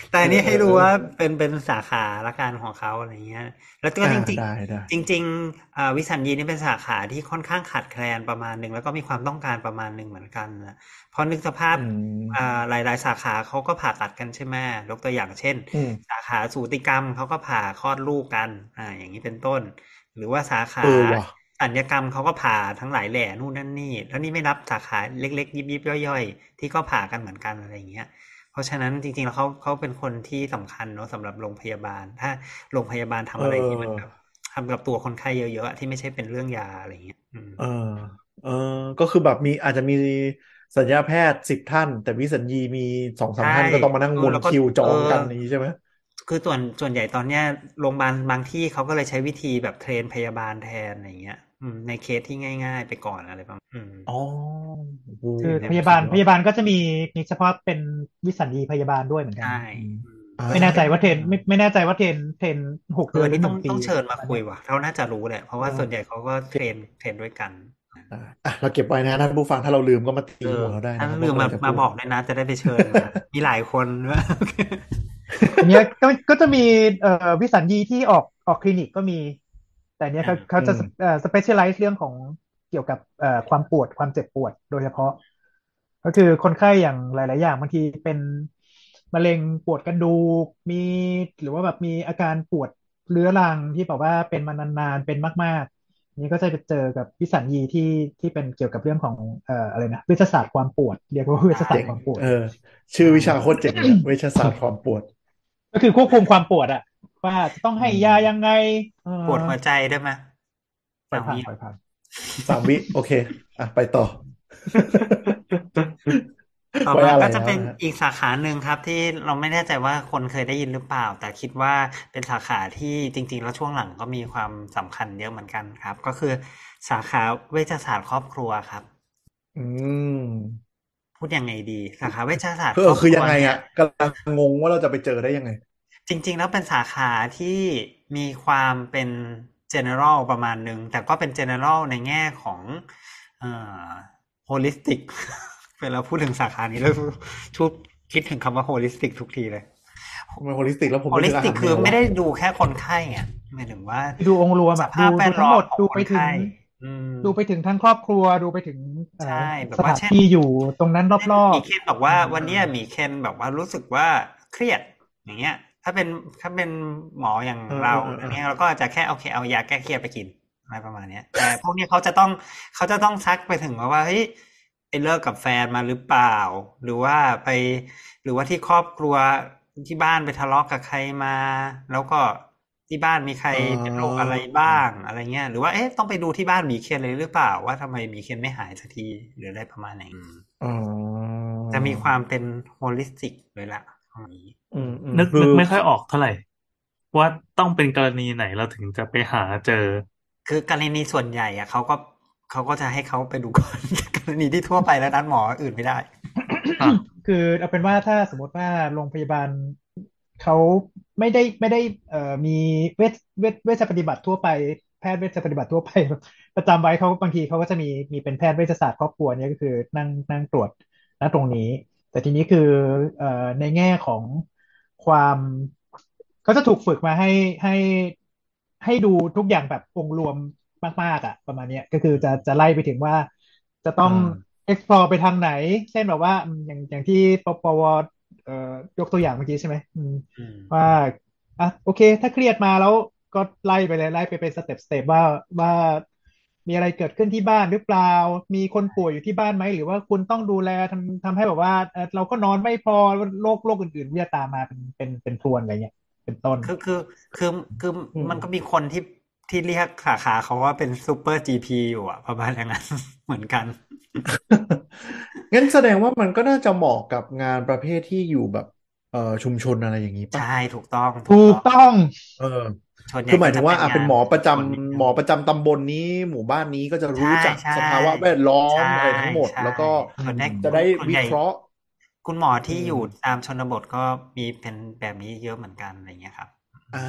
แต่อันนี้ให้รู้ว่าเป็นเป็นสาขาละกันของเขาอะไรเงี้ย แล้วก็อ่าจริงได้ได้ๆจริงๆอ่าวิสัญญีนี่เป็นสาขาที่ค่อนข้างขาดแคลนประมาณหนึ่งแล้วก็มีความต้องการประมาณหนึ่งเหมือนกันนะเพราะนึกสภาพอืมอ่าหลายๆสาขาเขาก็ผ่าตัดกันใช่ไหมยกตัวอย่างเช่นอืมสาขาสูติกรรมเขาก็ผ่าคลอดลูกกันอ่าอย่างนี้เป็นต้น หรือว่าสาขาเออว่ะสัญญกรรมเขาก็ผ่าทั้งหลายแหล่นู่นนั่นนี่แล้วนี่ไม่นับสาขาเล็กๆ ยิบๆย่อยๆ ที่ก็ผ่ากันเหมือนกันอะไรอย่างเงี้ยเพ ราะฉะนั้นจริงๆแล้วเขาเขาเป็นคนที่สำคัญเนาะสำหรับโรงพยาบาล ถ้าโรงพยาบาลทำอะไรที่มันแบบทำกับตัวคนไข้เยอะๆอะที่ไม่ใช่เป็นเรื่องยาอะไรอย่างเงี้ยอืมเออ เออ ก็คือแบบมีอาจจะมีสัญญาแพทย์สิบท่าน แต่วิสัญญีมีสองสามใช่ท่านก็ต้องมานั่งเอวอนแล้วก็คิวจเอองอกันอย่างนี้ใช่ไหมคือส่วนส่วนใหญ่ตอนเนี้ยโรงพยาบาลบางที่เขาก็เลยใช้วิธีแบบเทรนพยาบาลแทนอะไรเงี้ยอืม ในเคสที่ง่าย ๆ ไปก่อนอะไรประมาณอืมอ๋อโอ้โหคือในพยาบาลสุดยอดพยาบาลก็จะมีมีเฉพาะเป็นวิสัญญีพยาบาลด้วยเหมือนกันใช่อืมอืมอ่าไม่แน่ใจว่าเทรนไม่ไม่แน่ใจว่าเทรนเทรนหกเอเดืออนหรือนี่หต้อนึ่งงปีต้องเชิญมาคุยว่ะเขาน่าจะรู้แหละเพราะว่าเออส่วนใหญ่เขาก็เทรนเทรนด้วยกันอ่าอะเราเก็บไว้นะท่านผู้ฟังถ้าเราลืมก็มาตีเออหัวเราได้นะถ้าครับลืมมาว่เรจะมาพูดบอกด้วยนะจะได้ไปเชิญมามีหลายคนด้วยอันเนี้ยก็ก็จะมีเอ่อวิสัญญีที่ออกออกคลินิกก็มี แต่เนี้ยเขาอ่าเขาจะอืมเอ่อ specialize เรื่องของเกี่ยวกับเอ่อความปวดความเจ็บปวดโดยเฉพาะ ก็คือคนไข้อย่างหลาย ๆ อย่างบางทีเป็นมะเร็งปวดกระดูกมีหรือว่าแบบมีอาการปวดเรื้อรังที่แบบว่าเป็นมานาน ๆ เป็นมาก ๆ นี่ก็จะไปเจอกับวิสัญญีที่ที่เป็นเกี่ยวกับเรื่องของเอ่ออะไรนะเวชศาสตร์ความปวด เรียกว่าเวชศาสตเจ๋งร์ความปวดเออชื่อวิชาโคตรเจ๋งเลยเวชศาสตร์ความปวด ก็คือควบคุมความปวดอะ ว่าจะต้องให้อืมยายังไงเออปวดหัวใจได้ไหมปล่อยสามผ่านวิปล่อยผ่านสามวิ โอเค อะ ไปต่อ ต่อไว้มาอะไรก็จะนะเป็นฮะอีกสาขาหนึ่งครับที่เราไม่แน่ใจว่าคนเคยได้ยินหรือเปล่า แต่คิดว่าเป็นสาขาที่จริง ๆ แล้วช่วงหลังก็มีความสำคัญเยอะเหมือนกันครับ ก็คือสาขาเวชศาสตร์ครอบครัวครับ อืมพูดยังไงดีสาขาเวชศาสตร์คือครอบคือครัยัวงไงเนี่อะยกำลังงงว่าเราจะไปเจอได้ยังไง จริง ๆ แล้วเป็นสาขาที่มีความเป็น general ประมาณหนึ่ง แต่ก็เป็น general ในแง่ของเอ่อ holistic เวลาพูดถึงสาขานี้แล้วทุกคิดถึงคำว่า holistic ทุกทีเลยมันโฮลิสติกแล้วผมโฮลิสติกนึคืออาหารแมวไม่ได้ดูแค่คนไข้อะหมายถึงว่า ดูองค์รวมสอะภาพดูแวดูดทั้ล้งอหมมดของดูคไปนถึงไข้อืมดูไปถึงทั้งครอบครัวดูไปถึงเอ่อใช่แบบสว่าถานเช่นที่อยู่ตรงนั้นรอบหมีเคนบอกว่าวันเนี้ยหมีเคนแบบว่ารู้สึกว่าเครียดอย่างเงี้ย ถ้าเป็นถ้าเป็นหมออย่างเออเราเออเอออย่างเงี้ยเราก็อาจจะแค่โอเคเอายาแก้เครียดไปกินอะไรประมาณเนี้ย แต่พวกนี้เขาจะต้องเขาจะต้องซักไปถึงว่าเฮ้ยไปเลิกกับแฟนมาหรือเปล่า หรือว่าไป หรือว่าที่ครอบครัวที่บ้านไปทะเลาะกับใครมา แล้วก็ที่บ้านมีใครเป็นโรคอะไรบ้างอะไรเงี้ยหรือว่าเอ๊ะต้องไปดูที่บ้านหมีเคนเลยหรือเปล่า ว่าทำไมหมีเคนไม่หายสักทีหรืออะไรประมาณไหนอืมอ๋อจะมีความเป็น holistic เลยล่ะตรงนี้อืมอืม นึกคืนึกอไม่ค่อยออกเท่าไหร่ ว่าต้องเป็นกรณีไหนเราถึงจะไปหาเจอ คือกรณีส่วนใหญ่อะเขาก็เขาก็จะให้เขาไปดูก่อนกรณีที่ทั่วไปแล้วนัดหมออื่นไม่ได้อะคือเอาเป็นว่าถ้าสมมติว่าโรงพยาบาลเขาไม่ได้ไม่ได้เอ่อมีเวชเวชเวชปฏิบัติทั่วไปแพทย์เวชปฏิบัติทั่วไป ประจำไว้เขาบางทีเขาก็จะมีมีเป็นแพทย์เวชศาสตร์ครอบครัวเนี่ยก็คือนั่งนั่งตรวจณตรงนี้ แต่ทีนี้คือเอ่อในแง่ของ ความเขาจะถูกฝึกมาให้ให้ให้ดูทุกอย่างแบบองค์รวมมาก ๆอะ ประมาณเนี้ยก็คือจะจะไล่ไปถึงว่าจะต้องอ่า explore ไปทางไหน เช่นแบบว่าอืมอย่างอย่างที่ปปวเอ่อยกตัวอย่างเมื่อกี้ใช่ไหมอืมอืมว่าอะโอเค ถ้าเครียดมาแล้วก็ไล่ไปเลยไล่ไปเป็นสเต็ปสเต็ปว่าว่า มีอะไรเกิดขึ้นที่บ้านหรือเปล่า มีคนป่วยอยู่ที่บ้านไหม หรือว่าคุณต้องดูแลทำทำให้แบบว่าเอ่อเราก็นอนไม่พอโรคโรคอื่นๆที่จะตามมาเป็นเป็นเป็นพรวนอะไรเงี้ยเป็นต้นคือคือคือคืออืมมันก็มีคนที่ที่เรียกสาขาเขาว่าเป็นซูเปอร์จีพีอยู่อะประมาณอย่างนั้นเหมือนกัน งั้นแสดงว่ามันก็น่าจะเหมาะกับงานประเภทที่อยู่แบบเอ่อชุมชนอะไรอย่างนี้ป่ะใช่ถูกต้อง ถูกต้อง เออส่วนใหญ่ คือหมายถึงว่าก็อะจะเป็นหมอประจำงานหมอประจำตำบลนี้ หมู่บ้านนี้ก็จะรู้ใช่จักใช่สภาวะแวดล้อมใช่อะไรทั้งหมดใช่แล้วก็ส่วนใหญ่จะได้ส่วนวิใหญ่เคราะห์ คุณหมอที่อืมอยู่ตามชนบทก็มีเป็นแบบนี้เยอะเหมือนกันอะไรเงี้ยครับ อ่า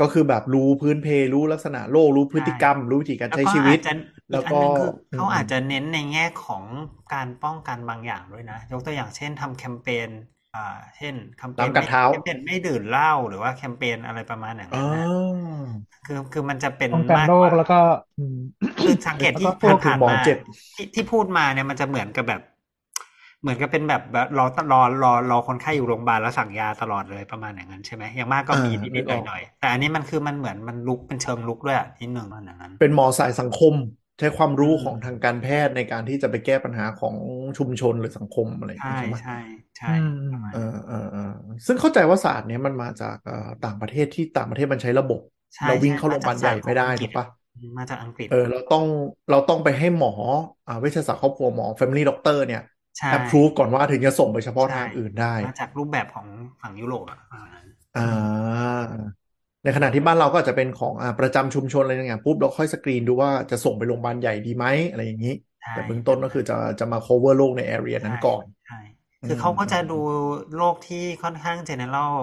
ก็คือแบบรู้พื้นเพรู้ลักษณะโรครู้พฤติกรรม รู้วิธีการแล้วใช้ก็ชีวิตอาจจะแล้อีวกอันก็หนึงคืออืมเขาอาจจะเน้นในแง่ของการป้องกันบางอย่างด้วยนะ ยกตัวอย่างเช่นทำแคมเปญ อ่า เช่นแคมเปญน้ำกัดไม่เท้าแคมเปญไม่ดื่มเหล้าหรือว่าแคมเปญอะไรประมาณอย่างอ๋นั้อนนะคือคือมันจะเป็นป้องกันมากโรกคว่าแล้วก็อืมคือสังเกตที่แล้วก็พวกผ่านหมอๆมาเจ็บที่ที่พูดมาเนี่ยมันจะเหมือนกับแบบ เหมือนกับเป็นแบบแบบรอรอรอรอคนไข้อยู่โรงพยาบาลแล้วสั่งยาตลอดเลยประมาณอย่างนั้นใช่ไหมอย่างมากก็มีอ่านินึดกๆออกหน่อยๆแต่อันนี้มันคือมันเหมือนมันลุกเป็นเชิงลุกด้วยอะนิดหนึ่งประมาณอย่างนั้น เป็นหมอสายสังคมใช้ความรู้อืมของทางการแพทย์ในการที่จะไปแก้ปัญหาของชุมชนหรือสังคมอะไรอย่างใช่นี้ใช่ไหมใช่ใช่อืมประมาณเออเออเออซึ่งเข้าใจว่าศาสตร์เนี้ยมันมาจากเอ่อต่างประเทศที่ต่างประเทศมันใช้ระบบใช่เราวิ่งใช่เข้าโรงพยาบาลใหญ่ไม่ได้มาจากถูกปะมาจากอังกฤษ เออเราต้องเราต้องไปให้หมออ่าเวชศาสตร์ครอบครัวหมอ Family Doctor เนี่ยใช่ approve ก่อนว่าถึงจะส่งไปเฉพาะใช่ทางอื่นได้ มาจากรูปแบบของฝั่งยุโรปอะประมาณนั้นอ่าในขณะที่บ้านเราก็อาจจะเป็นของอ่าประจำชุมชนอะไรอย่างเงี้ยปุ๊บเราค่อยสกรีนดูว่าจะส่งไปโรงพยาบาลใหญ่ดีไหมอะไรอย่างนี้ใช่แต่เบื้องต้นก็คือจะจะมา cover โรคใน area นั้นก่อนใช่ คือเขาก็จะดูโรคที่ค่อนข้าง general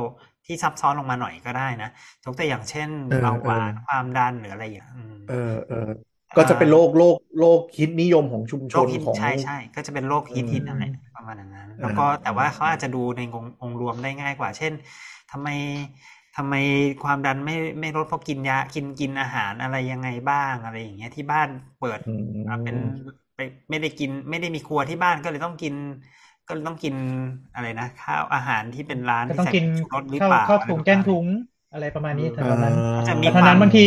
ที่ซับซ้อนลงมาหน่อยก็ได้นะยกตัวอย่างเช่นเออเบาหวานเออความดันหรืออะไรอย่างอืมเออเออก็จะเป็นโรคโรคโรคฮิตนิยมของชุมชโรนคฮิตของใช่ใช่ก็จะเป็นโรคฮิตอืมฮิตนั่นแหละประมาณอย่างนั้น แล้วก็อ่าแต่ว่าเขาอาจจะดูในองค์องค์รวมได้ง่ายกว่า เช่นทำไมทำไมความดันไม่ไม่ลดเพราะกินยากินกินอาหารอะไรยังไงบ้างอะไรอย่างเงี้ยที่บ้านเปิดอืมอ่าเป็นไปไม่ได้กินไม่ได้มีครัวที่บ้านก็เลยต้องกิน ก็เลยต้องกินอะไรนะ ข้าวอาหารที่เป็นร้านก็ที่ต้องใส่กินชูรสหรือข้าวเปล่าข้าวถุงอะไรแกงประมาณถุงอะไรประมาณนี้เอแถวๆนั้นก็จะมีแต่เท่านั้นความบางที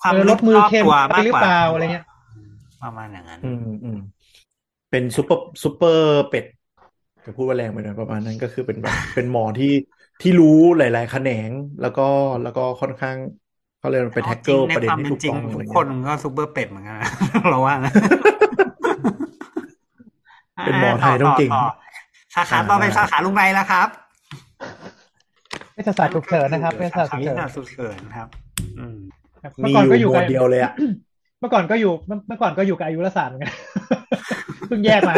ความเออลึลกดมือรอบเค็มตัวไปมากหรืกอว่าเปล่าอะไรเงี้ยประมาณอย่างนั้นอืมอืมเป็นซูเปอร์ซูเปอร์เป็ดจะพูดว่าแรงไปหน่อยประมาณนั้นก็คือเป็นแบบเป็นหมอที่ที่รู้หลาย ๆ แขนงแล้วก็แล้วก็ค่อนข้างเขาเรียกว่าไปแท็กเกิลในประเด็นความที่เป็นถูกจริงต้องอะไรทุกเงี้ยคนก็ซูเปอร์เป็ดเหมือนกันนะเราว่านะ เป็นหมอไทยต้องเก่งต่สาขาต่อไปอ่าสาขาลุงไรแล้วครับเวชศาสตร์ฉุกเฉินนะครับเวชศาสตร์ฉุกวิเฉินชาฉุกเฉินครับอืมครับมีเมื่อก่อนก็ออยู่ยู่หมกัวบดเดียวเลยอะเมื่อก่อนก็อยู่เมื่อเมื่อก่อนก็อยู่กับอายุรศาสตร์เหมือนกันเพิ่งแยกมา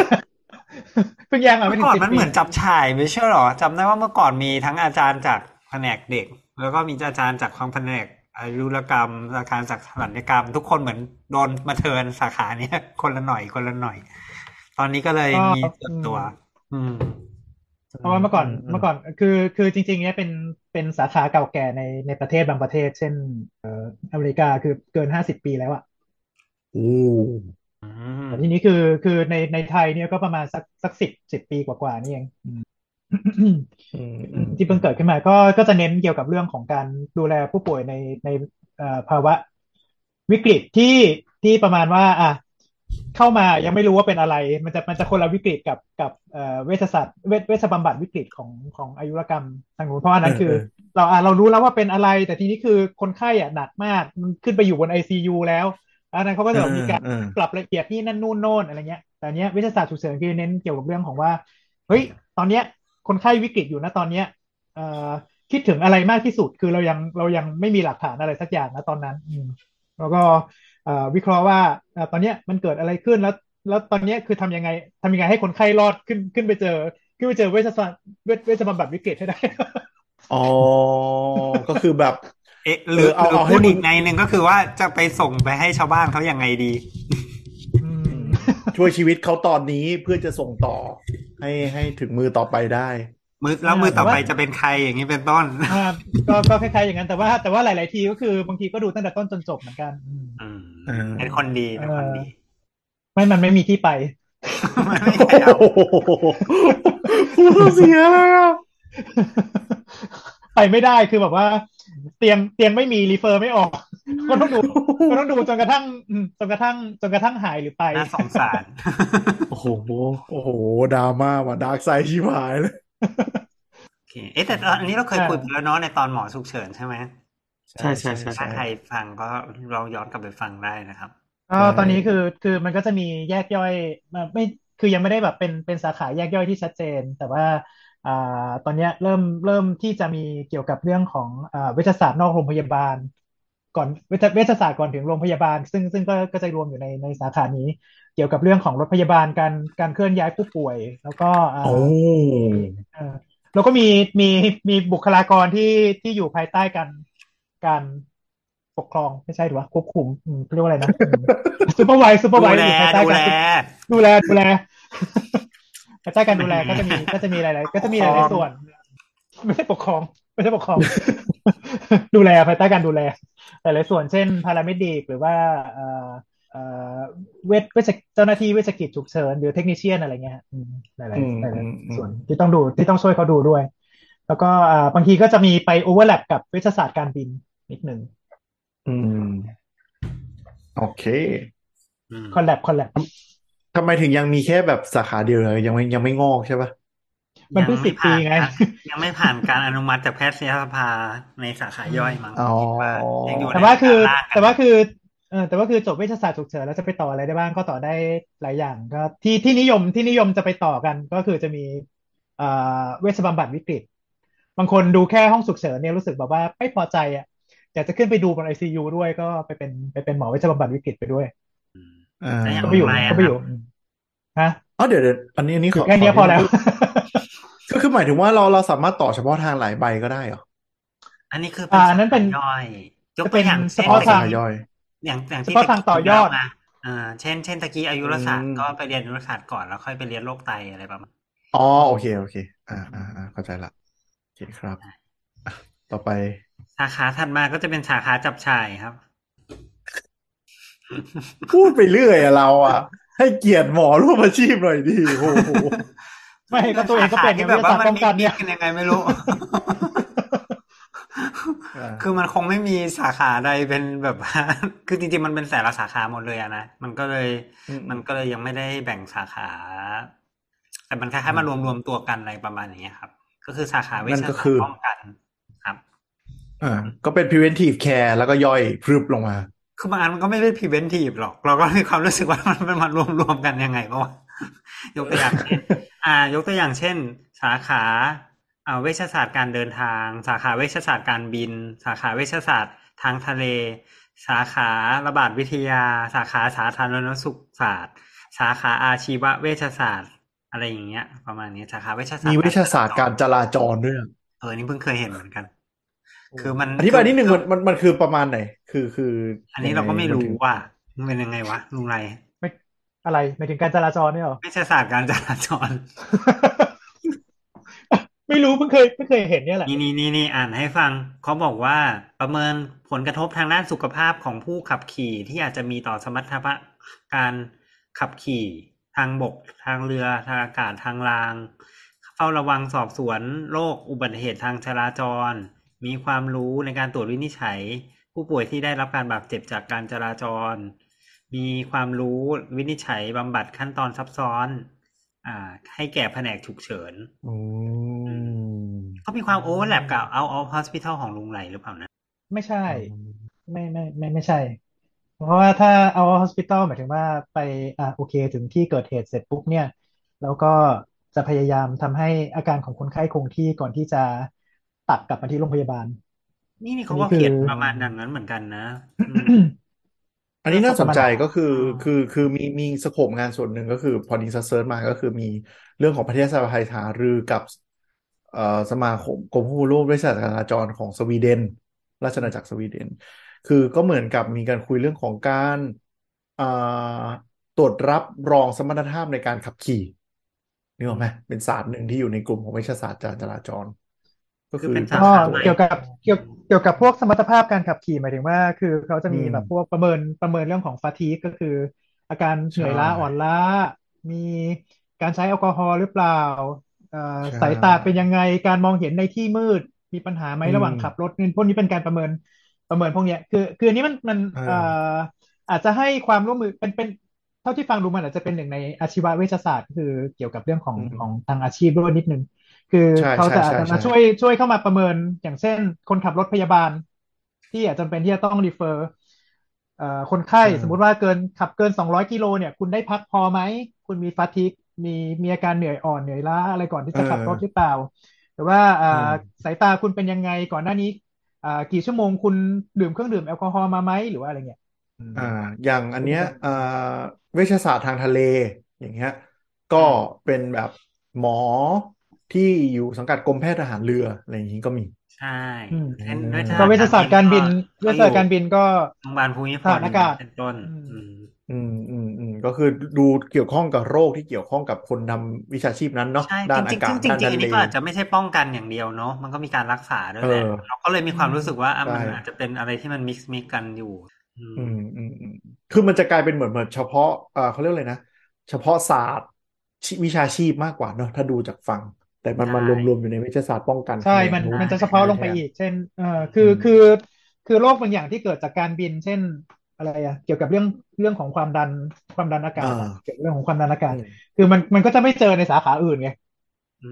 เพิ่งแยกมาไม่เมื่อถึก่องนสิบมันปีเหมือนจับฉ่ายไม่ใช่หรอจำได้ว่าเมื่อก่อนมีทั้งอาจารย์จากแผนกเด็ก แล้วก็มีอาจารย์จากความแผนกอายุรกรรมอาจารย์จากศัลยกรรม ทุกคนเหมือนโดนมาเทิร์นสาขาเนี้ยคนละหน่อยคนละหน่อยต อนนี้ก็เลยมีเปิดตัว อืมเพราะว่าเมื่อก่อนอืมเมื่อก่อนคือคือจริง ๆ เนี้ยเป็นเป็นสาขาเก่าแก่ในในประเทศบางประเทศ เช่นเอ่ออเมริกาคือเกินห้าสิบปีแล้วอะโอ้อืมแต่ทีนี้คือคือในในไทยเนี่ยก็ประมาณสักสักสิบสิบปีกว่าๆนี่เองอืมอืมอืมที่เพิ่งเกิดขึ้นมาก็ก็จะเน้นเกี่ยวกับเรื่องของการดูแลผู้ป่วยในในเอ่อภาวะวิกฤตที่ที่ประมาณว่า อะ เข้ามายังไม่รู้ว่าเป็นอะไร มันจะมันจะคนละวิกฤตกับกับเอ่อเวชศาสตร์เวชเวชบำบัดวิกฤตของของอายุรกรรมทางนู้นเพราะว่านั้นคือ เราอะเรารู้แล้วว่าเป็นอะไร แต่ทีนี้คือคนไข้อะหนักมากมันขึ้นไปอยู่บนไอซียูแล้วอันนั้นเขาก็จะแบบมีการเออปรับละเอียดนี่นั่นนู่นโน่นอะไรเงี้ยแต่อันเนี้ยวิทยาศาสตร์ฉุกเฉินคือเน้นเกี่ยวกับเรื่องของว่าเฮ้ยตอนเนี้ยคนไข้วิกฤตอยู่นะตอนเนี้ยเอ่อคิดถึงอะไรมากที่สุดคือเรายังเรายังไม่มีหลักฐานอะไรสักอย่างนะตอนนั้น อืมแล้วก็เอ่อ วิเคราะห์ว่าเอ่อตอนเนี้ยมันเกิดอะไรขึ้นแล้ว แล้วตอนเนี้ยคือทำยังไงทำยังไงให้คนไข้รอดขึ้นขึ้นไปเจอ ขึ้นไปเจอเวชศาสตร์เวชเวชบำบัดวิกฤตให้ได้อ๋อก็คือแบบเอ๊ะหรือเออเอาหรือเอาให้พูดมึงอีกในหนึ่งก็คือว่าจะไปส่งไปให้ชาวบ้านเขาอย่างไงดีอืมช่วยชีวิตเขาตอนนี้เพื่อจะส่งต่อให้ให้ถึงมือต่อไปได้ มือแล้วอ่ามือต่อไปแต่ว่าจะเป็นใครอย่างนี้เป็นต้นอ่าก็ก็คล้ายๆอย่างนั้นแต่ว่า แต่ว่าหลาย ๆ ทีก็คือบางทีก็ดูตั้งแต่ต้นจนจบเหมือนกันอืมอืมอ่าเป็นคนดีเป็นคนดี ไม่มันไม่มีที่ไปไม่ใช่เอาโอ้โหพูดเสียเลยอะไปไม่ได้คือแบบว่า เตียงเตียงไม่มีรีเฟอร์ไม่ออก ก็ต้องดูก็ต้องดูจนกระทั่งอืมจนกระทั่งจนกระทั่งหายหรือไปน่าสงสาร โอ้โหโอ้โหดราม่าว่ะดาร์กไซด์ชิบหายเลย โอเคเอ๊ะแต่อันนี้เราเคยอ่าคุยไปแล้วเนาะในตอนหมอฉุกเฉินใช่ไหมใช่ใช่ใช่ถ้าใครฟังก็เราย้อนกลับไปฟังได้นะครับก็ตอนนี้คือคือมันก็จะมีแยกย่อยมาไม่คือยังไม่ได้แบบเป็นเป็นสาขาแยกย่อยที่ชัดเจน แต่ว่าอ่าตอนเนี้ยเริ่มเริ่มที่จะมีเกี่ยวกับเรื่องของอ่าเวชศาสตร์นอกโรงพยาบาล ก่อนเวชเวชศาสตร์ก่อนถึงโรงพยาบาล ซึ่งซึ่งก็ก็จะรวมอยู่ในในสาขานี้ เกี่ยวกับเรื่องของรถพยาบาลการการเคลื่อนย้ายผู้ป่วย แล้วก็อ่าโอ้เออแล้วก็มีมีมีบุคลากรที่ที่อยู่ภายใต้การการปกครองไม่ใช่หรือว่าควบคุมอืมเรียกว่าอะไรนะซูเปอร์ไวซูเปอร์ไวดูแลอยู่ภายใต้ดูการแลดูแลดูแลภายใต้การดูแลก็จะมีก็จะมีหลายๆก็จะมีหลายๆส่วน ไม่ใช่ปกครอง ไม่ใช่ปกครอง ดูแลภายใต้การดูแล หลายๆส่วนเช่น paramedic หรือว่าเอ่อเอ่อเวชเวชเจ้าหน้าที่เวชกิจฉุกเฉินหรือ technician อะไรเงี้ยอืมอืมอืมอืมหลายๆหลายๆส่วนที่ต้องดูที่ต้องช่วยเขาดูด้วย แล้วก็อ่าบางทีก็จะมีไป overlap กับเวชศาสตร์การบินนิดหนึ่งอืม โอเคอืมคอลแลบคอลแลบทำไมถึงยังมีแค่แบบสาขาเดียวเลยยังไม่ยังไม่งอกใช่ปะ มันเพิ่งยัสิบไม่ผ่าปีไงการยังไม่ผ่านการอนุมัติจากแพทยสภาในสาขาย่อยมั้งอ๋อคิดว่ายังอยู่ในแต่ว่าคือร่งกันแต่ว่าคือเออแต่ว่าคือจบเวชศาสตร์ฉุกเฉินแล้วจะไปต่ออะไรได้บ้างก็ต่อได้หลายอย่าง ก็ที่ที่นิยมที่นิยมจะไปต่อกันก็คือจะมีเอ่อเวชบำบัดวิกฤต บางคนดูแค่ห้องฉุกเฉินเนี่ยรู้สึกแบบว่าไม่พอใจอะอยากจะขึ้นไปดูบนไอซียูด้วยก็ไปเป็นไปเป็นหมอเวชบำบัดวิกฤตไปด้วยอ่าแล้วอย่างก็ไปอยู่ไรอะก็ไปคอรับยู่ฮะอ๋อเดี๋ยวเดี๋ยวอันนี้อันนี้อขยู่อแค่เนี้ยขพอแล้ว ก็คือหมายถึงว่าเราเราสามารถต่อเฉพาะทางหลายใบก็ได้เหรอ อันนี้คือเป็อ่าอันนั้นเป็นสาขาย่อยยกจะตัเป็วนอย่างเช่นเฉพาะสาทางขาย่อย อย่างอย่างที่เฉพาะทางต่อยอดตะกี้เล่ามาอ่าเช่น เช่นตะกี้อายุรศาสตอืร์มก็ไปเรียนอายุรศาสตร์ก่อนแล้วค่อยไปเรียนโรคไตอะไรประมาณอ๋อโอเคโอเค อ่าอ่าอ่าเข้าใจละโอเคครับอะต่อไป สาขาถัดมาก็จะเป็นสาขาจับชายครับ พูดไปเรื่อยอะเราอะให้เกียรติหมอร่วมอาชีพหน่อยดิโอ้โห ไม่ก็ตัวเองก็เป็นที่ไงแบบเวชว่าศาสตร์มันป้องกันเนี่ยมิกซ์ยังไงไม่รู้อ่าคือมันคงไม่มีสาขาใดเป็นแบบว่าคือจริงๆมันเป็นแต่ละสาขาหมดเลยอะนะมันก็เลยอืมมันก็เลยยังไม่ได้แบ่งสาขา แต่มันคล้ายๆมารวมรวมๆตัวกันอะไรประมาณอย่างเงี้ยครับ ก็คือสาขาเวชนั่นศาก็สตคือร์ป้องกันครับอ่าก็เป็น preventive care แล้วก็ย่อยพรึบลงมาคือบางอันมันก็ไม่ได้ preventive หรอก เราก็มีความรู้สึกว่ามันมันมารวมรวมๆกันยังไงก็ว่า ยกตัวอย่างเช่นอ่า ยกตัวอย่างเช่น สาขาอ่าเวชศาสตร์การเดินทาง สาขาเวชศาสตร์การบิน สาขาเวชศาสตร์ทางทะเล สาขาระบาดวิทยา สาขาสาธารณสุขศาสตร์ สาขาอาชีวเวชศาสตร์ อะไรอย่างเงี้ย ประมาณนี้สาขาเวชศาสตร์มีวิชาศาสตร์การจราจรด้วยเออนี่เพิ่งเคยเห็นเหมือนกัน คือมันอธิบายนิดนึงมันมันมันคือประมาณไหน คือคือ อันนี้เราก็ไม่ยังงรู้นถึงว่ามันเป็นยังไงวะลุงไรไม่ อะไรหมายถึงการจราจรเนี่ยเหรอเวชศาสตร์การจราจร ไม่รู้เพิ่งเคยเพิ่งเคยเห็นเนี่ยแหละนี่นี่นี่นี่อ่านให้ฟังเขาบอกว่าประเมินผลกระทบทางด้านสุขภาพของผู้ขับขี่ที่อาจจะมีต่อสมรรถภาพการขับขี่ทางบกทางเรือทางอากาศทางราง เฝ้าระวังสอบสวนโรคอุบัติเหตุทางจราจร มีความรู้ในการตรวจวินิจฉัย ผู้ป่วยที่ได้รับการบาดเจ็บจากการจราจร มีความรู้วินิจฉัยบำบัดขั้นตอนซับซ้อน อ่า ให้แก่แผนกฉุกเฉินอืมเขามีความโอเวอร์แลปกับเอาเอาฮอสพิทอลของลุงไหลหรือเปล่านะ ไม่ใช่ ไม่ไม่ไม่ไม่ใช่ เพราะว่าถ้าเอา hospital หมายถึงว่าไปอ่าโอเคถึงที่เกิดเหตุเสร็จปุ๊บเนี่ย แล้วก็จะพยายามทำให้อาการของคนไข้คงที่ก่อนที่จะตัดกลับมาที่โรงพยาบาล นี่นี่เขาอันนี้ก็เขียนคือประมาณอย่างนั้นเหมือนกันนะ อืมอันนี้น่าสนใจก็คืออ๋อคือคือมีมี scope งานส่วนหนึ่งก็คือพอดี search มาก็คือมีเรื่องของประเทศสหภาหารือกับเอ่อสมาคมกรมผู้รู้บริษัทจราจรของสวีเดน ราชอาณาจักรสวีเดน คือก็เหมือนกับมีการคุยเรื่องของการอ่าตรวจรับรองสมรรถภาพในการขับขี่นึกออกไหมเป็นศาสตร์หนึ่งที่อยู่ในกลุ่มของวิชาศาสตร์การจราจร ก็คือคือก็เป็นสาขาใหม่เกี่ยวกับเกี่ยวเกี่ยวกับพวกสมรรถภาพการขับขี่หมายถึงว่า คือเขาจะมีอืมแบบพวกประเมินประเมินเรื่องของ fatigue็คือ อาการเหนื่อยล้าใช่อ่อนล้า มีการใช้แอลกอฮอล์หรือเปล่าเอ่อใช่สายตาเป็นยังไงการมองเห็นในที่มืดมีปัญหาไหมอืมระหว่างขับรถนี่พวกนี้เป็นการประเมินประเมินพวกเนี้ยคือคืออันนี้มันมันเออเอ่ออาจจะให้ความร่วมมือเป็นเป็นเท่าที่ฟังดูมันอาจจะเป็นหนึ่งในอาชีวเวชศาสตร์ก็คือเกี่ยวกับเรื่องของอืมของทางอาชีพด้วยนิดนึง คือใช่เขาจะใช่อาจจะมาใช่ช่วยช่วยเข้ามาประเมินอย่างเช่น คนขับรถพยาบาล ที่อาจจะเป็นที่จะต้องรีเฟอร์เอ่อคนไข้อืมสมมุติว่าเกินขับเกิน200กิโลเนี่ยคุณได้พักพอไหม คุณมีฟาทิกมีมีอาการเหนื่อยอ่อนเหนื่อยล้าอะไรก่อนที่จะขับรถหรือเปล่า หรือว่าอ่าอืมสายตาคุณเป็นยังไงก่อนหน้านี้อ่ากี่ชั่วโมงคุณดื่มเครื่องดื่มแอลกอฮอล์มาไหมหรือว่าอะไรเงี้ยอืมอ่าอย่างอันเนี้ยอ่าเวชศาสตร์ทางทะเลอย่างเงี้ยก็เป็นแบบหมอ ที่อยู่สังกัดกรมแพทย์ทหารเรืออะไรอย่างนี้ก็มี ใช่อืมเช่นอืมเวชก็เวชศาสตร์การบินเวชศาสตร์การบินก็โรงพยาบาลภูมิพทลหารอากาศเป็นต้นอืมอืมอืมอืมอืมก็คือดูเกี่ยวข้องกับโรคที่เกี่ยวข้องกับคนทำวิชาชีพนั้นเนาะใช่ด้าจนริอางกาศๆจริงด้านๆอัทะนเลนี้ก็อาจจะไม่ใช่ป้องกันอย่างเดียวเนาะมันก็มีการรักษาด้วยแหละเออเราก็เลยมีความรู้สึกว่าอะมันใช่อาจจะเป็นอะไรที่มันมิกซ์มิกกันอยู่อืมอืมอืมอืมคือมันจะกลายเป็นเหมือนเหมือนเฉพาะอ่าเขาเรียกอะไรนะ เฉพาะศาสตร์ชีวิชาชีพมากกว่าเนอะถ้าดูจากฝั่ง แต่มันมารวมๆอยู่ในวิทยาศาสตร์ป้องกัน ใช่แขมันนงมันจะเฉพาะลงไปอีก เช่นเอ่อคืออืมคือ คือโรคบางอย่างที่เกิดจากการบิน เช่นอะไรอะเกี่ยวกับเรื่องเรื่องของความดันความดันอากาศอะอ่าเกี่ยวกับเรื่องของความดันอากาศอืมคือมันมันก็จะไม่เจอในสาขาอื่นไง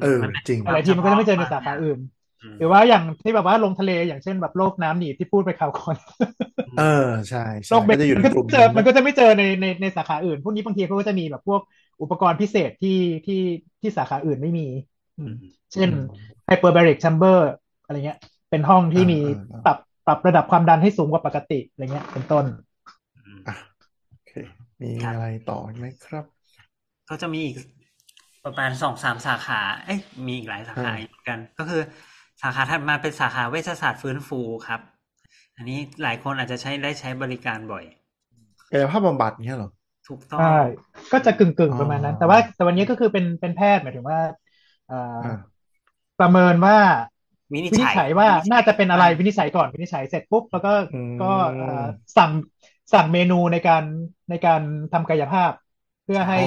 เออมันเป็นจริงอะไรที่มันก็จะไม่เจอในสาขาอื่นอืมหรือว่าอย่างที่แบบว่าลงทะเลอย่างเช่นแบบโรคน้ำหนีบที่พูดไปคราวก่อนเออใช่โรใช่คเบก็นจะอยู่มัในนก็กลุ่มเจอนี้มันก็จะไม่เจอในในในสาขาอื่น พวกนี้บางทีเขาก็จะมีแบบพวกอุปกรณ์พิเศษที่ที่ที่สาขาอื่นไม่มี อืมเช่น hyperbaric chamber อะไรเงี้ย เป็นห้องที่มีอ่าอ่าปรับปรับระดับความดันให้สูงกว่าปกติอะไรเงี้ย เป็นต้นอะโอเค มีครับอะไรต่ออีกไหมครับ ก็จะมีอีกประมาณสองสามสาขา เอ้ยมีอีกหลายสาขาอ่าเหมือนกัน ก็คือสาขาถัดมาเป็นสาขาเวชศาสตร์ฟื้นฟูครับ อันนี้หลายคนอาจจะใช้ได้ใช้บริการบ่อยกายภาพบำบัดเงี้ยเหรอถูกต้องใช่ก็จะกึ่งกึ่งอ๋อประมาณนั้น แต่ว่าแต่วันนี้ก็คือเป็นเป็นแพทย์หมายถึงว่าเอ่อออ่า ประเมินว่าวินิจวินิจฉัยฉัยว่าวินิจฉัยน่าจะเป็นอะไรวินิจฉัยก่อนวินิจฉัยเสร็จปุ๊บแล้วก็อืมก็เอ่อสั่งสั่งเมนูในการในการทำกายภาพ เพื่อให้อ๋อ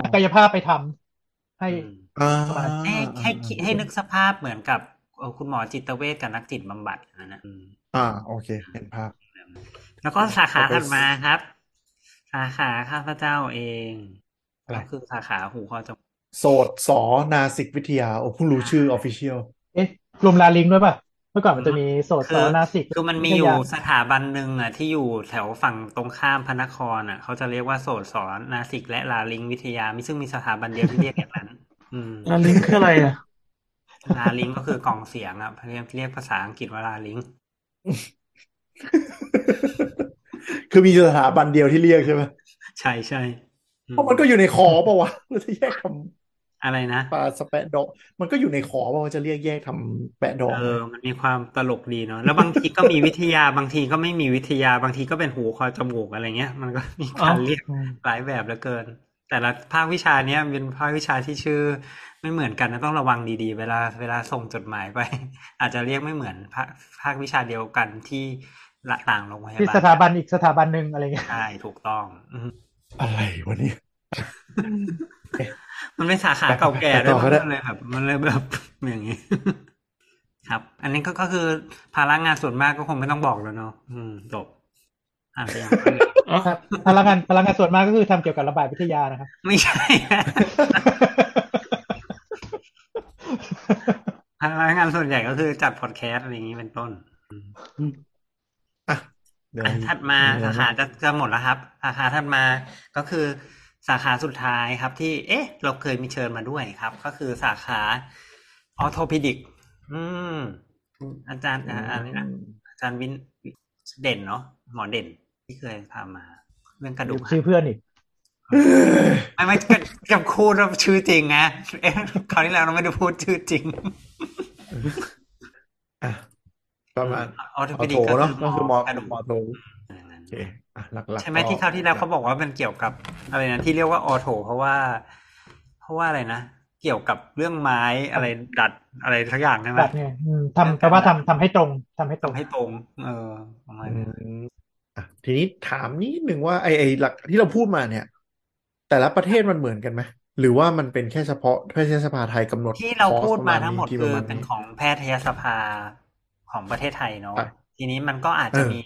นักกายภาพไปทำให้อืมอ่าประมาณให้ให้คิดให้นึกสภาพเหมือนกับเอ่อคุณหมอจิตเวชกับนักจิตบำบัดนะนะอืมอ่า โอเค เห็นภาพ แล้วก็สาขาเอาไปถัดมาครับ สาขาข้าพเจ้าเองอะไรก็คือสาขาหูคอจมูก โสตศอนาสิกวิทยา โอ้เพิ่งรู้ชื่อ officialเอ๊ะรวมลาริงซ์ด้วยป่ะ เมื่อก่อนมันจะมีโสตศอนาสิกวิทย คือคือมันมีอทยู่าสถาบันหนึ่งอะ ที่อยู่แถวฝั่งตรงข้ามพระนครอะ เขาจะเรียกว่าโสตศอนาสิกและลาริงซ์วิทยา มีซึ่งมีสถาบันเดียวที่เรียกอย่างนั้นอืมแล้วลิงก์คืออะไรอะลาลิงก็คือกล่องเสียงอะเรียกเรียกภาษาอังกฤษว่าลาลิงคือมีสถาบันเดียวที่เรียกใช่ไหมใช่ใช่อืมเพราะมันก็อยู่ในคอปะวะเราจะแยกท อะไรนะำปลาสแปะดองมันก็อยู่ในคอปะว่าจะเรียกแยกทำแปะดองเออมันมีความตลกดีเนาะแล้วบางทีก็มีวิทยาบางทีก็ไม่มีวิทยาบางทีก็เป็นหูคอจมูกอะไรเงี้ย มันก็มีการอ๋อเรียกหลายแบบเหลือเกิน แต่ละภาควิชาเนี้ยเป็นภาควิชาที่ชื่อ ไม่เหมือนกันนะต้องระวังดีๆ เวลาเวลาส่งจดหมายไป อาจจะเรียกไม่เหมือนภาคภาควิชาเดียวกันที่ละต่างโรงพยาที่บาลสถาบันอีกสถาบันหนึ่งอะไรเงี้ยใช่ถูกต้องอืมอะไรวะเนี่ย มันเป็นสาขาเก่าแก่ไปด้ต่วยอก็ได้มันเลยแบบมันเลยแบบอย่างนี้ ครับ อันนี้ก็ก็คือภาระงานส่วนมากก็คงไม่ต้องบอกแล้วเนาะอืมจบอ่านไปอย่างนั้นเลยอ๋อครับพลังงานพลังงานส่วนมากก็คือทำเกี่ยวกับระบาดวิทยานะครับ ไม่ใช่พนักงานส่วนใหญ่ก็คือจัดพอดแคสต์อะไรอย่างนี้เป็นต้นอะเดี๋ยวอะถัดมาอะไรสานะขาจะจะหมดแล้วครับสาขาถัดมาก็คือ สาขาสุดท้ายครับที่ เอ๊ะ เราเคยมีเชิญมาด้วยครับ ก็คือสาขาออโทพิดิก อืม อาจารย์อ่าอะไรนะอาจารย์วินเด่นเนาะหมอเด่นที่เคยพามา เรื่องกระดูกหักชื่อเพื่อนอีกไม่ไม่กับกับคูดว่าชื่อจริงนะเอ๊ะคราวที่แล้วเราไม่ได้พูดชื่อจริงอะประมาณออโทออพิดิโถกก็เนาะคือก็คือหมอกระดูกหมอโถอย่างนั้นโอ เคอะหลักๆใช่ไหมที่คราวที่แล้วเขาบอกว่าเป็นเกี่ยวกับอะไรนะที่เรียกว่าออโถเพราะว่า เพราะว่าอะไรนะเกี่ยวกับเรื่องไม้อะไรดัดอะไรทักอย่างใช่ไหมแบบเนี่ยอืมทำแต่ว่าทำทำให้ตรงทำให้ตรงทำให้ตรง เออประมาณอืนั้นมอะทีนี้ถามนิดหนึ่งว่าไอไอหลักที่เราพูดมาเนี่ย แต่ละประเทศมันเหมือนกันไหมหรือว่ามันเป็นแค่เฉพาะแพทยสภาไทยกำหนดที่เราคอร์สพูดประมาณทั้งหมดที่ปคืระอมาณเป็นนี้ของแพทยสภาของประเทศไทยเนาะอะทีนี้มันก็อาจจะเออมี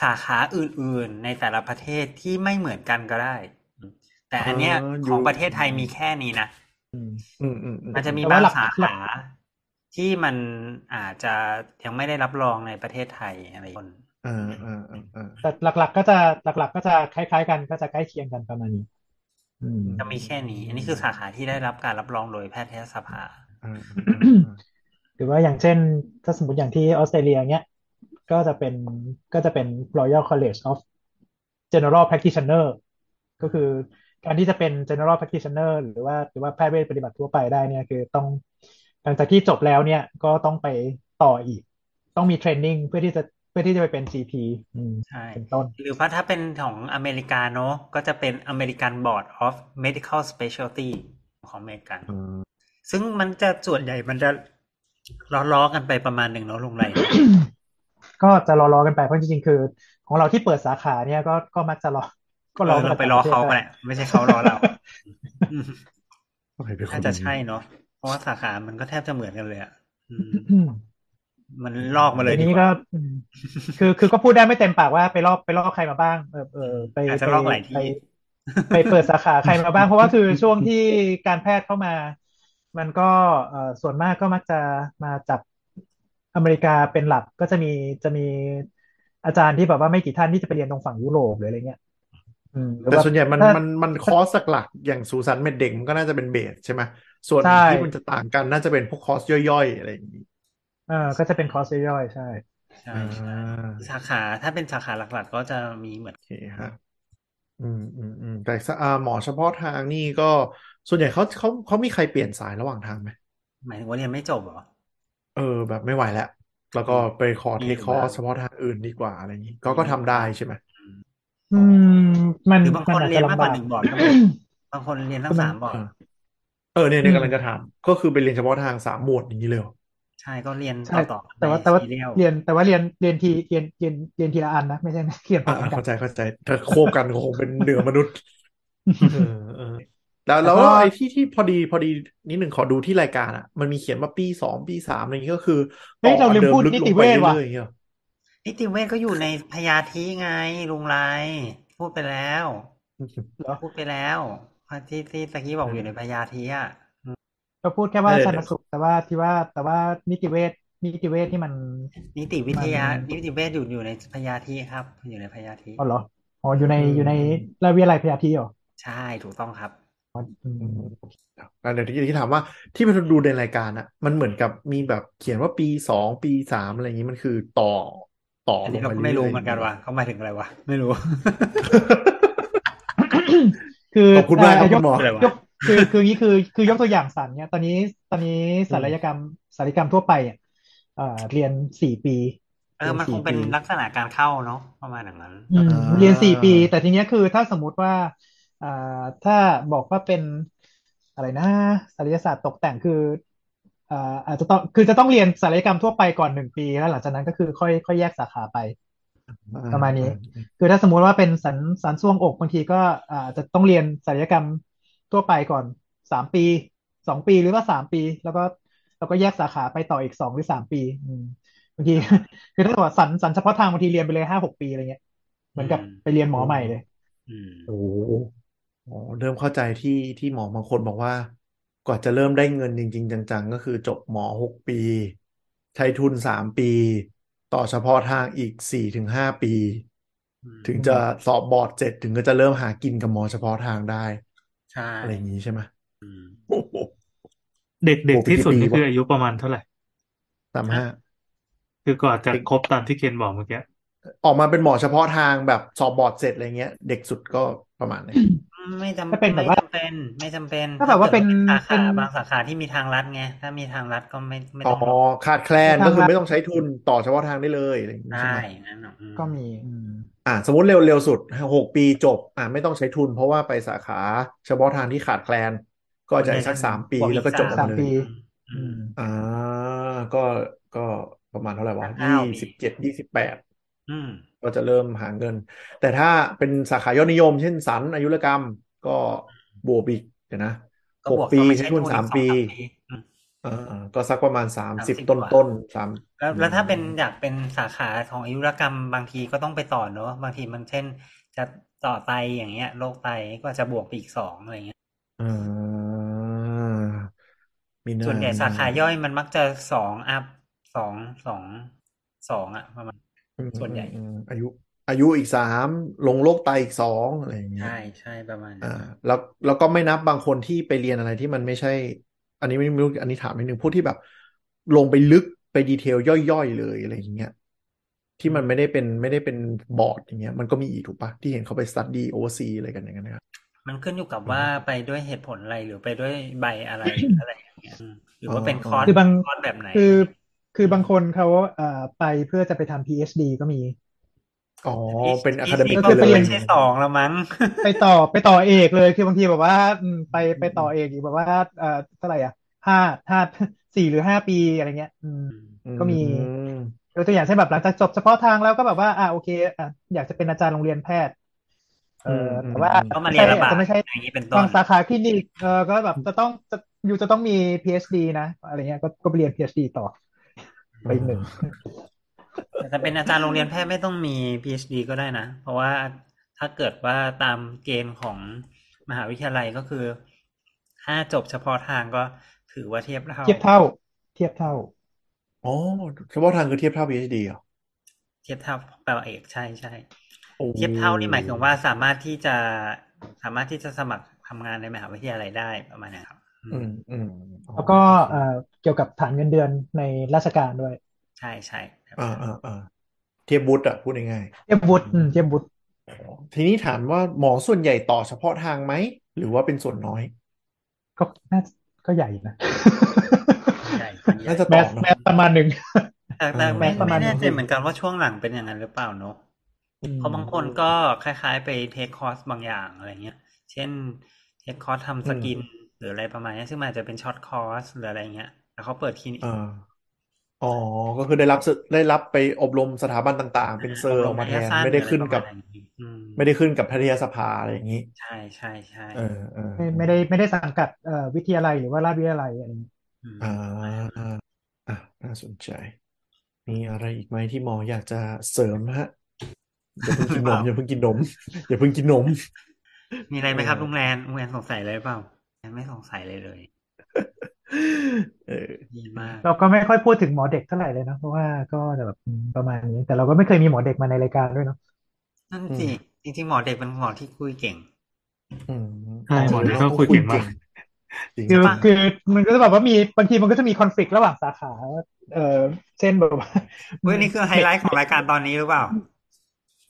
สาขาอื่นๆ ในแต่ละประเทศที่ไม่เหมือนกันก็ได้ แต่อันเนี้ยของประเทศไทยมีแค่นี้นะอืมอืมอืมอืมมันจะมีแต่บาว่างหลักสาหลัขากที่มันอาจจะยังไม่ได้รับรองในประเทศไทยอะไรอย่างเงี้ยเออเออเออเออแต่หลัก ๆ ก็จะหลัก ๆ ก็จะคล้าย ๆ กันก็จะใกล้เคียงกันประมาณนี้อืมจะมีแค่นี้ อันนี้คือสาขาที่ได้รับการรับรองโดยแพทยสภาเออเออเออหรือว่าอย่างเช่น ถ้าสมมติอย่างที่ออสเตรเลียเนี้ย ก็จะเป็นก็จะเป็น Royal College of General Practitioner ก็คือการที่จะเป็น General Practitioner หรือว่าหรือว่าแพทย์เวชปฏิบัติทั่วไปได้เนี่ยคือต้องหลังจากที่จบแล้วเนี่ยก็ต้องไปต่ออีก ต้องมีเทรนนิ่งเพื่อที่จะเพื่อที่จะไปเป็น GP อืมใช่เป็นต้น หรือว่าถ้าเป็นของอเมริกาเนอะก็จะเป็น American Board of Medical Specialty ของอเมริกันอืมซึ่งมันจะส่วนใหญ่มันจะล้อๆกันไปประมาณหนึ่งเนาะลงไร ก็จะรอๆกันไปเพราะจริงๆคือ ของเราที่เปิดสาขาเนี่ยก็ก็มักจะรอ ก็รอเออเราไปล้อเขาไปแหละไม่ใช่เขาล้อเราอืมใครเป็นคนน่าจะใช่เนาะเพราะว่าสาขามันก็แทบจะเหมือนกันเลยอะอืมอืมมันลอกมาเลยทีดีนี้กก็ว่าอืมคือคือก็พูดได้ไม่เต็มปากว่าไปลอกไปลอกใครมาบ้าง เออเออไปอาจจะไปลอกหลายที่ไปไปเปิดสาขาใครมาบ้าง เพราะว่าคือช่วงที่การแพทย์เข้ามา มันก็เออส่วนมากก็มักจะมาจับ อเมริกาเป็นหลักก็จะมีจะมีอาจารย์ที่แบบว่าไม่กี่ท่านที่จะไปเรียนตรงฝั่งยุโรปหรืออะไรเงี้ยอืมหรือแต่ว่าส่วนใหญ่มันถ้ามันมันคอร์สหลักๆอย่างสูติ ศัลย์ med เด็กมันก็น่าจะเป็น base ใช่ไหมส่วนใช่ที่มันจะต่างกันน่าจะเป็นพวกคอร์สย่อยๆอะไรอย่างนี้เออก็จะเป็นคอร์สย่อยๆใช่ใช่ใช่อ่ใช่าสาขาถ้าเป็นสาขาหลักๆ ก็จะมีเหมือนโอเคฮะอืมอืมอืมแต่สอ่าหมอเฉพาะทางนี่ก็ส่วนใหญ่เขาเขาเขามีใครเปลี่ยนสายระหว่างทางไหมหมายถึงว่าเรียนไม่จบเหรอ เออแบบไม่ไหวแล้ว แล้วก็ไปขอมีเทอยู่คคอร์สบ้างเฉพาะทางอื่นดีกว่าอะไรอย่างนี้ ก็ก็ทำได้ใช่ไหมอืม มันหรือบางคนอาจเรียจะนมากลำกบาว่ากหนึ่งบอร์ดก็มีบางคนเรียนทั้งสามบอร์ดเออเออเนี่ยเนี่ยอืมกำลังจะถามก็คือไปเรียนเฉพาะทางสามหมวดอย่างนี้เลยเหรอใช่ก็เรียนใช่ต่อๆแต่ว่าในแต่ว่าซีเรียลเรียนแต่ว่าเรียนเรียนทีเรียนเรียนเรียนทีละอันนะไม่ใช่ไม่เรียนพร้ออ่ามกันเข้าใจเข้าใจถ้าควบกันก็คงเป็นเหนือมนุษย์เออเออ แล้วแล้วแล้วก็ไอ้ที่ที่พอดีพอดีนิดหนึ่งขอดูที่รายการอะ มันมีเขียนว่าปีสองปีสามอะไรอย่างนี้ก็คือเฮ้ยต่อเราลืมเดิมพูดลึกนิลติงเวไปชเรื่อยว่ะๆอย่างเงี้ยเหรอนิติเวชก็อยู่ในพยาธิไงลุงไรพูดไปแล้วเหรอพูดไปแล้วที่ที่ตะกี้บอกอยู่ในพยาธิอะก็พูดแค่ว่าเดี๋ยวชันสูตรแต่ว่าที่ว่าแต่ว่านิติเวชนิติเวชที่มัน นิติวิทยามันนิติเวชอยู่อยู่ในพยาธิครับ อยู่ในพยาธิอ๋อเหรออ๋ออยู่ในอืมอยู่ในราชวิทยาลัยพยาธิเหรอใช่ถูกต้องครับ อ๋ออือืมมแล้วเดี๋ยวที่ที่ถามว่าที่ไปดูในรายการอะมันเหมือนกับมีแบบเขียนว่าปีสองปีสามอะไรอย่างนี้มันคือต่อต่ออันลนี้งเราไปก็ไม่เรื่รู้อยๆเหมือนกันว่าเขาหมายถึงอะไรวะไม่รู้ คือขอบคุณมากครับเอ่อยคุณหมออะไรวะยกคือคืออย่างนี้คือคือยกตัวอย่างสันเนี่ยตอนนี้ตอนนี้ศัลยกรรมศัลยกรรมทั่วไปอะเอ่อเรียนสี่ปี เออมันคงเป็นลักษณะการเข้าเนาะประมาณอย่างนั้นอืมอ่าเรียนสี่ปี แต่ทีเนี้ยคือถ้าสมมุติว่า อ่าถ้าบอกว่าเป็นอะไรนะศัลยศาสตร์ตกแต่งคืออ่าอาจจะต้องคือจะต้องเรียนศัลยกรรมทั่วไปก่อนหนึ่งปีแล้วหลังจากนั้นก็คือค่อยค่อยแยกสาขาไปประมาณนี้ คือถ้าสมมุติว่าเป็นสันสันส่วงอกบางทีก็อาจจะต้องเรียนศัลยกรรมทั่วไปก่อนสามปีสองปีหรือว่าสามปี แล้วก็แล้วก็แยกสาขาไปต่ออีกสองหรือสามปีอืมบางทีคือถ้าเกิดว่าสันสันเฉพาะทางบางทีเรียนไปเลยห้าหกปีอะไรเงี้ยเหมือนกับอืมไปเรียนหมอใหม่เลยอืมโอ้โห อ๋อเริ่มเข้าใจที่ที่หมอบางคนบอกว่า กว่าจะเริ่มได้เงินจริง ๆ จัง ๆ ก็คือจบหมอหกปี ใช้ทุนสามปี ต่อเฉพาะทางอีกสี่ถึงห้าปีอืมถึงจะสอบบอร์ดเสร็จถึงก็จะเริ่มหากินกับหมอเฉพาะทางได้ ใช่อะไรอย่างนี้ใช่ไหมอืมโอ้โหเด็กเด็กโอ้ไปที่กี่สุดปีนี่คือวะอายุประมาณเท่าไหร่สามห้าคือก่อนจะครบตามที่เคนบอกเมื่อกี้ออกมาเป็นหมอเฉพาะทางแบบสอบบอร์ดเสร็จอะไรเงี้ย เด็กสุดก็ประมาณนี้ ไม่จำถ้าเป็นแบบไม่ว่าจำเป็นไม่จำเป็นถ้าแบบว่าเป็นสาขาเป็นบางสาขาที่มีทางลัดไงถ้ามีทางลัดก็ไม่ไม่อ๋ต้อองหรอกขาดแคลนทางก็คือรัฐไม่ต้องใช้ทุนต่อเฉพาะทางได้เลยอะไรอย่างนี้ใช่ได้ไหมนั่นน่ะอืมก็มีอืมอ่าสมมติเร็วเร็วสุดหกปีจบ อ่าไม่ต้องใช้ทุน เพราะว่าไปสาขาเฉพาะทางที่ขาดแคลน ก็จะอีกสักสามปีบวกอีกแล้วก็จบออกสามมาเลปียอือืมมอ่าก็ก็ประมาณเท่าไหร่วะเก้ายี่ปีสิบเจ็ดยี่สิบแปดอืม ก็จะเริ่มหาเงิน แต่ถ้าเป็นสาขายอดนิยม เช่นสันอายุรกรรม ก็บวกอีกเดี๋ยวนะก็หกบวกปีเข้าไปใช้ใช้ทุทุนนสามอีกสองปีสามปีอืมอ่าก็สักประมาณสามสิบ30ต้นกว่าต้นสามแล้วแล้วถ้าเป็นอยากเป็นสาขาของอายุรกรรมบางทีก็ต้องไปต่อเนอะบางทีมันเช่น จะต่อไตอย่างเงี้ยโรคไตก็จะบวกไปอีกสองอะไรเงี้ยอ่ามีนาส่วนใหญ่มีสานาขาย่อยมันมักจะสองอัพสองสองสองอะประมาณอืม ส่วนใหญ่อืมอายุ อายุอีกสามลงโรคไตอีกสองอะไรอย่างเงี้ยใช่ใช่ประมาณนั้นอ่าแล้วแล้วก็ไม่นับบางคนที่ไปเรียนอะไรที่มันไม่ใช่ อันนี้ไม่ไม่รู้อันนี้ถามนิดนึงพวกที่แบบ ลงไปลึกไป detail ย่อยๆเลยอะไรอย่างเงี้ยที่มันไม่ได้เป็นไม่ได้เป็นบอร์ดอย่างเงี้ยมันก็มีอีกถูกปะที่เห็นเขาไป study oversea อะไรกันอย่างเงี้ยนะครับมันขึ้นอยู่กับว่าไปด้วยเหตุผลอะไรหรือไปด้วยใบอะไรอะไรอย่างเงี้ยอืมหรือว่าเป็นอ๋อคอร์สคือบางคอร์สแบบไหนคือ คือบางคนเขาเอ่อไปเพื่อจะไปทำ PhD ก็มี อ๋อ เป็นอะคาเดมินี่ก็คือเลไปเรียนไม่ใช่สองแล้วมั้ง ไปต่อไปต่อเอกเลย คือบางทีแบบว่าอืมไปไปต่อเอกอีกแบบว่าเอ่อเท่าไหร่อะห้าห้าสี่หรือห้าปีอะไรเงี้ย อืม ก็มีอืมยกตัวอย่างเช่นแบบหลังจากจบเฉพาะทางแล้วก็แบบว่า อ่าโอเคอะอยากจะเป็นอาจารย์โรงเรียนแพทย์ เออแต่ว่าก็มาเรียนระบาดจะไม่ใช่อย่างนี้เป็นต้บางสาขาคลินิกเออก็แบบจะต้องจะอยู่จะต้องมี PhD นะอะไรเงี้ยก็ก็ไปเรียน PhD ต่อ ไปอีกหนึ่งแต่ถ้าเป็นอาจารย์โรงเรียนแพทย์ไม่ต้องมี PhD ก็ได้นะ เพราะว่าถ้าเกิดว่าตามเกณฑ์ของมหาวิทยาลัยก็คือถ้าจบเฉพาะทางก็ถือว่าเทียบเท่า เทียบเท่า เทียบเท่าอ๋อเฉพาะทางคือเทียบเท่า PhD เหรอเทียบเท่าแปลว่าเอกใช่ใช่โอ้เทียบเท่านี่หมายถึงว่าสามารถที่จะสามารถที่จะสมัครทำงานในมหาวิทยาลัยได้ประมาณนี้ครับ อือืมมอืมอ๋อแล้วก็เอ่อ เกี่ยวกับฐานเงินเดือนในราชการด้วย ใช่ใช่ครับอ่าอ่าอ่าเทียบวุฒิอะพูดง่ายเทียบวุฒิอืมเทียบวุฒิๆอ๋อทีนี้ถามว่าหมอส่วนใหญ่ต่อเฉพาะทางไหม หรือว่าเป็นส่วนน้อย ก็น่าก็ใหญ่นะใช่ส่วนใหญ่น่าจะแมต่อสเนอะแมสประมาณหนึ่งแต่แต่เออไม่ประมาไม่ณแน่ใจหนึ่งเหมือนกันว่าช่วงหลังเป็นอย่างนั้นหรือเปล่าเนอะอืมเพราะบางคนก็คล้าย ๆ ไป take course บางอย่างอะไรเงี้ย เช่น take course ทำ skin หรืออะไรประมาณนี้ซึ่งมันอาจจะเป็น short course หรืออะไรเงี้ย แล้วเขาเปิดคลินิกอ่าอ๋อ ก็คือได้รับสึได้รับไปอบรมสถาบันต่างๆ เป็น cert ออกมาแทนสั้ไม่ได้ขึ้นกับหรืออะไรประมาณอย่างนี้อืมไม่ได้ขึ้นกับแพทยสภาอะไรอย่างนี้ ใช่ใช่ใช่เออเออไม่ไม่ได้ไม่ได้สังกัดเอ่อวิทยาลัยหรือว่าราชวิทยาลัยอะไรอย่างเงี้ยอืมอ่าอะน่าสนใจ มีอะไรอีกไหมที่หมออยากจะเสริมฮะอย่าเพิ่งกินนมอย่าเพิ่งกินนมอย่าเพิ่งกินนม มีอะไรไหมครับเออลุงแรนลุงแรนสงสัยอะไรหรือเปล่าแรนไม่สงสัยเลยเลย เออดีมากเราก็ไม่ค่อยพูดถึงหมอเด็กเท่าไหร่เลยเนอะเพราะว่าก็จะแบบอืมประมาณนี้ แต่เราก็ไม่เคยมีหมอเด็กมาในรายการด้วยเนาะนั่นสิจริงๆหมอเด็กเป็นหมอที่คุยเก่งอืมใช่หมอนี่ก็คุยเก่งมากจริงคือปะคือมันก็จะแบบว่ามีบางทีมันก็จะมีคอน FLICT ระหว่างสาขา เอ่อเช่นแบบว่าเฮ้ยนี่คือไฮไลท์ของรายการตอนนี้หรือเปล่า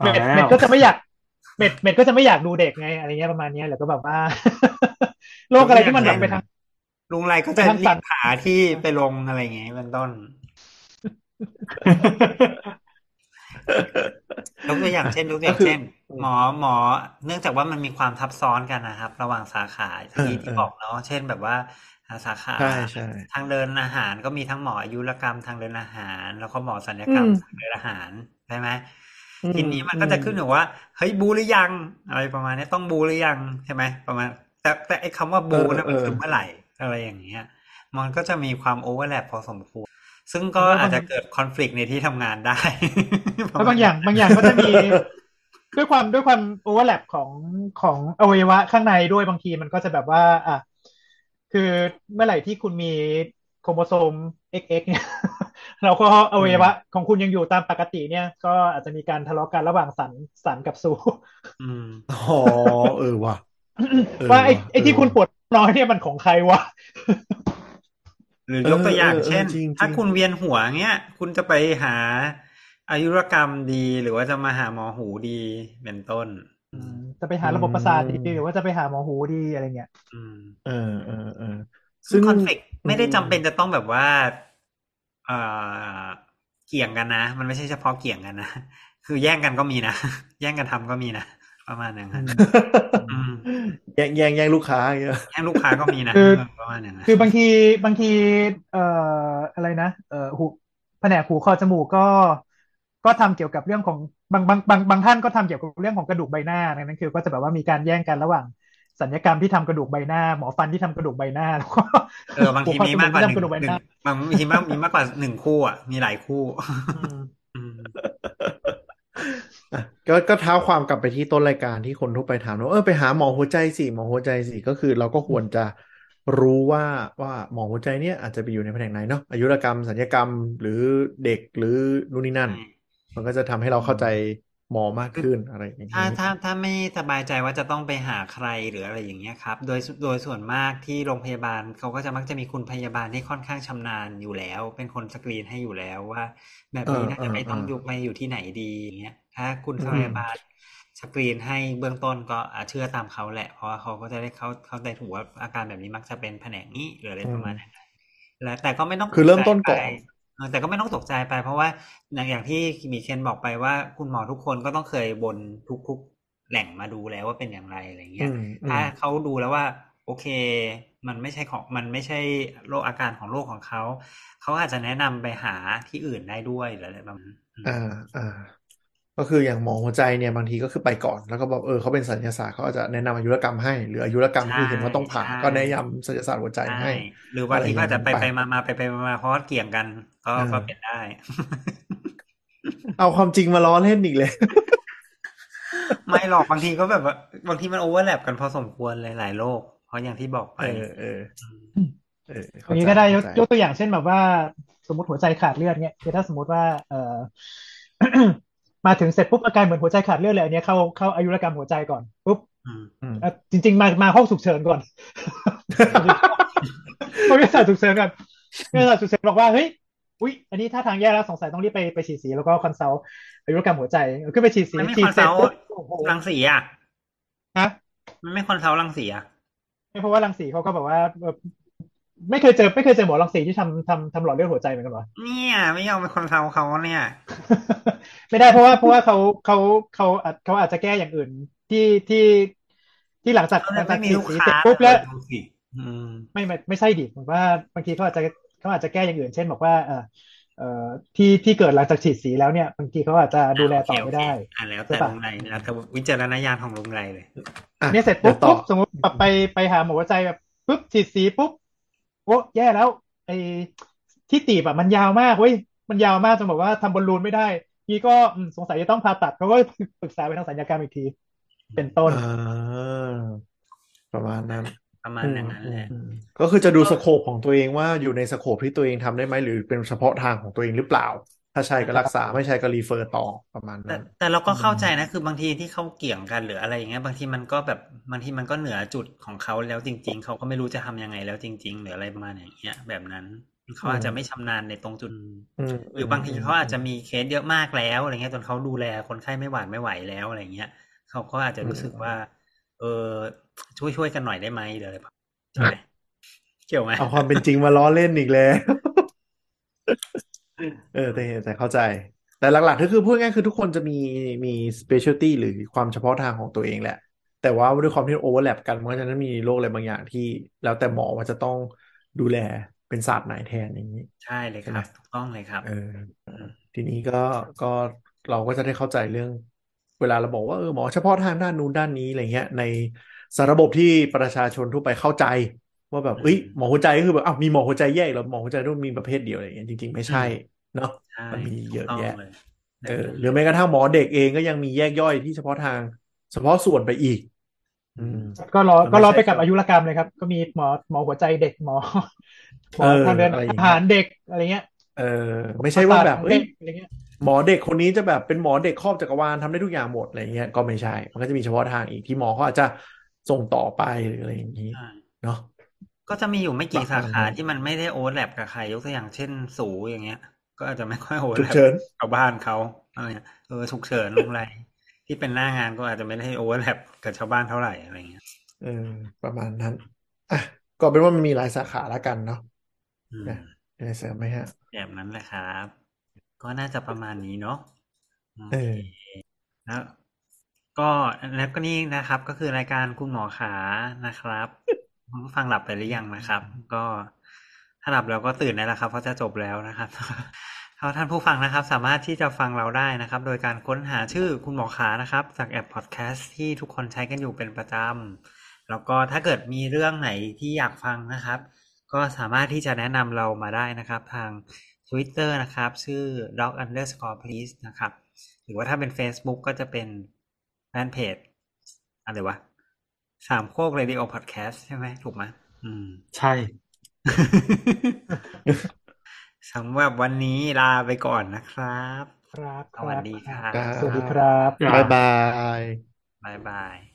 เม็ดเอาแล้วเม็ดก็จะไม่อยากเม็ดเม็ดก็จะไม่อยากดูเด็กไงอะไรเงี้ยประมาณเนี้ยแล้วก็แบบว่าโรคอะไรที่มันแบบไปทาง ลุงไรก็จะไปทางรีตับดหาที่ไปลงอะไรอย่างเงี้ยเป็นต้นยกตัวอย่างเช่นยกตัวอย่างเช่น หมอหมอ เนื่องจากว่ามันมีความทับซ้อนกันนะครับ ระหว่างสาขาที่ที่บอกเนาะเช่นแบบว่าสาขาใช่ใช่ทางเดินอาหารก็มีทั้งหมออายุรกรรมทางเดินอาหาร แล้วก็หมอศัลยกรรมอืมทางเดินอาหารใช่ไหมอืมทีนี้มันก็จะขึ้นอยู่ว่าเฮ้ยบูหรือยังอะไรประมาณนี้ต้องบูหรือยังใช่ไหมประมาณ แต่แต่ไอ้คำว่าบูเออนั่นมันเออคือเมื่อไหร่ อะไรอย่างเงี้ย มันก็จะมีความโอเวอร์แลปพอสมควร ซึ่งก็อาจจะเกิดคอน FLICT ในที่ทำงานได้แล้วบางอย่างบางอย่างก็จะมี ด้วยความด้วยความ overlap ของของอวัยวะข้างในด้วยบางทีมันก็จะแบบว่า อะคือเมื่อไหร่ที่คุณมีโครโมโซม XX เนี่ยเราก็อวัยวะของคุณยังอยู่ตามปกติเนี่ย ก็อาจจะมีการทะเลาะกันระหว่างศัลย์ศัลย์กับสูติอืมอ๋อเออว่ะเออว่าไอ้ว่ะไอ้ที่เออคุณว่ะปวดท้องน้อยเนี่ยมันของใครวะหรือยกตัวอย่างเออเออเช่นจริงๆถ้าคุณเวียนหัวเงี้ย คุณจะไปหาอายุรกรรมดีหรือว่าจะมาหาหมอหูดีเป็นต้นอืมจะไปหาระบบประสาทดีหรือว่าจะไปหาหมอหูดีอะไรเงี้ยอืมเออเออเออซึ่งซึ่งคอนฟ lict ไม่ได้จำเป็นจะต้องแบบว่าเอ่อเกี่ยงกันนะ มันไม่ใช่เฉพาะเกี่ยงกันนะ คือแย่งกันก็มีนะ แย่งกันทำก็มีนะ ประมาณนั้นครับอืม แย่งแย่งแย่งลูกค้าอย่างเงี้ยแย่งลูกค้าก็มีนะคือเออประมาณนั้นนะคือบางทีบางทีเอ่ออะไรนะเอ่อหูแผนกหูคอจมูกก็ ก็ทำเกี่ยวกับเรื่องของบางบางบางบางท่านก็ทำเกี่ยวกับเรื่องของกระดูกใบหน้าดังนั้นคือ ก็จะแบบว่ามีการแย่งกันระหว่างสัญญกรรมที่ทำกระดูกใบหน้า หมอฟันที่ทำกระดูกใบหน้าแล้วก็เออบางทีมีมากกว่าหหูนึ่คอจมูกที่ทำกระดูกใบหงหนึ่งน้าบางทีมากมีมากกว่าหนึ่งคู่อะมีหลายคู่อืมอืม อะก็ก็เท้าความกลับไปที่ต้นรายการที่คนทั่วไปถามว่าเออไปหาหมอหัวใจสิหมอหัวใจสิก็คือเราก็ควรจะรู้ว่าว่าหมอหัวใจเนี่ยอาจจะไปอยู่ในแผนกไหนเนาะอายุรกรรมสัญญกรรมหรือเด็กหรือนู่นนี่นั่น มันก็จะทำให้เราเข้าใจ หมอมากขึ้นอะไรอย่างนี้ถ้าถ้าถ้าไม่สบายใจว่าจะต้องไปหาใครหรืออะไรอย่างเงี้ยครับ โดยโดยส่วนมากที่โรงพยาบาลเขาก็จะมักจะมีคุณพยาบาลที่ค่อนข้างชำนาญอยู่แล้ว เป็นคนสกรีนให้อยู่แล้วว่า แบบนี้น่าจะไม่ต้องอยู่ไปอยู่ที่ไหนดีอย่างเงี้ยถ้าคุณพยาบาลสกรีนให้เบื้องต้นก็อะเชื่อตามเขาแหละ เพราะว่าเขาก็จะได้เขาเขาได้ถูกว่าอาการแบบนี้มักจะเป็นแผนกนี้หรืออะไรประมาณนั้นแล้วแต่ก็ไม่ต้องคือเริ่มต้นก่อน ตกใจไปเออแต่ก็ไม่ต้องตกใจไป เพราะว่าอย่างอย่างที่มีเคนบอกไปว่า คุณหมอทุกคนก็ต้องเคยบนทุกๆแหล่งมาดูแล้วว่าเป็นอย่างไรอะไรเงี้ยอืมอืมถ้าเขาดูแล้วว่า โอเค มันไม่ใช่ของมันไม่ใช่โรคอาการของโรคของเขาเขาอาจจะแนะนำไปหาที่อื่นได้ด้วยหรืออะไรประมาณนั้นอืมอ่าอ่าก็คืออย่างหมอหัวใจเนี่ยบางทีก็คือไปก่อนแล้วก็บอกเออเขาเป็นศัลยศาสตร์เขาอาจจะแนะนำอายุรกรรมให้ หรืออายุรกรรมคือเห็นว่าต้องผ่าก็แนะนำศัลยศาสตร์หัวใจให้ใช่หรือบางทีก็อาจจะไปอะไรไปอย่างนั้นมามาไปไปมามาเพราะว่าเกี่ยงกัน ก็อ่าก็เป็นได้ เอาความจริงมาล้อเล่นอีกเลย ไม่หรอกบางทีก็แบบว่าบางทีมันโอเวอร์แลปกันพอสมควรเลยหลายโรคเพราะอย่างที่บอกไปเออเอออืมเอออย่างนี้ก็ได้ยกเข้าใจยกตัวอย่างเช่นแบบว่าสสมมติหัวใจขาดเลือดเนี่ยคือถ้าสมมติว่า เอ่อมาถึงเสร็จปุ๊บอาการเหมือนหัวใจขาดเลือดเลยอันเนี้ยเข้าเข้าอายุรกรรมหัวใจก่อนปุ๊บอืมอืมเอ่อจริง ๆ มามาห้องฉุกเฉินก่อนบริษัทฉุกเฉินก่อนบริษัทฉุกเฉินบอกว่าเฮ้ย อุ๊ยอันนี้ถ้าทางแย่แล้วสงสัยต้องรีบไปไปฉีดสีแล้วก็ consult อายุรกรรมหัวใจขึ้นไปฉีดสีมันไม่ consult ฉีดเสร็จปุ๊บโอ้โหรังสีอะฮะมันไม่ consult รังสีอะไม่เพราะว่ารังสีเขาก็แบบว่าเอ่อไม่เคยเจอไม่เคยเจอหมอรังสีที่ทำทำทำหลอดเลือดหัวใจเหมือนกันเหรอ เนี่ยไม่ยอมไป consult เขาเนี่ย ไม่ได้เพราะว่าเพราะว่าเขาเขาเขาอาจเขาอาจจะแก้อย่างอื่นที่ที่ที่หลังจากเขาหลัจะงไม่จากมีฉีดลูกสีค้าเสร็จปุ๊บแล้ว ดูสิอืม ไม่ไม่ไม่ใช่ดิผมว่าบางทีเขาอาจจะ เขาอาจจะแก้อย่างอื่น เช่นบอกว่าเออเอ่อที่ที่เกิดหลังจากฉีดสีแล้วเนี่ยบางทีเขาอาจจะดูแลต่อไม่ได้อ่าแล้วใช่แต่ปะลุงไรแล้วแต่วิจารณญาณของลุงไรเลยอะเนี่ยเสร็จเดี๋ปุ๊ยบวต่อปุ๊บสมมติแบบไปไปหาหมอหัวใจแบบปุ๊บฉีดสีปุ๊บโอ้แย่แล้วไอ้ที่ตีบอะมันยาวมากเว้ยมันยาวมากจนแบบว่าทำบอลลูนไม่ได้นี่ก็อืมสงสัยจะต้องผ่าตัดเขาก็ปรึกษาไปทางศัลยกรรมอีกที เป็นต้นอ่าประมาณนั้น ประมาณอย่างนั้นแหละอืมก็คือจะดูสโคปของตัวเองว่าอยู่ในสโคปที่ตัวเองทำได้ไหมหรือเป็นเฉพาะทางของตัวเองหรือเปล่า ถ้าใช่ก็รักษาไม่ใช่ก็รีเฟอร์ต่อประมาณแต่นั้นแต่เราก็เข้าใจนะคือบางทีที่เขาเกี่ยงกันหรืออะไรอย่างเงี้ยบางทีมันก็แบบบางทีมันก็เหนือจุดของเขาแล้วจริง ๆ เขาก็ไม่รู้จะทำยังไงแล้วจริง ๆ หรืออะไรประมาณอย่างเงี้ยแบบนั้นเขาอาจจะไม่ชำนาญในตรงจุดอืมหรือบางทีเขาอาจจะมีเคสเยอะมากแล้วอะไรเงี้ยจนเขาดูแลคนไข้ไม่หวาดไม่ไหวแล้วอะไรเงี้ยเขาก็อาจจะรู้สึกว่า เออช่วยช่วยกันหน่อยได้ไหมหรืออะไรแบบใช่ไหมเกี่ยวไหมเอาความเป็นจริงมาล้อเล่นอีกแล้วเออแต่แต่เข้าใจ แต่หลักๆก็คือพูดง่ายๆคือทุกคนจะมีมี specialty หรือความเฉพาะทางของตัวเองแหละ แต่ว่าด้วยความที่ overlap กันมันก็จะนั้นมีโรคอะไรบางอย่างที่ แล้วแต่หมอว่าจะต้องดูแลเป็นศาสตร์ไหนแทนอย่างนี้ ใช่เลยครับถูกต้องเลยครับ เออทีนี้ก็ก็เราก็จะได้เข้าใจเรื่อง เวลาเราบอกว่าเออหมอเฉพาะทางด้านนู้นด้านนี้อะไรเงี้ยในสารระบบที่ประชาชนทั่วไปเข้าใจ ว่าแบบเอ้ยหมอหัวใจก็คือแบบอ้าวมีหมอหัวใจแยกแล้วหมอหัวใจต้องมีประเภทเดียวอะไรเงี้ยจริงๆ ไม่ใช่เนาะใช่มันมีเยอะถูกต้งแยะเลยเออหรือแม้กระทั่งหมอเด็กเองก็ยังมีแยกย่อยที่เฉพาะทาง เฉพาะส่วนไปอีกอืมก็รอมันไม่ก็รอไปใช่กับครับอายุรกรรมเลยครับ ก็มีหมอหมอหัวใจเด็กหมอหมอเออทางเดินอะไรอย่างเงี้ยอาหารเด็กอะไรเงี้ยเออไม่ใช่ว่าแบบประสทของเอ้เด็ยกอะไรเงี้ย หมอเด็กคนนี้จะแบบเป็นหมอเด็กครอบจักรวาลทำได้ทุกอย่างหมดอะไรเงี้ยก็ไม่ใช่ มันก็จะมีเฉพาะทางอีกที่หมอเขาอาจจะส่งต่อไปหรืออะไรอย่างนี้ใช่เนาะก็จะมีอยู่ไม่กี่บางสาขาอันที่มันไม่ได้โอเวอร์แลปกับใครยกตัวอย่างเช่นสูอย่างเงี้ย ก็อาจจะไม่ค่อยโอเวอร์ฉุแลกปเฉินกับบ้านเขาอะไรเงี้ยเออฉุกเฉินลงไรที่เป็นหน้างานก็อาจจะไม่ได้โอเวอร์แลปกับชาวบ้านเท่าไหร่อะไรเงี้ยเออประมาณนั้นอะก็เป็นว่ามันมีหลายสาขาแล้วกันเนาะอืมนะมีอะไรเสริมไหมฮะแบบนั้นแหละครับ ก็น่าจะประมาณนี้เนาะโอเอเคอแล้วก็แล้วก็นี่นะครับ ก็คือรายการคุณหมอขานะครับคุณผู้ฟังหลับไปหรือยังนะครับ ก็ถ้าหลับแล้วก็ตื่นได้แล้วครับเพราะจะจบแล้วนะครับถ้าท่านผู้ฟังนะครับ สามารถที่จะฟังเราได้นะครับ โดยการค้นหาชื่อคุณหมอขานะครับ จากแอปพอดแคสต์ที่ทุกคนใช้กันอยู่เป็นประจำแล้วก็ถ้าเกิดมีเรื่องไหนที่อยากฟังนะครับ ก็สามารถที่จะแนะนำเรามาได้นะครับ ทาง Twitter นะครับ ชื่อ dog underscore please นะครับ หรือว่าถ้าเป็น Facebook ก็จะเป็นแฟนเพจอะไรวะสามโคก Radio Podcast ใช่ไหมถูกไหมอืม ใช่ สำหรับวันนี้ลาไปก่อนนะครับ ครับสวัสดีครับครับสวัสดีครับครับ บ๊ายบายบ๊ายบาย